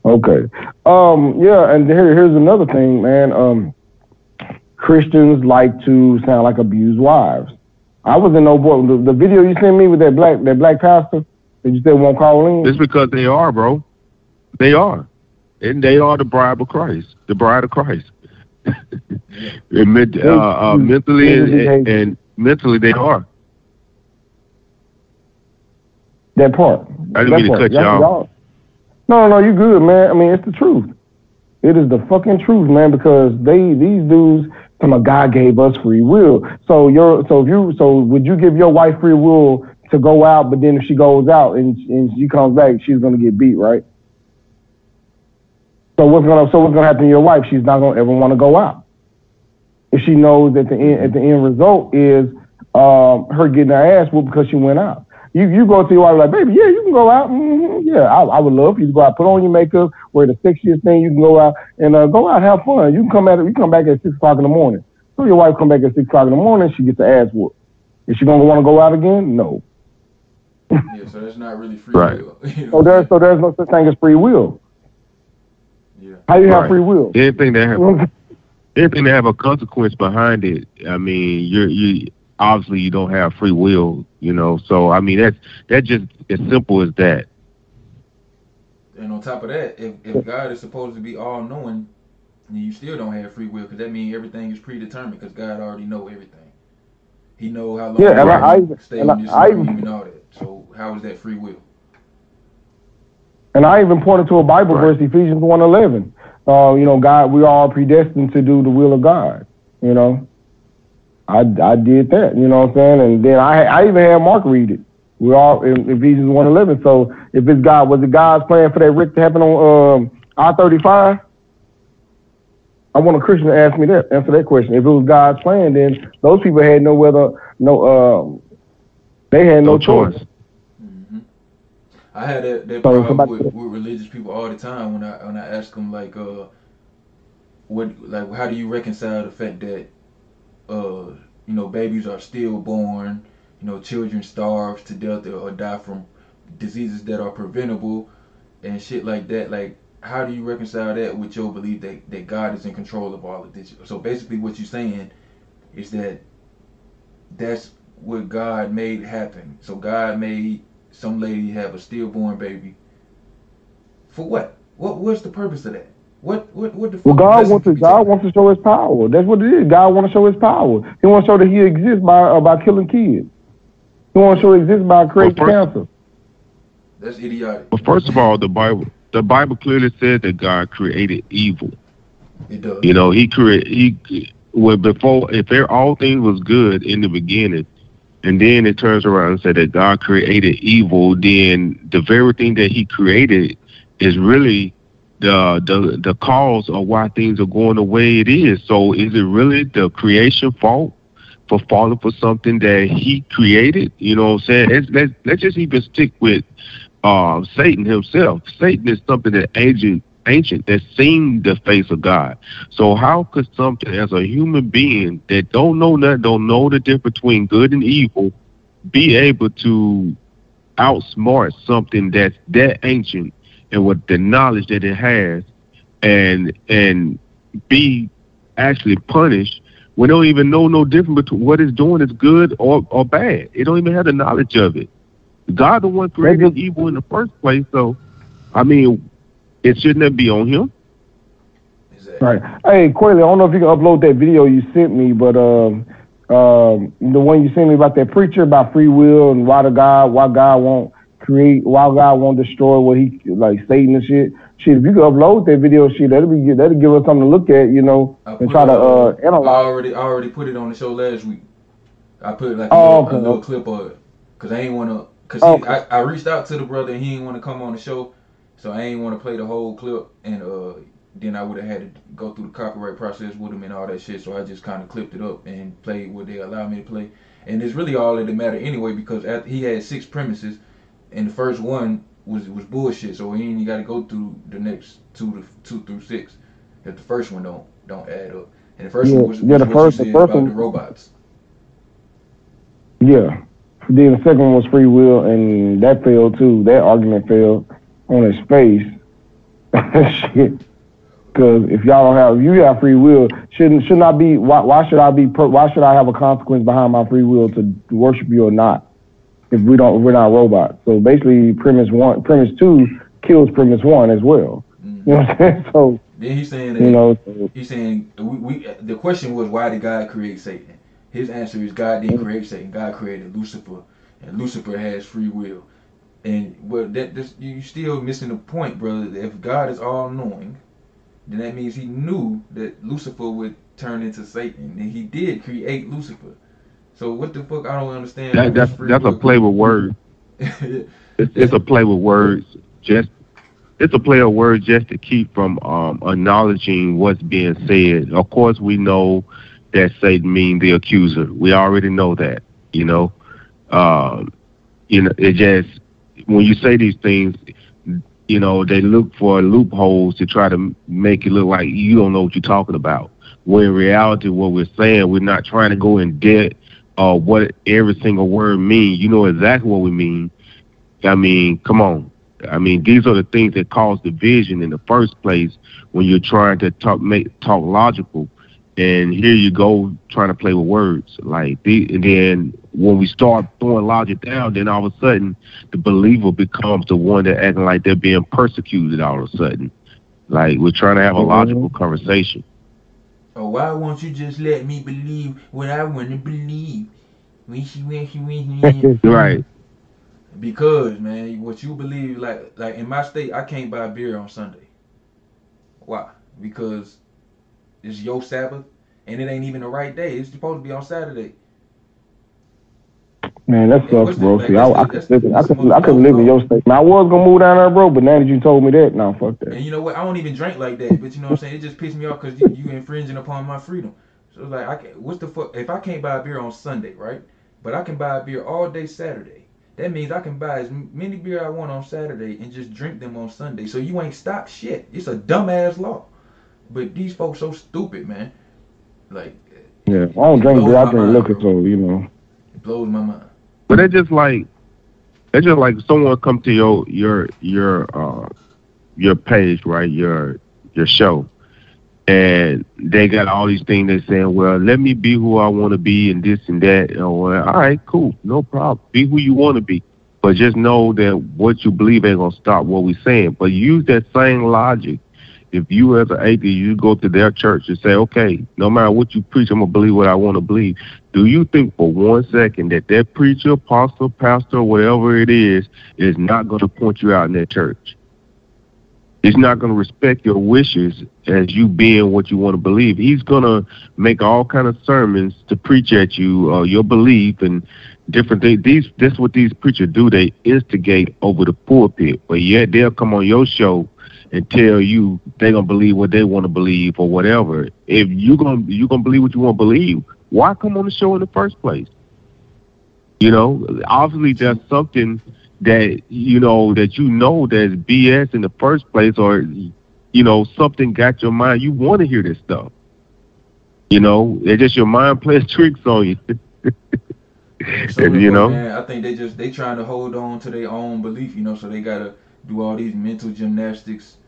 Okay. Um. Yeah, and here, here's another thing, man. Um, Christians like to sound like abused wives. I was in no boy. The, the video you sent me with that black that black pastor that you said won't call in. It's because they are, bro. They are. And they are the bride of Christ, the bride of Christ. (laughs) and men- uh, uh, mentally and, and, mentally they are. That part. I didn't That mean to part. cut you Y'all- off. No, no, you good, man. I mean, it's the truth. It is the fucking truth, man. Because they these dudes, some of God gave us free will. So you're so if you so would you give your wife free will to go out, but then if she goes out and and she comes back, she's gonna get beat, right? So what's gonna so what's gonna happen to your wife? She's not gonna ever want to go out if she knows that the end at the end result is um, her getting her ass whooped because she went out. You you go to your wife like, baby, yeah, you can go out. hmm yeah, I, I would love for you to go out, put on your makeup, wear the sexiest thing. You can go out and uh, go out, have fun. You can come at it. you come back at six o'clock in the morning. So your wife come back at six o'clock in the morning, she gets her ass whooped. Is she gonna want to go out again? No. Yeah, so that's not really free Right. will. (laughs) You know So there's so there's no such thing as free will. Yeah. How do you have free will? Anything that have anything that have a consequence behind it, I mean, you're you obviously you don't have free will, you know. So I mean that's that's just as simple as that. And on top of that, if, if God is supposed to be all knowing, then you still don't have free will because that means everything is predetermined because God already know everything. He know how long Yeah, and you I- I- can stay and on I- this I- stream and all that. So how is that free will? And I even pointed to a Bible verse, Ephesians 1.11. Uh, you know, God, we are all predestined to do the will of God. You know, I, I did that. You know what I'm saying? And then I I even had Mark read it. We're all in Ephesians 1.11. So if it's God, was it God's plan for that Rick to happen on um, I-35? I want a Christian to ask me that, answer that question. If it was God's plan, then those people had no whether no um, they had no, No choice. choice. I had that, that So problem with, with religious people all the time when I when I ask them like uh what like how do you reconcile the fact that uh you know babies are stillborn you know children starve to death or, die from diseases that are preventable and shit like that like how do you reconcile that with your belief that, that God is in control of all of this so basically what you're saying is that that's what God made happen so God made some lady have a stillborn baby. For what? What what's the purpose of that? What what what the fuck? Well, God wants to God wants to show His power. That's what it is. God wants to show His power. He wants to show that He exists by uh, by killing kids. He wants to show He exists by creating Well, cancer. That's idiotic. But first of all, the Bible the Bible clearly says that God created evil. It does. You know, he create he when before if there, all things was good in the beginning, and then it turns around and said that God created evil, then the very thing that He created is really the the the cause of why things are going the way it is. So is it really the creation fault for falling for something that He created? You know what I'm saying? It's, let's let's just even stick with uh, Satan himself. Satan is something that ancient ancient that's seen the face of God. So how could something as a human being that don't know nothing, don't know the difference between good and evil, be able to outsmart something that's that ancient and with the knowledge that it has and and be actually punished we don't even know no difference between what it's doing is good or, or bad. It don't even have the knowledge of it. God the one created evil in the first place, so I mean it shouldn't be on him. Right. Hey, Kwame, I don't know if you can upload that video you sent me, but um, um, the one you sent me about that preacher about free will and why the God, why God won't create, why God won't destroy what he like Satan and shit. Shit, if you could upload that video, shit, that'll be good that'll give us something to look at, you know, and try to uh analyze. I already, I already put it on the show last week. I put like a, Oh, little, okay. a little clip of it because I ain't want to. Cause he, I, I reached out to the brother and he didn't want to come on the show, so I ain't want to play the whole clip and uh then I would have had to go through the copyright process with him and all that shit. So I just kind of clipped it up and played what they allowed me to play. And it's really all that matter anyway because after he had six premises, and the first one was was bullshit. So he ain't got to go through the next two to two through six. If the first one don't don't add up, and the first Yeah, one was, yeah, the first- you the first about one- the robots. Yeah. Then the second one was free will, and that failed too. That argument failed on its face. (laughs) Shit. Because if y'all don't have, if you have free will, shouldn't shouldn't I be? Why, why should I be? Why should I have a consequence behind my free will to worship you or not? If we don't, if we're not robots. So basically, premise one, premise two kills premise one as well. Mm-hmm. You know what I'm saying? So Then he's saying that you know, he's saying we, we the question was why did God create Satan? His answer is God didn't create Satan. God created Lucifer, and Lucifer has free will. And well, that this, you still missing the point, brother. If God is all knowing, then that means He knew that Lucifer would turn into Satan, and He did create Lucifer. So what the fuck? I don't understand. That, that's that's a play with words. (laughs) It's, it's a play with words. Just it's a play of words just to keep from um, acknowledging what's being said. Of course, we know that Satan means the accuser. We already know that. You know, um, you know, it just when you say these things, you know, they look for loopholes to try to make it look like you don't know what you're talking about. When in reality, what we're saying, we're not trying to go in depth uh, what every single word means. You know exactly what we mean. I mean, come on. I mean, these are the things that cause division in the first place when you're trying to talk make talk logical. And here you go trying to play with words. Like the, and then when we start throwing logic down, then all of a sudden the believer becomes the one that acting like they're being persecuted all of a sudden. Like we're trying to have a logical conversation. Oh, why won't you just let me believe what I want to believe? (laughs) Right. Because man, what you believe, like like in my state, I can't buy beer on Sunday. Why? Because it's your Sabbath, and it ain't even the right day. It's supposed to be on Saturday. Man, that sucks, bro. See, I, I could live, I could, I could live in your state. Now I was gonna move down there, bro, but now that you told me that, now fuck that. And you know what? I don't even drink like that. But you know what I'm saying? It just pissed me off because you, you infringing upon my freedom. So it's like, I can, what's the fuck? If I can't buy a beer on Sunday, right? But I can buy a beer all day Saturday. That means I can buy as many beer I want on Saturday and just drink them on Sunday. So you ain't stopped shit. It's a dumbass law. But these folks so stupid, man. Like, Yeah, I don't drink beer. I drink liquor, so you know. it blows my mind. But it's just like it's just like someone come to your your your uh your page, right? Your your show. And they got all these things they saying, Well, let me be who I wanna be and this and that. And all right, cool, no problem. Be who you wanna be. But just know that what you believe ain't gonna stop what we saying. But use that same logic. If you as an atheist, you go to their church and say, okay, no matter what you preach, I'm gonna believe what I want to believe. Do you think for one second that that preacher, apostle, pastor, whatever it is, is not going to point you out in that church? He's not going to respect your wishes as you being what you want to believe. He's going to make all kind of sermons to preach at you uh, your belief and different things. These that's what these preachers do. They instigate over the pulpit. But yet they'll come on your show and tell you they're gonna believe what they want to believe or whatever. If you gonna you gonna believe what you want to believe, why come on the show in the first place? You know, obviously there's something that you know that you know that's BS in the first place, or you know something got your mind. You want to hear this stuff. You know, it's just your mind (laughs) plays tricks on you. (laughs) So And, you know, man, I think they just they trying to hold on to their own belief, you know, so they gotta do all these mental gymnastics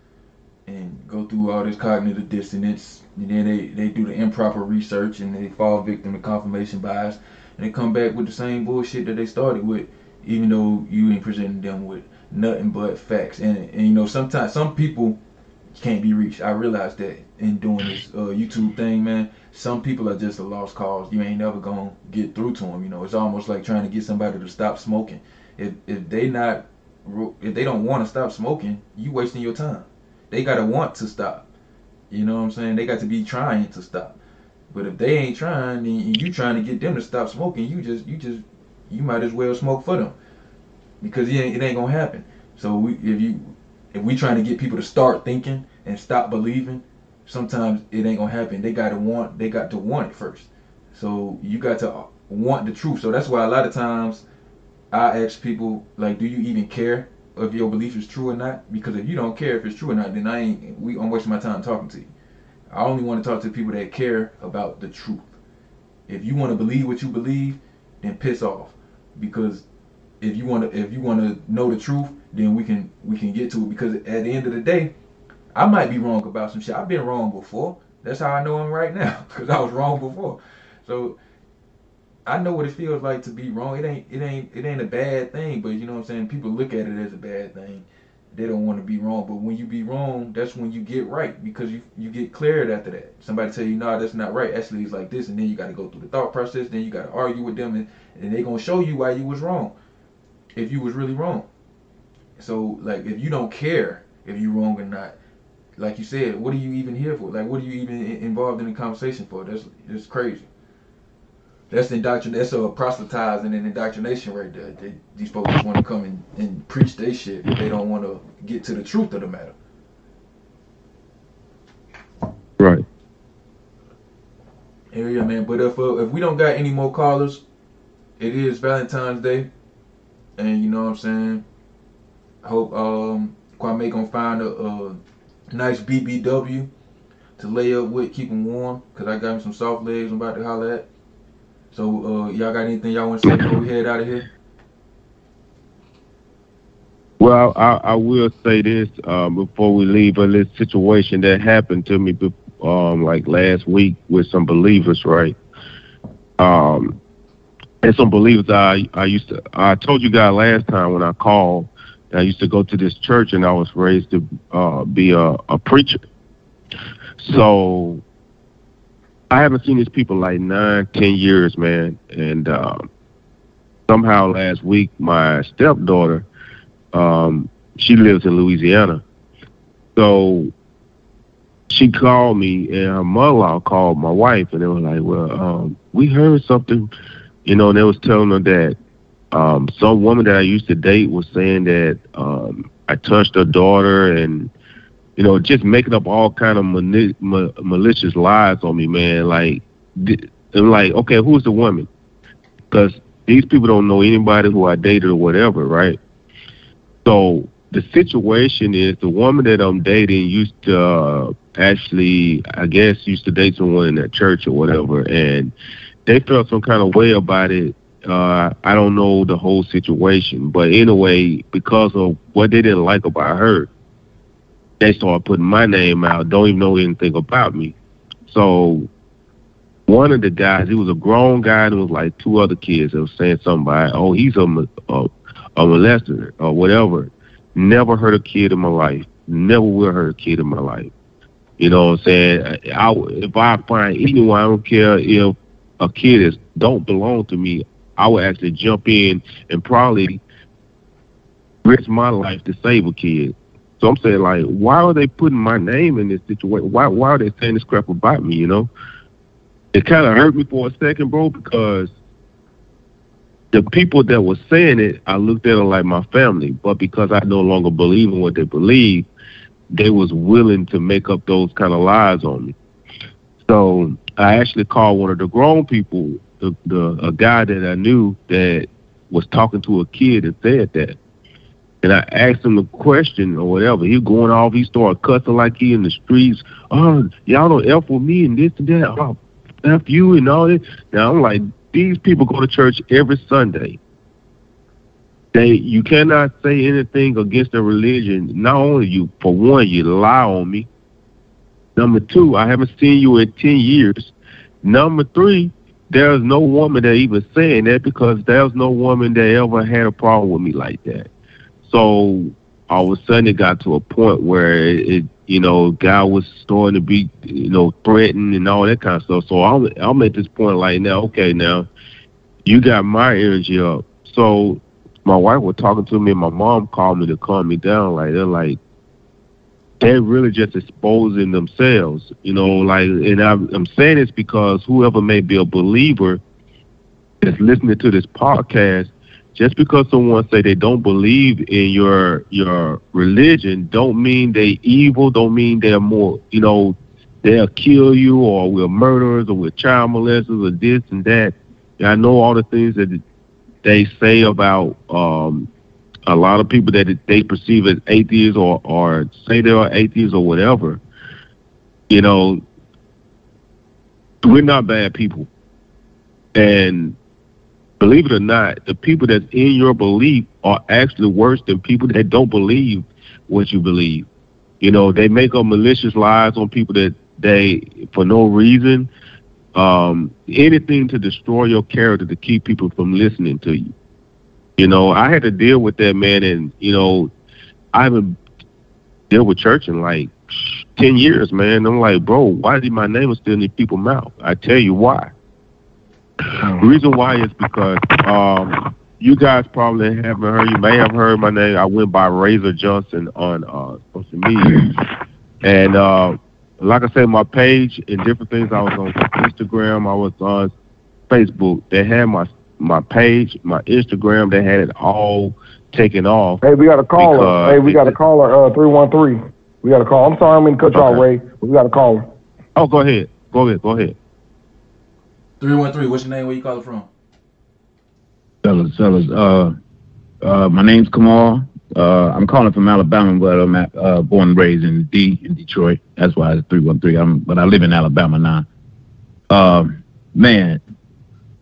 and go through all this cognitive dissonance, and then they they do the improper research and they fall victim to confirmation bias, and they come back with the same bullshit that they started with, even though you ain't presenting them with nothing but facts. And and you know sometimes some people can't be reached. I realize that in doing this uh, YouTube thing, man. Some people are just a lost cause. You ain't never gonna get through to them. You know, it's almost like trying to get somebody to stop smoking. If if they not if they don't want to stop smoking, you wasting your time. They gotta want to stop. You know what I'm saying? They got to be trying to stop. But if they ain't trying, and you trying to get them to stop smoking, you just you just you might as well smoke for them because it ain't, it ain't gonna happen. So we, if you if we trying to get people to start thinking and stop believing, sometimes it ain't gonna happen. They gotta want they got to want it first. So you got to want the truth. So that's why a lot of times I ask people like, do you even care if your belief is true or not? Because if you don't care if it's true or not, then I ain't we I'm wasting my time talking to you. I only want to talk to people that care about the truth. If you want to believe what you believe, then piss off. Because if you want to if you want to know the truth, then we can we can get to it. Because at the end of the day, I might be wrong about some shit. I've been wrong before. That's how I know I'm right now. (laughs) Because I was wrong before. So I know what it feels like to be wrong. It ain't it ain't it ain't a bad thing, but you know what I'm saying? People look at it as a bad thing. They don't want to be wrong. But when you be wrong, that's when you get right because you you get cleared after that. Somebody tell you, nah, that's not right. Actually it's like this and then you gotta go through the thought process, then you gotta argue with them and, and they gonna show you why you was wrong. If you was really wrong. So like if you don't care if you wrong or not, like you said, what are you even here for? Like what are you even involved in the conversation for? That's that's crazy. That's indoctrin. That's a proselytizing and indoctrination right there. They, these folks just want to come and, and preach their shit, but they don't want to get to the truth of the matter. right? Yeah, yeah, man. But if uh, if we don't got any more callers, it is Valentine's Day, and you know what I'm saying. I hope um Kwame gonna find a, a nice BBW to lay up with, keep him warm, cause I got him some soft legs. I'm about to holler at. So uh, y'all got anything y'all want to say before we head out of here? Well, I, I will say this um, before we leave. A little situation that happened to me, um, like last week with some believers, right? Um, and some believers. I I used to. I told you guys last time when I called. I used to go to this church, and I was raised to uh, be a, a preacher. So I haven't seen these people like nine, ten years, man. And um, somehow last week, my stepdaughter um, she lives in Louisiana. So she called me and her mother-in-law called my wife and they were like, well, um, we heard something, you know, and they was telling her that um, some woman that I used to date was saying that um, I touched her daughter and, you know, just making up all kind of mani- ma- malicious lies on me, man. Like, like, okay, who's the woman? Because these people don't know anybody who I dated or whatever, right? So the situation is the woman that I'm dating used to uh, actually, I guess, used to date someone in that church or whatever, and they felt some kind of way about it. Uh, I don't know the whole situation, but anyway, because of what they didn't like about her, they started putting my name out. Don't even know anything about me. So one of the guys, he was a grown guy, and there was like two other kids that was saying something about, oh, he's a, a, a molester or whatever. Never hurt a kid in my life. Never will hurt a kid in my life. You know what I'm saying? I, if I find anyone, I don't care if a kid is don't belong to me, I would actually jump in and probably risk my life to save a kid. So I'm saying like, why are they putting my name in this situation? Why why are they saying this crap about me? You know, it kind of hurt me for a second, bro, because the people that were saying it, I looked at them like my family, but because I no longer believe in what they believe, they was willing to make up those kind of lies on me. So I actually called one of the grown people, the, the a guy that I knew that was talking to a kid and said that. And I asked him a question or whatever. He going off, he started cussing like he in the streets. Oh, y'all don't F with me and this and that. Oh, F you and all this. Now I'm like, these people go to church every Sunday. They you cannot say anything against their religion. Not only you, for one, you lie on me. Number two, I haven't seen you in ten years. Number three, there's no woman that even saying that because there's no woman that ever had a problem with me like that. So all of a sudden it got to a point where it, you know, guy was starting to be, you know, threatened and all that kind of stuff. So I'm, I'm at this point like now, okay, now you got my energy up. So my wife was talking to me and my mom called me to calm me down. Like they're like, they're really just exposing themselves, you know, like, and I'm, I'm saying this because whoever may be a believer that's listening to this podcast, just because someone say they don't believe in your your religion, don't mean they evil, don't mean they're more, you know, they'll kill you or we're murderers or we're child molesters or this and that. And I know all the things that they say about um, a lot of people that they perceive as atheists or, or say they are atheists or whatever, you know, we're not bad people. And believe it or not, the people that's in your belief are actually worse than people that don't believe what you believe. You know, they make up malicious lies on people that they, for no reason, um, anything to destroy your character to keep people from listening to you. You know, I had to deal with that man, and you know, I haven't dealt with church in like ten years, man. I'm like, bro, why is my name still in these people's mouth? I tell you why. The reason why is because um, you guys probably haven't heard. You may have heard my name. I went by Razor Johnson on uh, social media, and uh, like I said, my page and different things. I was on Instagram. I was on Facebook. They had my my page, my Instagram. They had it all taken off. Hey, we got a caller. Hey, we got a caller. Uh, three one three. We got a call. I'm sorry, I'm going to cut Okay. Ray. We got a caller. Oh, go ahead. Go ahead. Go ahead. Three one three. What's your name? Where you calling from? fellas, fellas. Uh, uh, my name's Kamal. Uh, I'm calling from Alabama, but I'm at, uh, born and raised in D in Detroit. That's why it's three one three. I'm, but I live in Alabama now. Uh, man,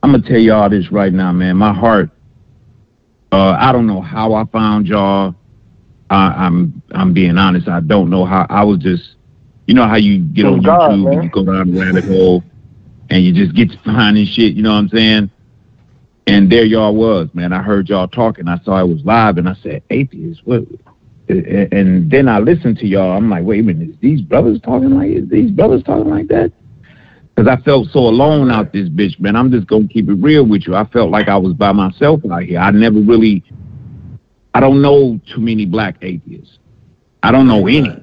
I'm gonna tell y'all this right now, man. My heart. Uh, I don't know how I found y'all. I, I'm I'm being honest. I don't know how. I was just, you know how you get on God, YouTube man. and you go down the rabbit hole, and you just get to finding shit. You know what I'm saying? And there y'all was, man. I heard y'all talking. I saw it was live, and I said, "Atheist." What? And and then I listened to y'all. I'm like, "Wait a minute, is these brothers talking like is these brothers talking like that?" Because I felt so alone out this bitch, man. I'm just gonna keep it real with you. I felt like I was by myself out here. I never really, I don't know too many black atheists. I don't know any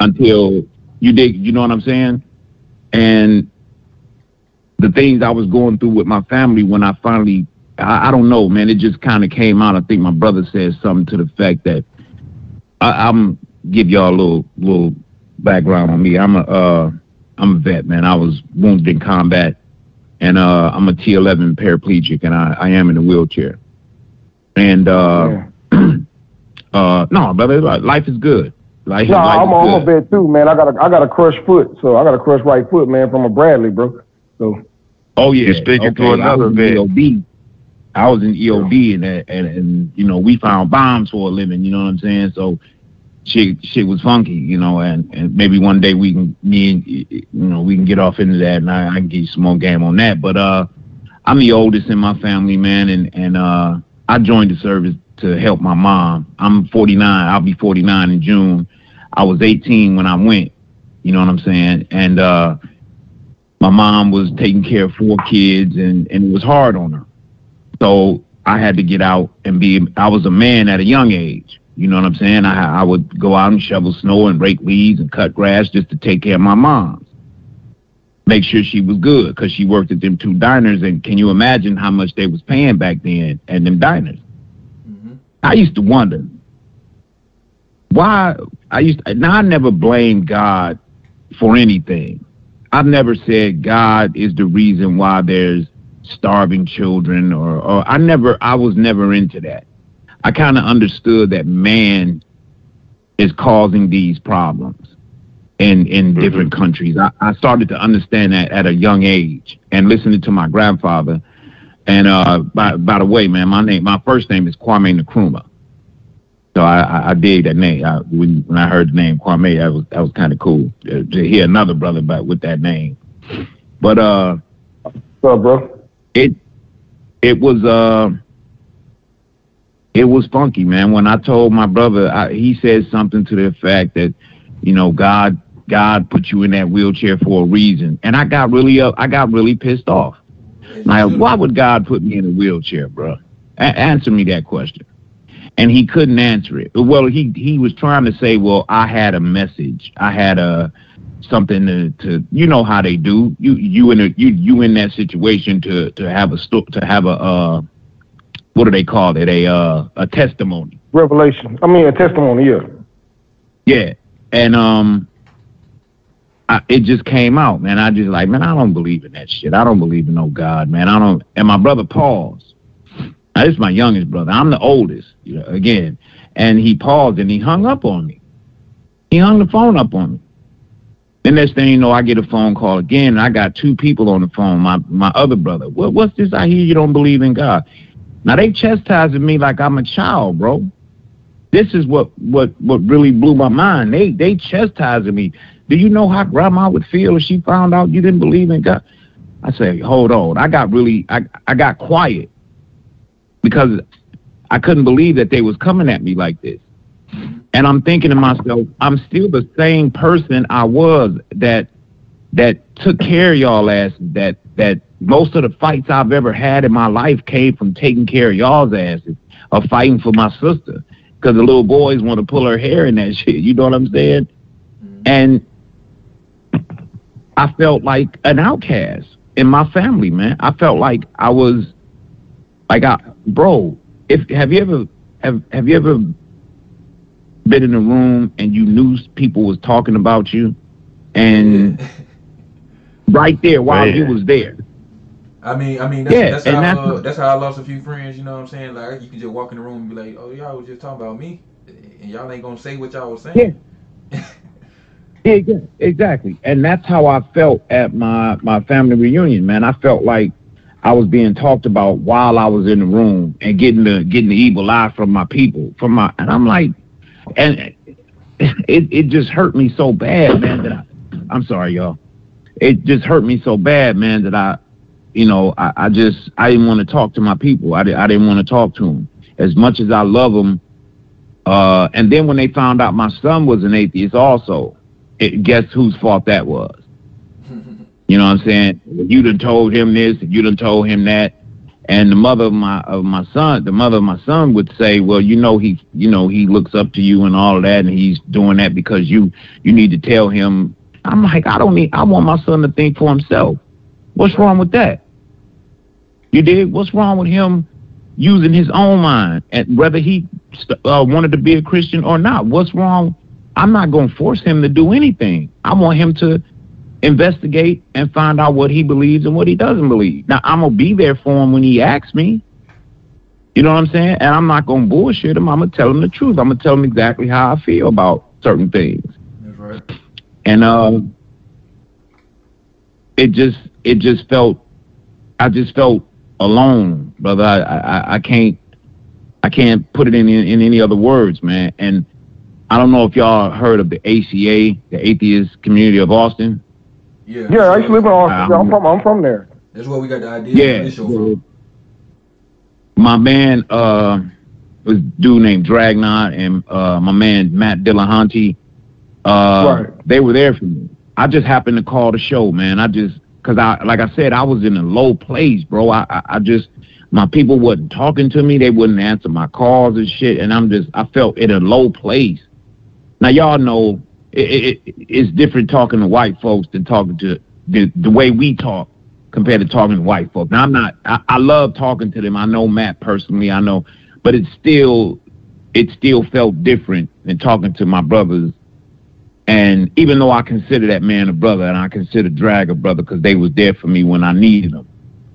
until you dig. You know what I'm saying? And the things I was going through with my family when I finally, I, I don't know, man. It just kind of came out. I think my brother said something to the fact that I, I'm give y'all a little little background on me. I'm a uh, I'm a vet, man. I was wounded in combat, and uh, I'm a T11 paraplegic, and I, I am in a wheelchair. And uh, (clears throat) uh, no, brother, life is good. Life, No, life I'm, is a, I'm a vet too, man. I got a I got a crushed foot, so I got a crushed right foot, man, from a Bradley, bro. So Oh yeah, You're speaking okay, I another was in vet. EOD. I was in EOD and, and and you know we found bombs for a living. You know what I'm saying? So shit shit was funky, you know. And, and maybe one day we can me and you know we can get off into that, and I, I can get you some more game on that. But uh, I'm the oldest in my family, man, and and uh, I joined the service to help my mom. I'm 49. I'll be 49 in June. I was 18 when I went. You know what I'm saying? And uh, my mom was taking care of four kids and, and it was hard on her. So I had to get out and be I was a man at a young age. You know what I'm saying? I I would go out and shovel snow and rake leaves and cut grass just to take care of my mom. Make sure she was good because she worked at them two diners, and can you imagine how much they was paying back then at them diners? Mm-hmm. I used to wonder why I used to, now I never blame God for anything. I've never said God is the reason why there's starving children or, or I never I was never into that. I kind of understood that man is causing these problems in in different countries. I, I started to understand that at a young age and listening to my grandfather. And uh, by by the way, man, my name my first name is Kwame Nkrumah. So I, I, I dig that name. I, when when I heard the name Kwame, that was that was kind of cool uh, to hear another brother but with that name. But uh, What's up, bro? it it was uh it was funky, man. When I told my brother, I, he said something to the effect that, you know, God God put you in that wheelchair for a reason, and I got really up. I got really pissed off. Like, why would God put me in a wheelchair, bro? A- answer me that question. And he couldn't answer it. Well, he he was trying to say, well, I had a message. I had a something to, to you know how they do. You you in a you you in that situation to to have a sto- to have a uh what do they call it a uh a testimony. Revelation. I mean, a testimony. Yeah. Yeah, and um, I, it just came out, man. I just like, man, I don't believe in that shit. I don't believe in no God, man. I don't. And my brother paused. Now, this is my youngest brother. I'm the oldest, you know, again, and he paused and he hung up on me. He hung the phone up on me. The next thing you know, I get a phone call again, and I got two people on the phone. My my other brother. What what's this? I hear you don't believe in God. Now they chastising me like I'm a child, bro this is what what what really blew my mind. They they chastising me. Do you know how grandma would feel if she found out you didn't believe in God? I said, hold on. I got really I I got quiet because I couldn't believe that they was coming at me like this. And I'm thinking to myself, I'm still the same person I was that that took care of y'all ass that that most of the fights I've ever had in my life came from taking care of y'all's asses or fighting for my sister because the little boys want to pull her hair and that (laughs) shit. You know what I'm saying? Mm-hmm. And I felt like an outcast in my family, man. I felt like I was like I bro, if have you ever have have you ever been in a room and you knew people was talking about you and (laughs) right there while you was there. I mean, I mean, that's, Yeah, that's how that's uh, what- that's how I lost a few friends. You know what I'm saying? Like you can just walk in the room and be like, "Oh, y'all was just talking about me," and y'all ain't gonna say what y'all was saying. Yeah, yeah, exactly. And that's how I felt at my my family reunion, man. I felt like I was being talked about while I was in the room and getting the getting the evil eye from my people, from my and I'm like and it it just hurt me so bad, man, that I I'm sorry, y'all. It just hurt me so bad, man, that I you know, I, I just I didn't want to talk to my people. I, di- I didn't want to talk to them as much as I love them. Uh, and then when they found out my son was an atheist, also, it, guess whose fault that was? You know what I'm saying? You done told him this, you done told him that, and the mother of my of my son, the mother of my son would say, well, you know he, you know he looks up to you and all of that, and he's doing that because you you need to tell him. I'm like, I don't need. I want my son to think for himself. What's wrong with that? You did. What's wrong with him using his own mind and whether he uh, wanted to be a Christian or not? What's wrong? I'm not going to force him to do anything. I want him to investigate and find out what he believes and what he doesn't believe. Now I'm gonna be there for him when he asks me. You know what I'm saying? And I'm not gonna bullshit him. I'm gonna tell him the truth. I'm gonna tell him exactly how I feel about certain things. That's right. And uh, it just it just felt I just felt alone, brother. I I, I can't I can't put it in, in any other words, man. And I don't know if y'all heard of the ACA, the Atheist Community of Austin. Yeah. Yeah, I used to live in Austin. Um, I'm from I'm from there. That's where we got the idea Yeah, for this show from. my man uh was a dude named Dragnot and uh my man Matt Dillahunty. Uh they were there for me. I just happened to call the show, man. I just cause I like I said, I was in a low place, bro. I I, I just my people wasn't talking to me. They wouldn't answer my calls and shit. And I'm just, I felt in a low place. Now y'all know it, it, it, it's different talking to white folks than talking to the, the way we talk compared to talking to white folks. Now I'm not, I, I love talking to them. I know Matt personally. I know, but it's still, it still felt different than talking to my brothers. And even though I consider that man a brother and I consider Drag a brother because they was there for me when I needed them.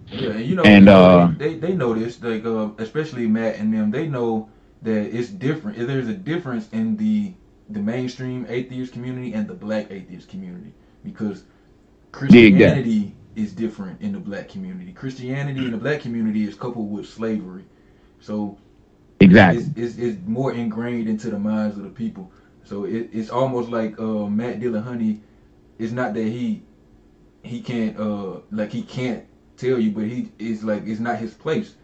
Yeah, and you know, And, uh, they, they know this, like uh, especially Matt and them. They know that it's different. There's a difference in the the mainstream atheist community and the black atheist community because Christianity is different in the black community. Christianity in the black community is coupled with slavery, so Exactly. it's, it's, it's more ingrained into the minds of the people. So it, it's almost like uh, Matt Dillahunty. It's not that he he can't uh like he can't tell you, but he is like it's not his place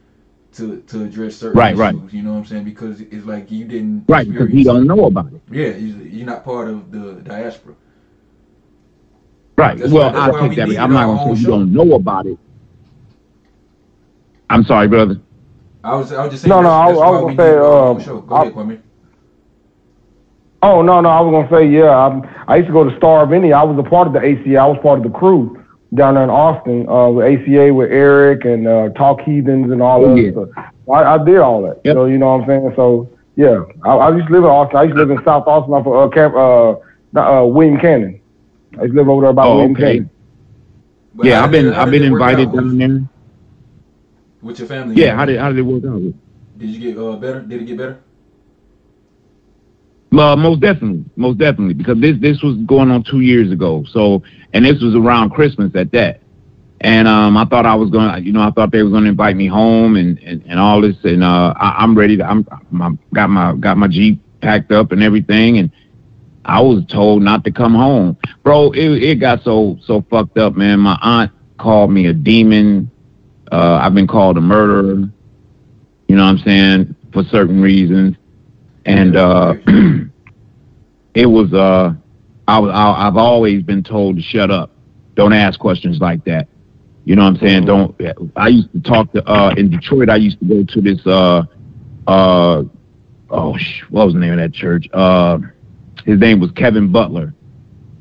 to to address certain Right, issues. right. You know what I'm saying? Because it's like you didn't Right, because he don't know about it. Yeah, you're you're not part of the diaspora. Right. That's well, why- I we take that. needed I'm not our gonna own say you don't know about it. I'm sorry, brother. I was I was just saying. No, no, that's, I, I was gonna say, needed uh, show. Go I- ahead, Kwame. Oh no, no, I was gonna say yeah. I, I used to go to Star of India. I was a part of the ACA. I was part of the crew down there in Austin uh, with ACA with Eric and uh, Talk Heathens and all Oh, that. yeah. stuff. I, I did all that. So you know what I'm saying. So yeah, I, I used to live in Austin. I used to live in South Austin off of uh, Camp, uh, uh, William Cannon. I used to live over there by Oh, William okay. Cannon. But yeah, I've been it- I've been invited down there. with your family. Yeah, how did how did it work out? Did you get uh, better? Did it get better? Uh, most definitely, most definitely, because this this was going on two years ago. So, and this was around Christmas at that. And um, I thought I was to you know, I thought they were to invite me home and, and, and all this. And uh, I, I'm ready to, I'm, I'm got my got my Jeep packed up and everything. And I was told not to come home, bro. It it got so so fucked up, man. My aunt called me a demon. Uh, I've been called a murderer. You know what I'm saying for certain reasons, and uh, (clears throat) it was uh, I was I, I've always been told to shut up, don't ask questions like that. You know what I'm saying? Don't. I used to talk to uh, in Detroit. I used to go to this uh, uh, oh sh- what was the name of that church? Uh, his name was Kevin Butler,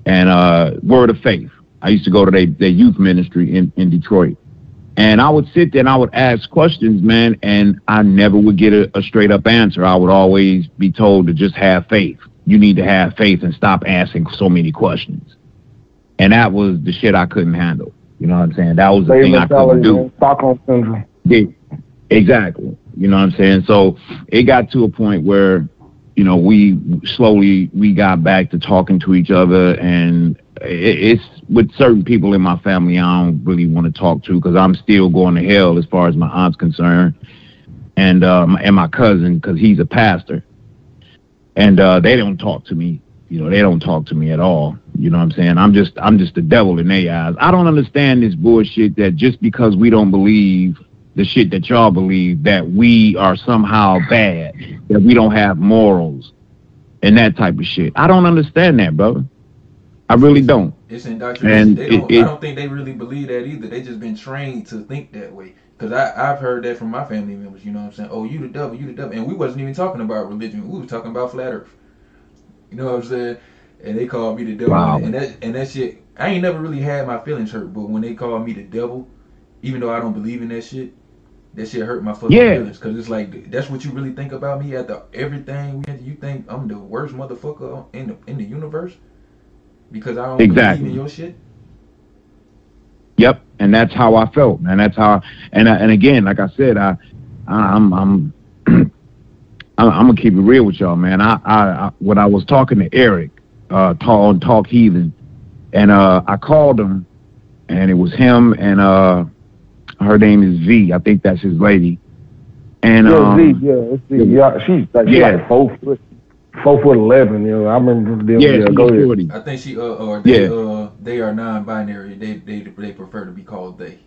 and uh, Word of Faith. I used to go to their their youth ministry in in Detroit. And I would sit there and I would ask questions, man, and I never would get a, a straight up answer. I would always be told to just have faith. You need to have faith and stop asking so many questions. And that was the shit I couldn't handle. You know what I'm saying? That was the Slave thing I couldn't do. Stockholm syndrome. Yeah, exactly. You know what I'm saying? So it got to a point where, you know, we slowly we got back to talking to each other, and it's with certain people in my family I don't really want to talk to because I'm still going to hell as far as my aunt's concerned, and um, and my cousin because he's a pastor, and uh, they don't talk to me. You know, they don't talk to me at all. You know what I'm saying? I'm just I'm just the devil in their eyes. I don't understand this bullshit that just because we don't believe the shit that y'all believe that we are somehow bad, that we don't have morals and that type of shit. I don't understand that, brother. I really don't. It's indoctrination. And it- don't, it- I don't think they really believe that either. They just been trained to think that way. Cause I I've heard that from my family members. You know what I'm saying? Oh, you the devil, you the devil, and we wasn't even talking about religion. We was talking about flat Earth. You know what I'm saying? And they called me the devil. Wow. And that and that shit. I ain't never really had my feelings hurt, but when they called me the devil, even though I don't believe in that shit, that shit hurt my fucking Yeah. feelings. Cause it's like that's what you really think about me after everything. we- You think I'm the worst motherfucker in the in the universe because I don't Exactly. believe in your shit. Yep, and that's how I felt, man. That's how, and I, and again, like I said, I, I I'm I'm (clears throat) I'm, I'm gonna keep it real with y'all, man. I, I, I when I was talking to Eric, uh, talk, on Talk Heathen, and uh, I called him, and it was him and uh, her name is V. I think that's his lady, and yeah, um, Z, yeah, it's Z. Yeah, she's like, she's Yeah. like four foot, four foot eleven. You know, I remember them. yeah, Yeah, she's go ahead. I think she uh or they Yeah. uh they are non-binary. They they they prefer to be called they.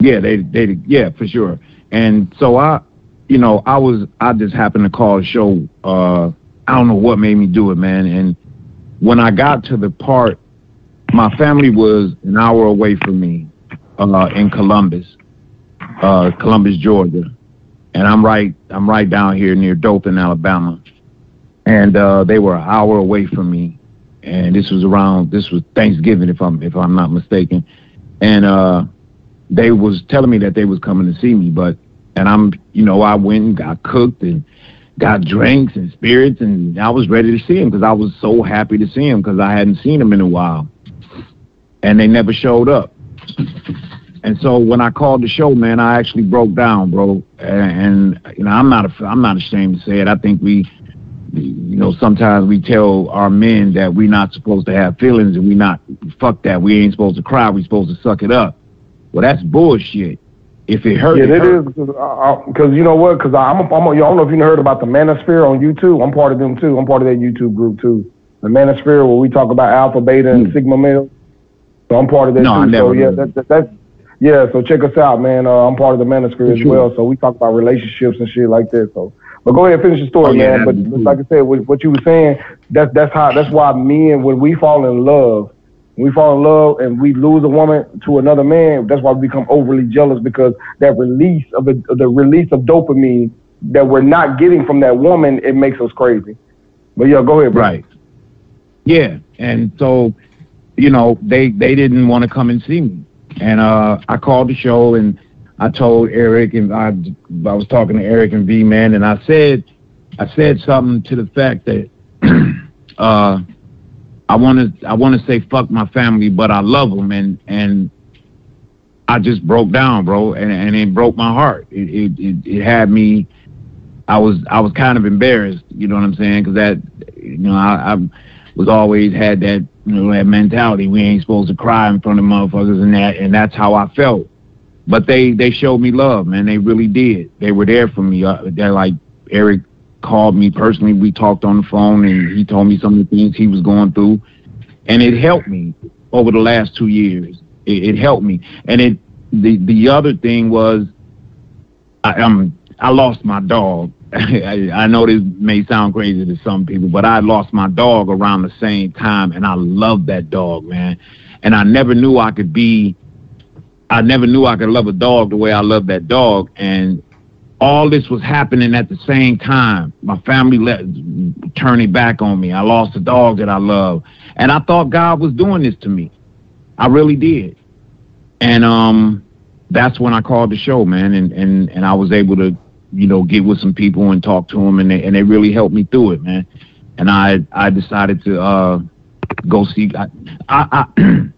Yeah, they they yeah for sure. And so I, you know, I was I just happened to call a show. Uh, I don't know what made me do it, man. And when I got to the part, my family was an hour away from me, uh, in Columbus, uh, Columbus, Georgia, and I'm right I'm right down here near Dothan, Alabama, and uh, they were an hour away from me, and this was around this was Thanksgiving if I'm if I'm not mistaken, and uh, they was telling me that they was coming to see me, but and I'm you know I went and got cooked and got drinks and spirits, and I was ready to see him because I was so happy to see him because I hadn't seen him in a while, and they never showed up. And so when I called the show, man, I actually broke down, bro. And, and you know, I'm not a, I'm not ashamed to say it. I think we, you know, sometimes we tell our men that we're not supposed to have feelings and we not fuck that. We ain't supposed to cry. We supposed to suck it up. Well, that's bullshit. If it hurts, Yeah, it hurt. is because uh, uh, you know what? Because I'm, I'm a, I don't know if you heard about the Manosphere on YouTube. I'm part of them too. I'm part of that YouTube group too. The Manosphere where we talk about alpha, beta, and hmm. sigma male. So I'm part of that. No, I too. never so yeah, that, that, that's yeah. So check us out, man. Uh, I'm part of the Manosphere as well. So we talk about relationships and shit like that. So, but go ahead, and finish the story, Oh, yeah, man. But like I said, what, what you were saying, that's that's how that's why men when we fall in love. When we fall in love and we lose a woman to another man, that's why we become overly jealous because that release of the, the release of dopamine that we're not getting from that woman, it makes us crazy. But yeah, go ahead, bro. Right. Yeah, and so, you know, they they didn't want to come and see me, and uh, I called the show and I told Eric and I I was talking to Eric and V man, and I said I said something to the fact that (clears throat) uh, I want to I want to say fuck my family, but I love them, and and I just broke down, bro, and and it broke my heart. It it it, it had me. I was I was kind of embarrassed, you know what I'm saying? Because that, you know, I, I was always had that you know that mentality. We ain't supposed to cry in front of motherfuckers, and that and that's how I felt. But they they showed me love, man. They really did. They were there for me. Uh, they're like Eric called me personally. We talked on the phone, and he told me some of the things he was going through, and it helped me over the last two years. It, it helped me, and it the the other thing was I um I lost my dog. I, (laughs) I know this may sound crazy to some people, but I lost my dog around the same time, and I love that dog, man. And I never knew I could be. I never knew I could love a dog the way I love that dog, and all this was happening at the same time. My family let turning back on me. I lost the dog that I love, and I thought God was doing this to me. I really did, and um, that's when I called the show, man, and and and I was able to, you know, get with some people and talk to them, and they and they really helped me through it, man. And I I decided to uh go see. I I. I (clears throat)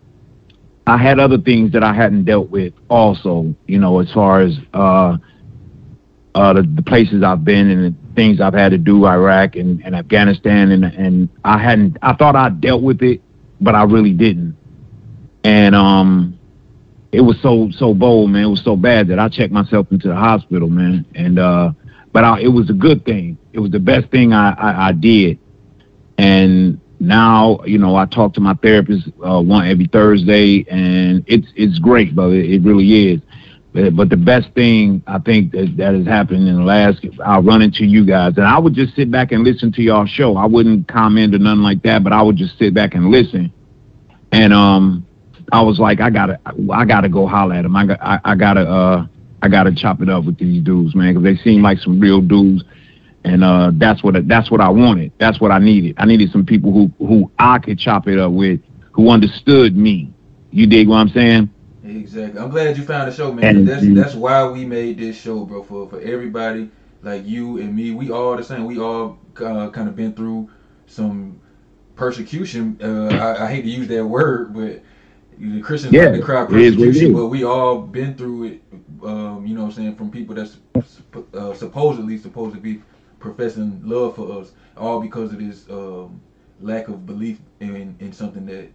I had other things that I hadn't dealt with also, you know, as far as uh, uh, the, the places I've been and the things I've had to do, Iraq and, and Afghanistan, and and I hadn't. I thought I dealt with it, but I really didn't. And um, it was so so bold, man. It was so bad that I checked myself into the hospital, man. And uh, but I, it was a good thing. It was the best thing I, I, I did. And now, you know, I talk to my therapist uh, one every Thursday, and it's it's great, it, it really is. But, but the best thing I think that, that has happened in the last, I'll run into you guys, and I would just sit back and listen to y'all show. I wouldn't comment or nothing like that, but I would just sit back and listen. And um, I was like, I gotta, I gotta go holler at them. I got, I, I gotta, uh, I gotta chop it up with these dudes, man, because they seem like some real dudes. And uh, that's what that's what I wanted. That's what I needed. I needed some people who who I could chop it up with, who understood me. You dig what I'm saying? Exactly. I'm glad you found the show, man. And- that's that's why we made this show, bro. For for everybody like you and me, we all the same. We all uh, kind of been through some persecution. Uh, I, I hate to use that word, but the Christians Yeah, like to cry it is what it persecution, but we all been through it. Um, you know what I'm saying? From people that's uh, supposedly supposed to be professing love for us, all because of this um, lack of belief in in something that.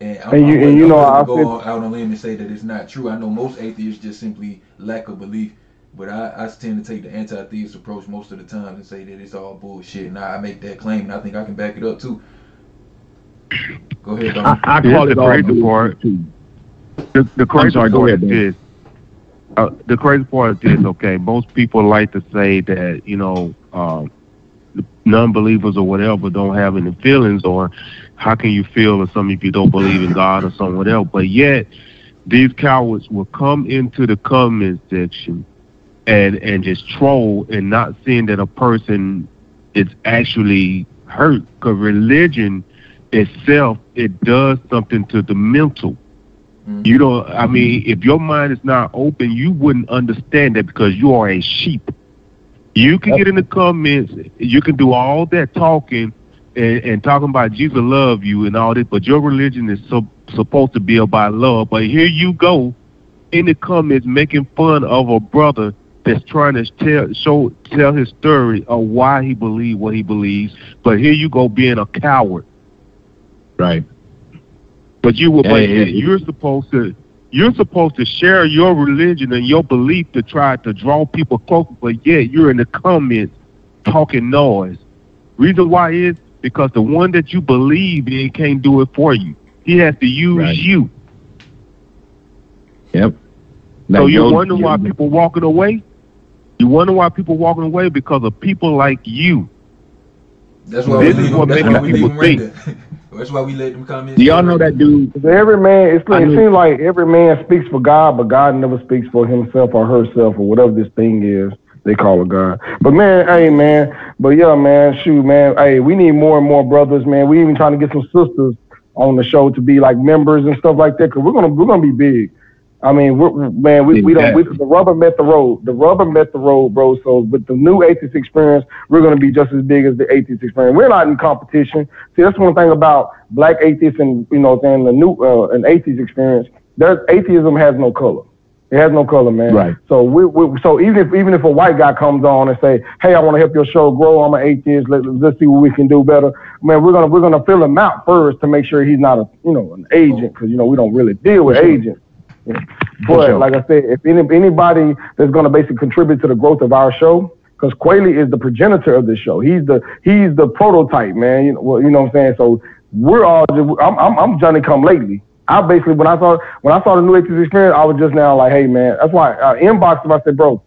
And, And you- I'm and you know, I to go feel- out on a limb and say that it's not true. I know most atheists just simply lack of belief, but I, I tend to take the anti-theist approach most of the time and say that it's all bullshit. And I, I make that claim, and I think I can back it up too. Go ahead, I, Don. I Here's call it all crazy part. The, the crazy sorry, part ahead, is this. Uh, the crazy part is this. Okay, most people like to say that you know um, non-believers or whatever don't have any feelings, or how can you feel or something if you don't believe in God or something else? But yet, these cowards will come into the comment section and and just troll and not seeing that a person is actually hurt because religion itself it does something to the mental mm-hmm. you know i mean if your mind is not open you wouldn't understand that because you are a sheep you can get in the comments you can do all that talking and, and talking about jesus love you and all this but your religion is so, supposed to be about love but here you go in the comments making fun of a brother that's trying to tell show tell his story of why he believes what he believes. But here you go being a coward. Right. But you were but Hey, hey, you're supposed to you're supposed to share your religion and your belief to try to draw people closer, but yet you're in the comments talking noise. Reason why is because the one that you believe in can't do it for you. He has to use Right. you. Yep. So you your- wonder why people walking away? You wonder why people walking away because of people like you. That's why we This is leave what That's making why we leave people them right think. (laughs) there. That's why we let them comments. Do y'all know that dude? Every man, it's, I it seems like every man speaks for God, but God never speaks for himself or herself or whatever this thing is they call a God. But man, hey man, but yeah, man, shoot, man, hey, we need more and more brothers, man. We even trying to get some sisters on the show to be like members and stuff like that, because we're gonna we're gonna be big. I mean, we're, man, we, we don't. We, the rubber met the road. The rubber met the road, bro. So with the new atheist experience, we're gonna be just as big as the atheist experience. We're not in competition. See, that's one thing about black atheists and you know, saying the new uh, an atheist experience. There's atheism has no color. It has no color, man. Right. So we, we so even if even if a white guy comes on and say, "Hey, I want to help your show grow. I'm an atheist. Let, let's see what we can do better." Man, we're gonna we're gonna fill him out first to make sure he's not a you know an agent because you know we don't really deal with agents. Yeah. But sure. like I said, if any, anybody that's gonna basically contribute to the growth of our show, because Quayle is the progenitor of this show. He's the he's the prototype, man. You know, well, you know what I'm saying. So we're all just, I'm I'm, I'm Johnny come lately. I basically when I saw when I saw the new atheist experience, I was just now like, hey man, that's why I inboxed him. I said, bro,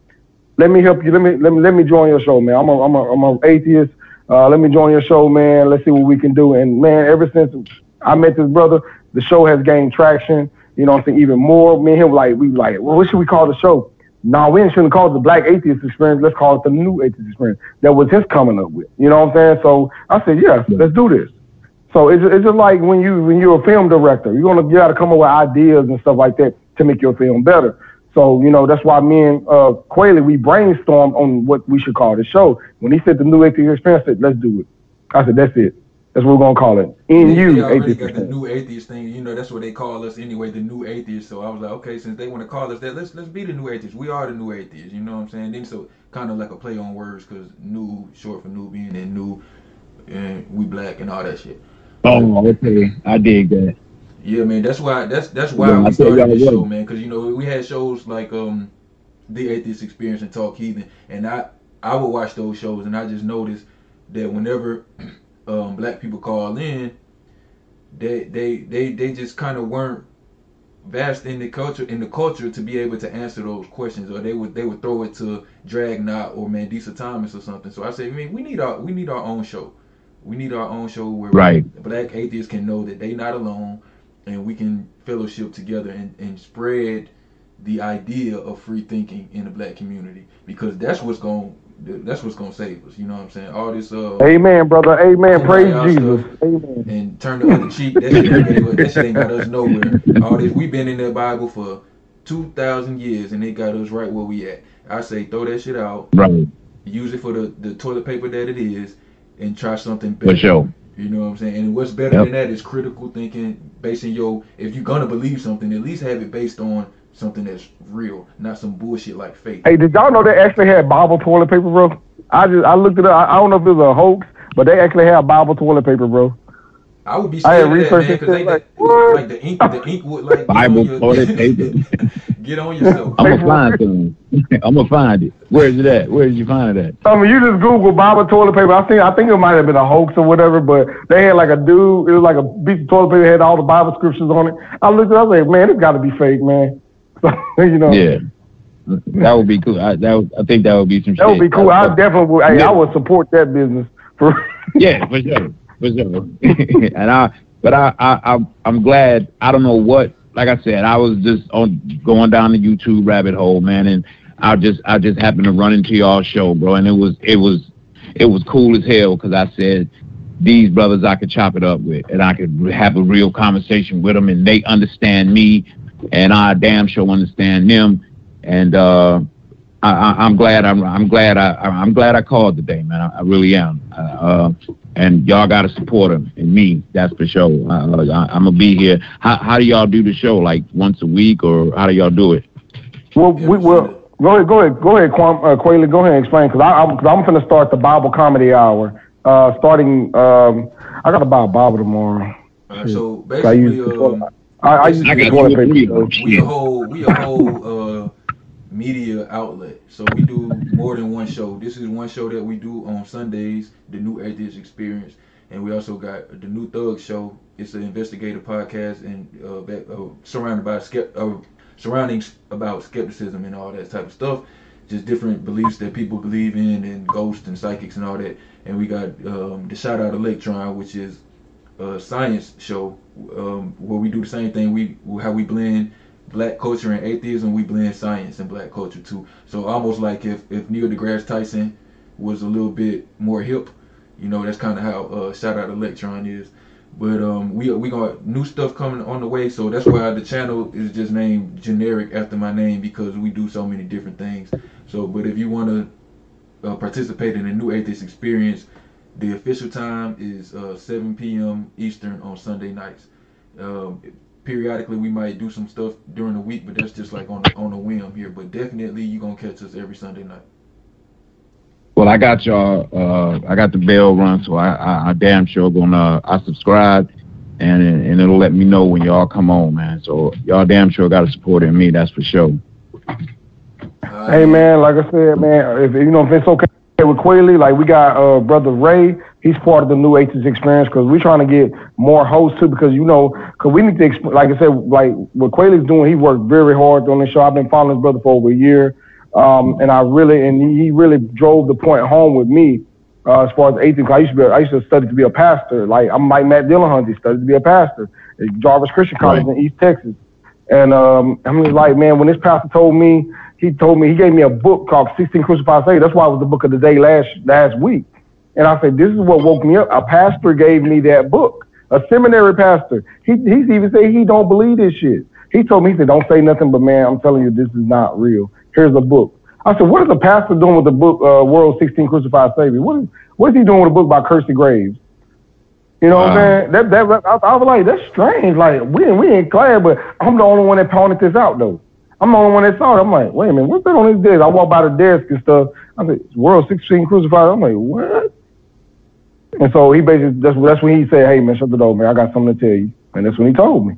let me help you. Let me let me let me join your show, man. I'm a I'm a I'm an atheist. Uh, let me join your show, man. Let's see what we can do. And man, ever since I met this brother, the show has gained traction. You know what I'm saying? Even more. Me and him like we like, well, what should we call the show? No, we shouldn't call it the Black Atheist Experience. Let's call it the New Atheist Experience. That was his coming up with. You know what I'm saying? So I said, yeah, let's do this. So it's, it's just like when you when you're a film director, you're gonna you gotta come up with ideas and stuff like that to make your film better. So you know that's why me and uh, Quayle we brainstormed on what we should call the show. When he said the New Atheist Experience, I said let's do it. I said that's it. That's what we're gonna call it. In you Atheist got the new atheist thing. You know, that's what they call us anyway, the new atheist. So I was like, okay, since they want to call us that, let's let's be the new atheists. We are the new atheists. You know what I'm saying? Then so kind of like a play on words because new short for Nubian and new and we black and all that shit. Oh, okay. I dig that. Yeah, man. That's why. That's that's why Yeah, I we started this show, man. Because you know we had shows like um, the Atheist Experience and Talk Heathen, and I I would watch those shows, and I just noticed that whenever um black people call in, they they they they just kind of weren't vast in the culture in the culture to be able to answer those questions, or they would they would throw it to Dragknot or Mandisa Thomas or something. So I said, I mean, we need our we need our own show. We need our own show where Right. black atheists can know that they not alone and we can fellowship together and, and spread the idea of free thinking in the black community because that's what's going that's what's gonna save us. You know what I'm saying? All this uh Amen, brother. Amen. Praise Jesus. stuff Amen. and turn the other cheek. That shit, ain't that shit ain't got us nowhere. All this we've been in the Bible for two thousand years and it got us right where we at. I say throw that shit out. Right. Use it for the, the toilet paper that it is and try something better. For sure. You know what I'm saying? And what's better Yep. than that is critical thinking, basing your if you're gonna believe something, at least have it based on something that's real, not some bullshit like fake. Hey, did y'all know they actually had Bible toilet paper, bro? I just I looked it up. I, I don't know if it was a hoax, but they actually had Bible toilet paper, bro. I would be I had scared of that, man, researched it, because they like, like, like the ink, the ink would like get Bible on your, toilet (laughs) paper. get on yourself. I'm gonna find some. (laughs) I'm gonna find it. Where is it at? Where did you find it at? I mean, you just Google Bible toilet paper. I think I think it might have been a hoax or whatever, but they had like a dude. It was like a piece of toilet paper had all the Bible scriptures on it. I looked at. it, I was like, man, it's got to be fake, man. (laughs) You know, Yeah. That would be cool. I, that would, I think that would be some. that would shit. be cool. I definitely would. Hey, Yeah. I would support that business. For (laughs) yeah, for sure, for sure. (laughs) and I, but I, I, I, I'm glad. I don't know what like I said, I was just on going down the YouTube rabbit hole, man, and I just I just happened to run into y'all show, bro, and it was it was it was cool as hell because I said these brothers I could chop it up with, and I could have a real conversation with them, and they understand me, and I damn sure understand them, and uh, I, I, I'm glad I'm I'm glad I I'm glad I called today, man. I, I really am. Uh, and y'all got to support him and me. That's for sure. Uh, I, I'm gonna be here. How how do y'all do the show? Like once a week, or how do y'all do it? Well, we will. Go ahead, go ahead, go ahead, Kwam, uh, Quayle, go ahead and explain because I'm cause I'm gonna start the Bible comedy hour. Uh, starting, um, I got to buy a Bible tomorrow. Alright, so basically, the I, I use I the got toilet you a paper. free so- one. we a whole we a whole uh media outlet. So we do more than one show. This is one show that we do on Sundays, the New Atheist Experience, and we also got the New Thug Show. It's an investigative podcast and uh, that, uh surrounded by skept uh, surroundings about skepticism and all that type of stuff. Just different beliefs that people believe in and ghosts and psychics and all that. And we got um, the Shout Out Electron, which is a science show um, where we do the same thing. We how we blend black culture and atheism. We blend science and black culture too. So almost like if if Neil deGrasse Tyson was a little bit more hip, you know, that's kind of how uh, Shout Out Electron is. But um, we we got new stuff coming on the way, so that's why the channel is just named generic after my name because we do so many different things. So, but if you want to uh, participate in a New Atheist Experience, the official time is uh, 7 p.m. Eastern on Sunday nights. Um, periodically, we might do some stuff during the week, but that's just like on a, on a whim here. But definitely, you're gonna catch us every Sunday night. Well, I got y'all. Uh, I got the bell run, so I, I, I damn sure gonna. I subscribe, and and it'll let me know when y'all come on, man. So y'all damn sure got to support in me. That's for sure. Hey man, like I said, man, if you know if it's okay with Quayle, like we got uh brother Ray, he's part of the New Atheist Experience because we're trying to get more hosts too because you know because we need to exp- like I said like what Quayle's doing, he worked very hard on the show. I've been following his brother for over a year, um, and I really and he, really drove the point home with me. Uh, as far as atheism, I used to be, I used to study to be a pastor. Like I'm like Matt Dillon, he studied to be a pastor at Jarvis Christian College in East Texas. And um, I mean, like, man, when this pastor told me, he told me he gave me a book called 16 Crucified Saved. That's why it was the book of the day last last week. And I said, this is what woke me up. A pastor gave me that book, a seminary pastor. He he's even said he don't believe this shit. He told me, he said, don't say nothing, but man, I'm telling you, this is not real. Here's a book. I said, what is a pastor doing with the book, uh, World 16 Crucified Savior? What is, what is he doing with a book by Kersey Graves? You know what I'm saying? That, that, I, I was like, that's strange. Like, we, we ain't glad, but I'm the only one that pointed this out, though. I'm the only one that saw it. I'm like, wait a minute, what's that on his desk? I walk by the desk and stuff. I said, World 16 Crucified. I'm like, what? And so he basically, that's, that's when he said, hey, man, shut the door, man. I got something to tell you. And that's when he told me.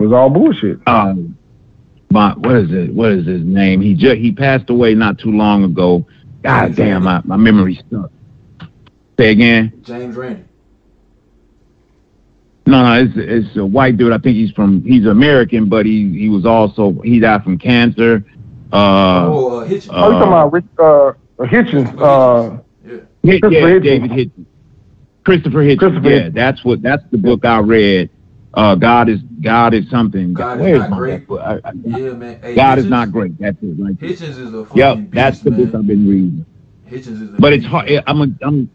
It was all bullshit. Um, my what is it? What is his name? He just he passed away not too long ago. God damn, my my memory stuck. Say again. James Randi. No, no, it's it's a white dude. I think he's from he's American, but he he was also he died from cancer. Uh, Oh, uh, Hitchens. oh, you talking about Rich, uh, Hitchens? Uh, Hit, Christopher yeah, Hitchens. David Hitchens. Christopher Hitchens. Christopher yeah, Hitchens. that's what that's the book I read. Uh, God is God is something. God is Where's not great. I- I- Yeah, man. Hey, God is not great. That's it. Right. Hitchens is a fucking Yep, beast, that's the book. I've been reading. Hitchens is a But it's hard. I'm a, I'm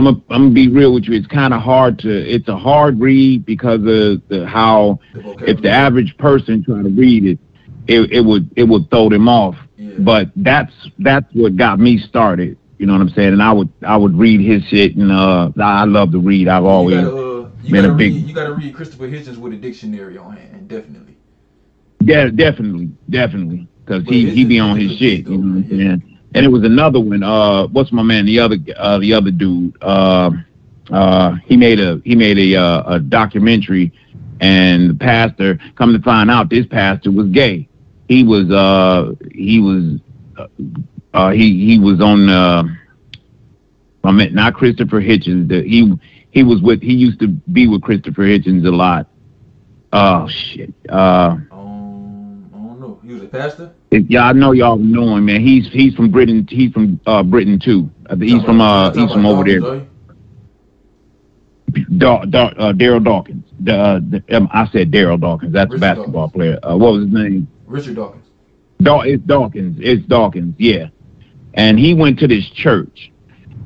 I'm a, I'm gonna be real with you. It's kind of hard to. It's a hard read because of the how. If the average person trying to read it, it, it would it would throw them off. But that's that's what got me started. You know what I'm saying? And I would I would read his shit, and uh, I love to read. I've always you gotta, uh, you been gotta a big read, you gotta read Christopher Hitchens with a dictionary on hand, definitely. Yeah, definitely, definitely, because he he be on his shit. You know what I'm saying? And it was another one. Uh, what's my man? The other uh, the other dude. Uh, uh, he made a he made a uh, a documentary, and the pastor. Come to find out, this pastor was gay. He was uh he was uh, uh he he was on uh I meant not Christopher Hitchens. The, he he was with he used to be with Christopher Hitchens a lot. Oh shit. Uh I don't know. He was a pastor. Yeah, I know y'all know him, man. He's he's from Britain. He's from uh Britain too. Uh, he's from uh he's from over there. Da- Da- uh, Daryl Dawkins. The, uh, the, um, I said Daryl Dawkins. That's a Richard basketball player. Uh, what was his name? Richard Dawkins. Daw- it's Dawkins. It's Dawkins. Yeah. And he went to this church,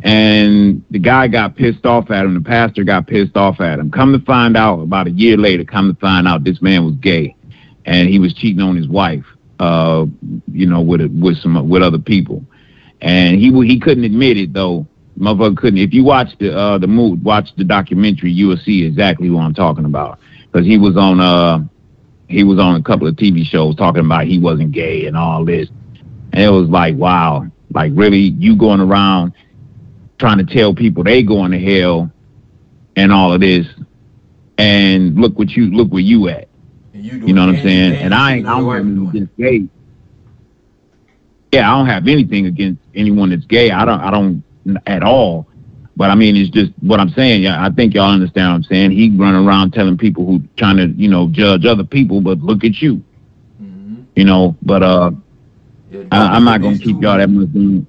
and the guy got pissed off at him. The pastor got pissed off at him. Come to find out, about a year later, come to find out this man was gay, and he was cheating on his wife. Uh, you know, with it, with some with other people, and he he couldn't admit it though. Motherfucker couldn't. If you watch the uh the movie, watch the documentary, you will see exactly what I'm talking about. Because he was on uh he was on a couple of TV shows talking about he wasn't gay and all this. And it was like, wow, like really you going around trying to tell people they going to hell and all of this. And look what you look where you at. You know what I'm saying? And I ain't I don't have against gay. Yeah, I don't have anything against anyone that's gay. I don't I don't at all. But I mean, it's just what I'm saying. Yeah, I think y'all understand what I'm saying. He run around telling people who trying to, you know, judge other people, but look at you. You know, but uh, I, I'm not gonna keep y'all that much. In.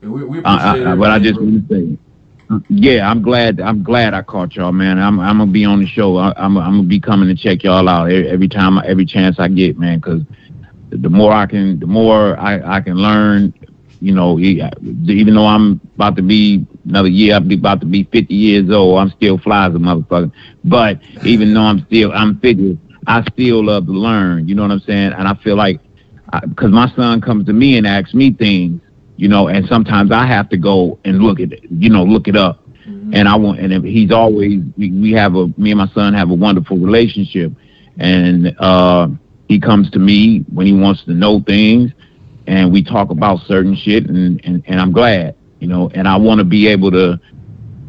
We, we I, I, but I just want to say, yeah, I'm glad. I'm glad I caught y'all, man. I'm I'm gonna be on the show. I, I'm I'm gonna be coming to check y'all out every, every time, every chance I get, man. Because the more I can, the more I I can learn. You know, even though I'm about to be another year, I'll be about to be 50 years old. I'm still fly as a motherfucker. But even though I'm still I'm 50, I still love to learn. You know what I'm saying? And I feel like because my son comes to me and asks me things, you know, and sometimes I have to go and look at it, you know, look it up. And I want, and if he's always, we, we have a, me and my son have a wonderful relationship, and uh, he comes to me when he wants to know things, and we talk about certain shit, and and, and I'm glad, you know, and I want to be able to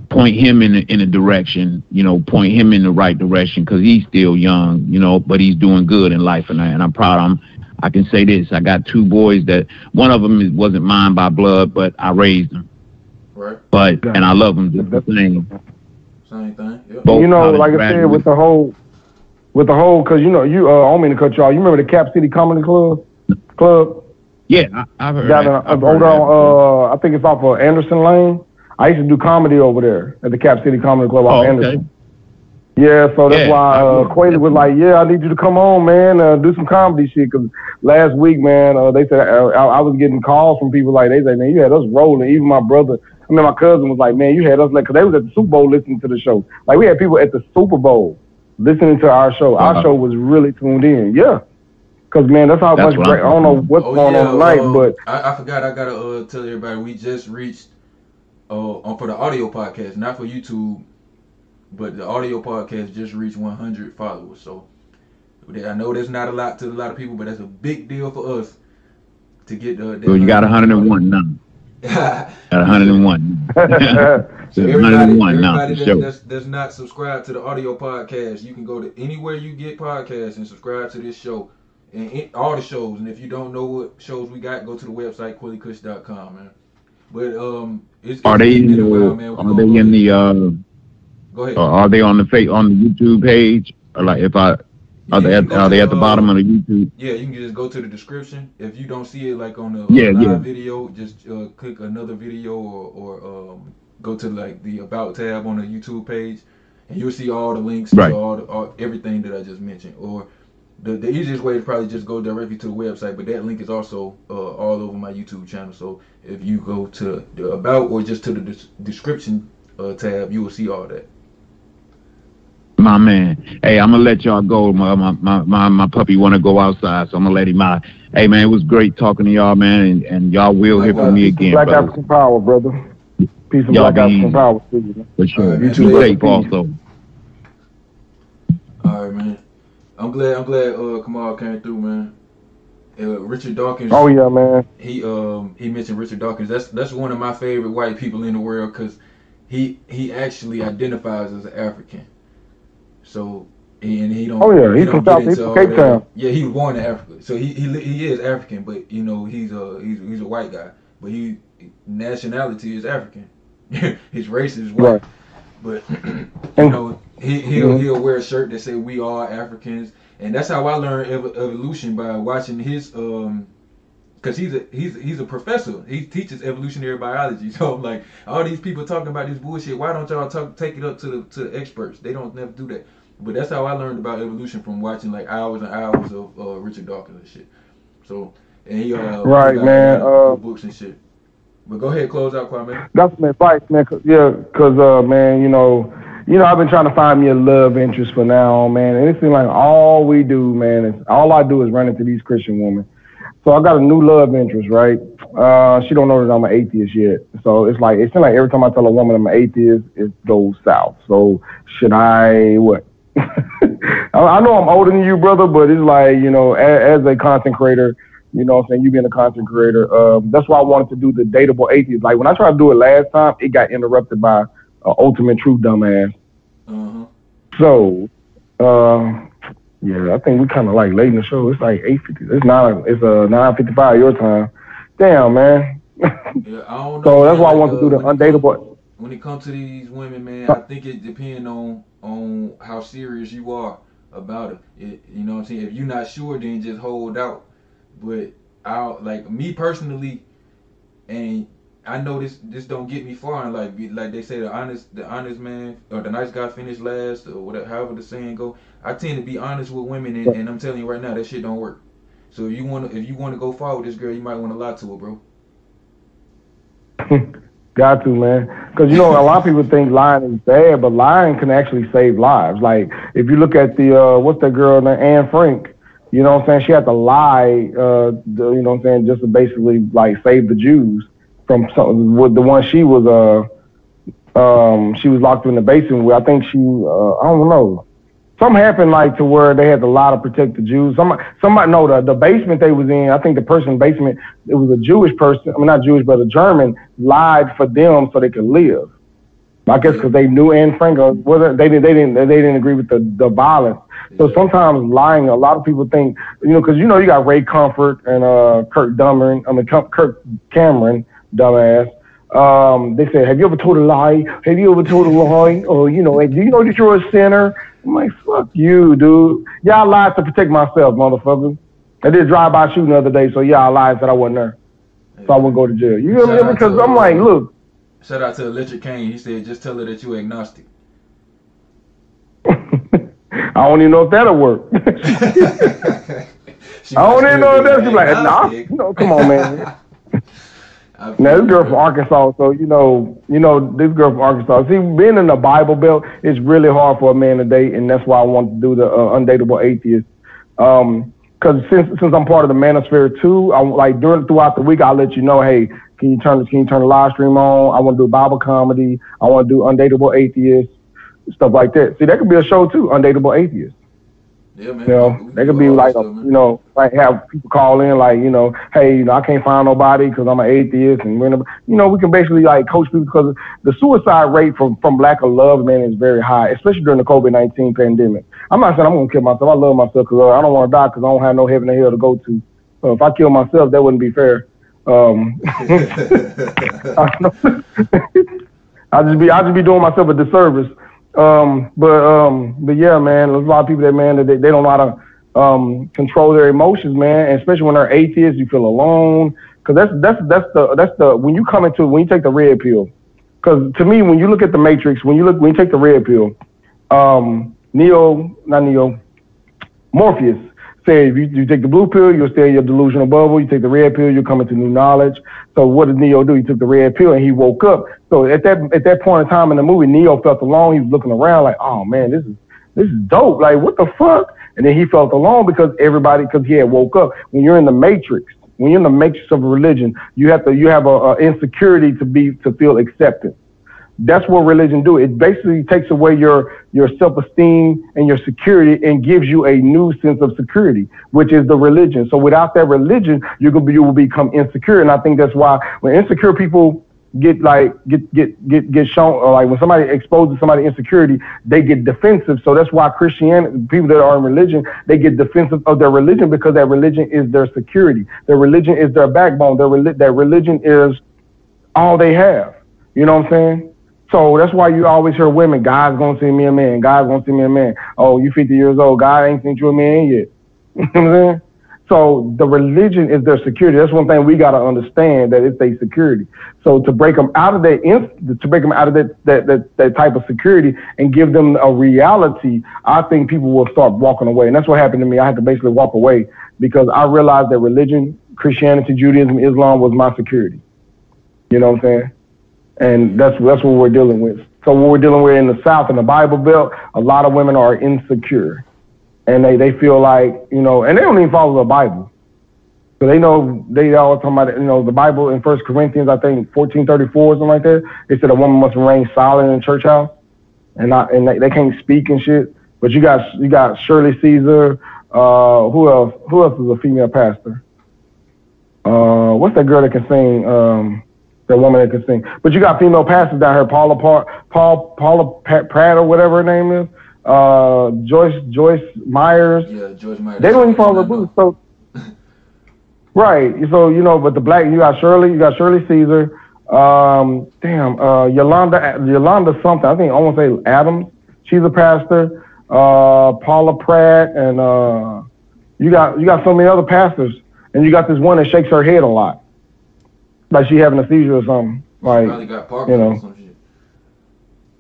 point him in a, in a direction, you know, point him in the right direction because he's still young, you know, but he's doing good in life, and I, and I'm proud. I'm I can say this: I got two boys that one of them wasn't mine by blood, but I raised them. Right. But and I love them just the same. Same thing. Yep. Both you know, like I said, with the whole, with the whole, because you know, you, uh, I don't mean to cut you off. You remember the Cap City Comedy Club? Club Yeah, I, I've heard down that. in, I've heard on, uh, I think it's off of Anderson Lane. I used to do comedy over there at the Cap City Comedy Club off Oh, Anderson. Okay. Yeah, so that's Yeah, why I uh, Quayle was like, "Yeah, I need you to come on, man, uh, do some comedy shit." Because last week, man, uh, they said uh, I, I was getting calls from people like they say, "Man, you had us rolling." Even my brother, I mean, my cousin was like, "Man, you had us like," because they was at the Super Bowl listening to the show. Like we had people at the Super Bowl listening to our show. Our show was really tuned in. Yeah, because man, that's how That's much. Great, I'm I don't know what's Oh, going yeah, on tonight, uh, but I, I forgot. I gotta uh, tell everybody we just reached uh, on for the audio podcast, not for YouTube, but the audio podcast just reached 100 followers. So I know that's not a lot to a lot of people, but that's a big deal for us to get uh. So you got 101 now. (laughs) Got 101. So (laughs) So everybody, 101 now everybody for that, that's, that's not subscribed to the audio podcast, you can go to anywhere you get podcasts and subscribe to this show and it, all the shows. And if you don't know what shows we got, go to the website quillycush.com, man. But um, it's, Are it's they in the? while, man. Are gonna they in the? Uh, Go ahead. or are they on the fa- on the YouTube page? Or like if I are they at, are they to, at the uh, bottom of the YouTube? Yeah, you can just go to the description. If you don't see it like on the uh, Yeah, video, just uh, click another video or, or um, go to like the about tab on the YouTube page, and you'll see all the links Right. to all, the, all everything that I just mentioned. Or the, the easiest way is probably just go directly to the website, but that link is also uh, all over my YouTube channel. So if you go to the about or just to the des- description uh, tab, you will see all that. My man. Hey, I'm gonna let y'all go. My my my my, my puppy wanna go outside, so I'm gonna let him out. Hey man, it was great talking to y'all, man, and, and y'all will hear from me again, Black brother. African Power, brother. Peace and Y'all Black African easy. Power to you. man. For sure. All right, You too Peace. safe also. All right, man. I'm glad. I'm glad. Uh, Kamal came through, man. Uh, Richard Dawkins. Oh yeah, man. He um he mentioned Richard Dawkins. That's that's one of my favorite white people in the world because he he actually identifies as an African. So and he don't. Oh, yeah, he's don't from South- he's from Cape that. Town. Yeah, he was born in Africa, so he he he is African, but you know he's a he's he's a white guy, but he nationality is African. (laughs) His race is white, Right. but (clears throat) you know he he'll Mhm. he'll wear a shirt that say we are Africans, and that's how I learned ev- evolution by watching his um because he's a he's he's a professor. He teaches evolutionary biology. (laughs) So I'm like, all these people talking about this bullshit. Why don't y'all talk take it up to the to the experts? They don't never do that. But that's how I learned about evolution from watching like hours and hours of uh, Richard Dawkins and shit. So and he uh Right, he man, uh, uh, books and shit. But go ahead, close out, Kwame. That's some advice, man. 'cause- yeah, cause uh, man, you know, you know, I've been trying to find me a love interest for now man. And it seems like all we do, man, is all I do is run into these Christian women. So I got a new love interest, right? Uh, she don't know that I'm an atheist yet. So it's like it seems like every time I tell a woman I'm an atheist, it goes south. So should I what? (laughs) I know I'm older than you, brother, but it's like you know, as, as a content creator, you know, what I'm saying you being a content creator, um, that's why I wanted to do the dateable atheist. Like when I tried to do it last time, it got interrupted by uh, ultimate truth dumbass. So, uh, yeah, I think we kind of like late in the show. It's like eight fifty. It's nine. It's uh nine fifty five your time. Damn, man. Yeah, I don't (laughs) know. So that's why I want to do the uh, undateable. when it comes to these women, man, I think it depends on on how serious you are about it. it. You know what I'm saying? If you're not sure, then just hold out. But I like me personally, and I know this this don't get me far. Like like they say, the honest the honest man or the nice guy finish last or whatever. However the saying go, I tend to be honest with women, and, and I'm telling you right now, that shit don't work. So if you want to if you want to go far with this girl, you might want to lie to her, bro. (laughs) Got to, man. Because, you know, a lot of people think lying is bad, but lying can actually save lives. Like, if you look at the, uh, what's that girl, named Anne Frank, you know what I'm saying? She had to lie, uh, you know what I'm saying, just to basically, like, save the Jews from some, with the one she was, uh, um, she was locked in the basement with. I think she, uh, I don't know. Something happened like to where they had to lie to protect the Jews. Somebody, somebody, no, the, the basement they was in. I think the person in the basement, it was a Jewish person. I mean, not Jewish, but a German lied for them so they could live. I guess because they knew Anne Frank, or whether they didn't, they didn't, they didn't agree with the the violence. So sometimes lying, a lot of people think, you know, because you know you got Ray Comfort and uh Kirk Dummer, I mean Kirk Cameron, dumbass. Um, they said, have you ever told a lie? Have you ever told a lie? Or you know, do you know that you're a sinner? I'm like, fuck you, dude. Yeah, I lied to protect myself, motherfucker. I did drive by shooting the other day, so yeah, I lied that I wasn't there, so I wouldn't go to jail. You know what I mean? Because I'm like, look, Shout out to Electric Kane. He said, just tell her that you're agnostic. (laughs) I don't even know if that'll work. (laughs) (laughs) I don't even know if that's like, nah, you know, come on, man. Now this girl from Arkansas, so you know, you know, this girl from Arkansas. See, being in the Bible Belt it's really hard for a man to date, and that's why I want to do the uh, undateable atheist. Um, because since since I'm part of the Manosphere too, I'm like during throughout the week, I'll let you know, hey, can you turn can you turn the live stream on? I want to do Bible comedy. I want to do undateable atheist stuff like that. See, that could be a show too, undateable atheist. Yeah, man. You know, they could be like, a, you know, like have people call in, like, you know, hey, you know, I can't find nobody because I'm an atheist, and we're, you know, we can basically like coach people because the suicide rate from from lack of love, man, is very high, especially during the COVID nineteen pandemic. I'm not saying I'm gonna kill myself. I love myself because I don't want to die because I don't have no heaven or hell to go to. So if I kill myself, that wouldn't be fair. Um, (laughs) (laughs) I just be I just be doing myself a disservice. Um, but um, but yeah, man, there's a lot of people that man that they, they don't know how to um, control their emotions, man, and especially when they're atheists, you feel alone. Cause that's that's that's the that's the when you come into when you take the red pill. Cause to me, when you look at the Matrix, when you look when you take the red pill, um, Neo, not Neo, Morpheus said if you, you take the blue pill, you'll stay in your delusional bubble. You take the red pill, you'll come into new knowledge. So what did Neo do? He took the red pill and he woke up. So at that at that point in time in the movie, Neo felt alone. He was looking around like, oh man, this is this is dope. Like what the fuck? And then he felt alone because everybody because he had woke up. When you're in the matrix, when you're in the matrix of religion, you have to you have a, a insecurity to be to feel acceptance. That's what religion do. It basically takes away your your self-esteem and your security and gives you a new sense of security, which is the religion. So without that religion, you're gonna be, you will become insecure. And I think that's why when insecure people get like get get get get shown or like when somebody exposes somebody insecurity, they get defensive. So that's why Christianity people that are in religion, they get defensive of their religion because that religion is their security. Their religion is their backbone. Their that religion is all they have. You know what I'm saying? So that's why you always hear women, God's gonna send me a man, God's gonna send me a man. Oh, you 50 years old, God ain't sent you a man yet. (laughs) you know what I'm saying? So the religion is their security. That's one thing we got to understand that it's their security. So to break them out of that, to break them out of that, that, that, that type of security and give them a reality, I think people will start walking away. And that's what happened to me. I had to basically walk away because I realized that religion, Christianity, Judaism, Islam was my security. You know what I'm saying? And that's, that's what we're dealing with. So what we're dealing with in the South, in the Bible Belt, a lot of women are insecure and they, they feel like, you know, and they don't even follow the Bible. So they know they all talking about, you know, the Bible in First Corinthians, I think fourteen thirty four, or something like that. It said a woman must remain silent in church house, and not and they, they can't speak and shit. But you got you got Shirley Caesar. Uh, who else? Who else is a female pastor? Uh, what's that girl that can sing? Um, that woman that can sing. But you got female pastors down here, Paula Paul Paula Pat- Pratt or whatever her name is uh, Joyce Joyce Myers. Yeah, George Myers. They don't even follow the booth. So (laughs) right. So you know, but the black you got Shirley, you got Shirley Caesar. Um, damn, uh, Yolanda Yolanda something. I think I want to say Adams. She's a pastor. Uh, Paula Pratt and uh, you got you got so many other pastors, and you got this one that shakes her head a lot, like she having a seizure or something. Like Probably got you know. or some shit.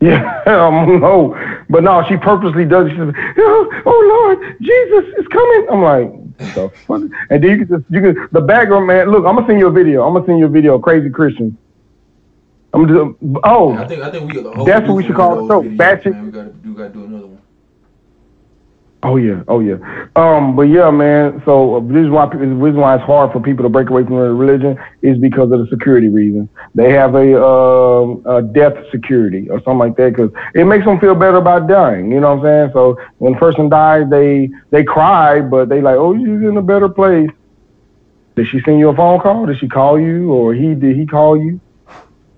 Yeah, (laughs) um, no, but no, she purposely does. it. She says, "Oh oh, Lord, Jesus is coming." I'm like, the (laughs) fuck? and then you can just you can the background man. Look, I'm gonna send you a video. I'm gonna send you a video. of Crazy Christian. I'm gonna do. Oh, I think I think we that's what we should call it. So, batch it. Man, we gotta do gotta do another one. Oh yeah, oh yeah. Um, but yeah, man. So uh, this is why the reason why it's hard for people to break away from their religion is because of the security reasons. They have a, um a death security or something like that because it makes them feel better about dying. You know what I'm saying? So when a person dies, they they cry, but they like, oh, she's in a better place. Did she send you a phone call? Did she call you, or he did he call you?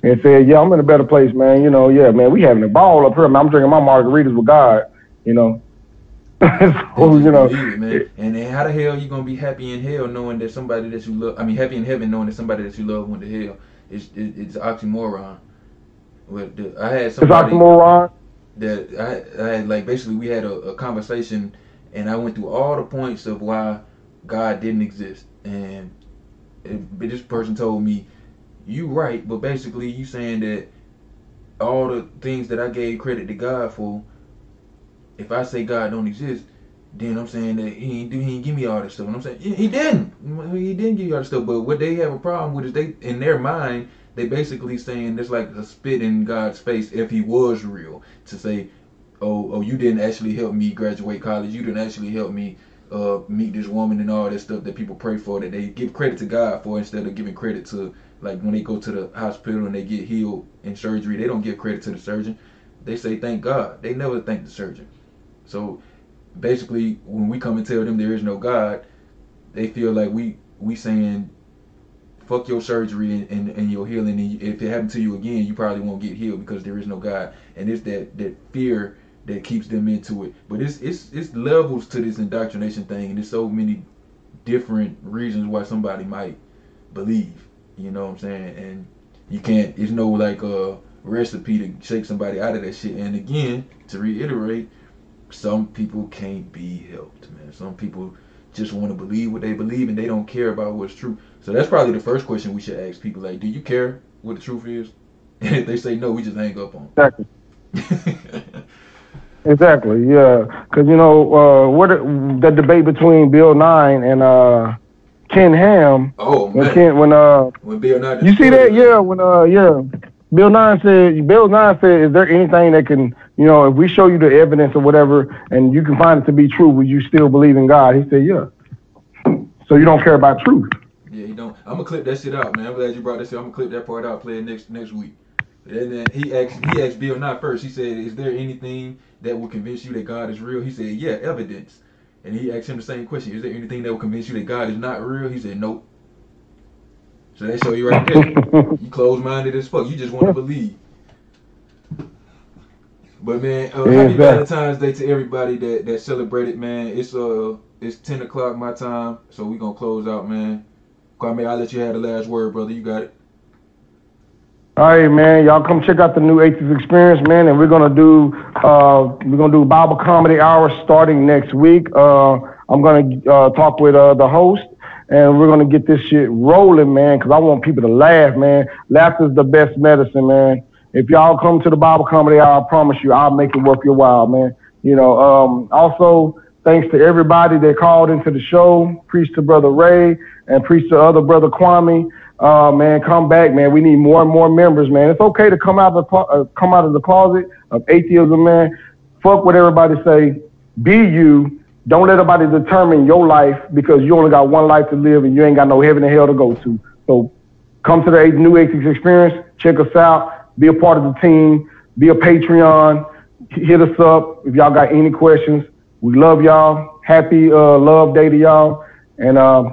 And said, yeah, I'm in a better place, man. You know, yeah, man, we having a ball up here. Man. I'm drinking my margaritas with God. You know. (laughs) so you know, man. And then how the hell you gonna be happy in hell knowing that somebody that you love? I mean, happy in heaven knowing that somebody that you love went to hell. It's it, it's oxymoron. The, I had it's somebody oxymoron. that I, I had like basically we had a, a conversation and I went through all the points of why God didn't exist and it, this person told me you right but basically you saying that all the things that I gave credit to God for if I say God don't exist then I'm saying that he ain't do he ain't give me all this stuff and I'm saying he didn't he didn't give you all this stuff but what they have a problem with is they in their mind they basically saying it's like a spit in God's face if he was real to say, oh, oh, you didn't actually help me graduate college. You didn't actually help me uh, meet this woman and all that stuff that people pray for that they give credit to God for instead of giving credit to like when they go to the hospital and they get healed in surgery. They don't give credit to the surgeon. They say thank God. They never thank the surgeon. So basically, when we come and tell them there is no God, they feel like we we saying fuck your surgery and, and, and your healing and if it happened to you again you probably won't get healed because there is no god. And it's that that fear that keeps them into it. But it's it's it's levels to this indoctrination thing and there's so many different reasons why somebody might believe you know what i'm saying? And you can't there's no like a recipe to shake somebody out of that shit. And again to reiterate some people can't be helped man some people just want to believe what they believe and they don't care about what's true. So that's probably the first question we should ask people like, do you care what the truth is? (laughs) And if they say no, we just hang up on. 'em. Exactly. (laughs) exactly. Yeah. Because you know uh, what the debate between Bill Nye and uh, Ken Ham. Oh when man, Ken when uh when Bill Nye you see that yeah when uh yeah Bill Nye said Bill Nye said is there anything that can you know if we show you the evidence or whatever and you can find it to be true would you still believe in God? He said yeah. So you don't care about truth. Yeah, he don't. I'm gonna clip that shit out, man. I'm glad you brought this. shit. I'm gonna clip that part out. Play it next next week. And then he asked he asked Bill Nye first. He said, "Is there anything that will convince you that God is real?" He said, "Yeah, evidence." And he asked him the same question: "Is there anything that will convince you that God is not real?" He said, "Nope." So they show you right there. you closed minded as fuck. You just want to believe. But man, uh, happy Exactly. Valentine's Day to everybody that that celebrated, man. It's uh it's ten o'clock my time, so we gonna close out, man. Kwame, I'll let you have the last word, brother. You got it. All right, man. Y'all come check out the new Atheist Experience, man. And we're gonna do uh we're gonna do Bible comedy hour starting next week. Uh I'm gonna uh, talk with uh, the host, and we're gonna get this shit rolling, man. Cause I want people to laugh, man. Laughter's the best medicine, man. If y'all come to the Bible comedy I promise you, I'll make it worth your while, man. You know. Um, also, thanks to everybody that called into the show. Preach to Brother Ray and preach to other Brother Kwame. Uh, man, come back, man. We need more and more members, man. It's okay to come out of the uh, come out of the closet of atheism, man. Fuck what everybody say. Be you. Don't let nobody determine your life because you only got one life to live and you ain't got no heaven and hell to go to. So come to the New Atheist Experience. Check us out. Be a part of the team. Be a Patreon. Hit us up if y'all got any questions. We love y'all. Happy uh, love day to y'all. And uh,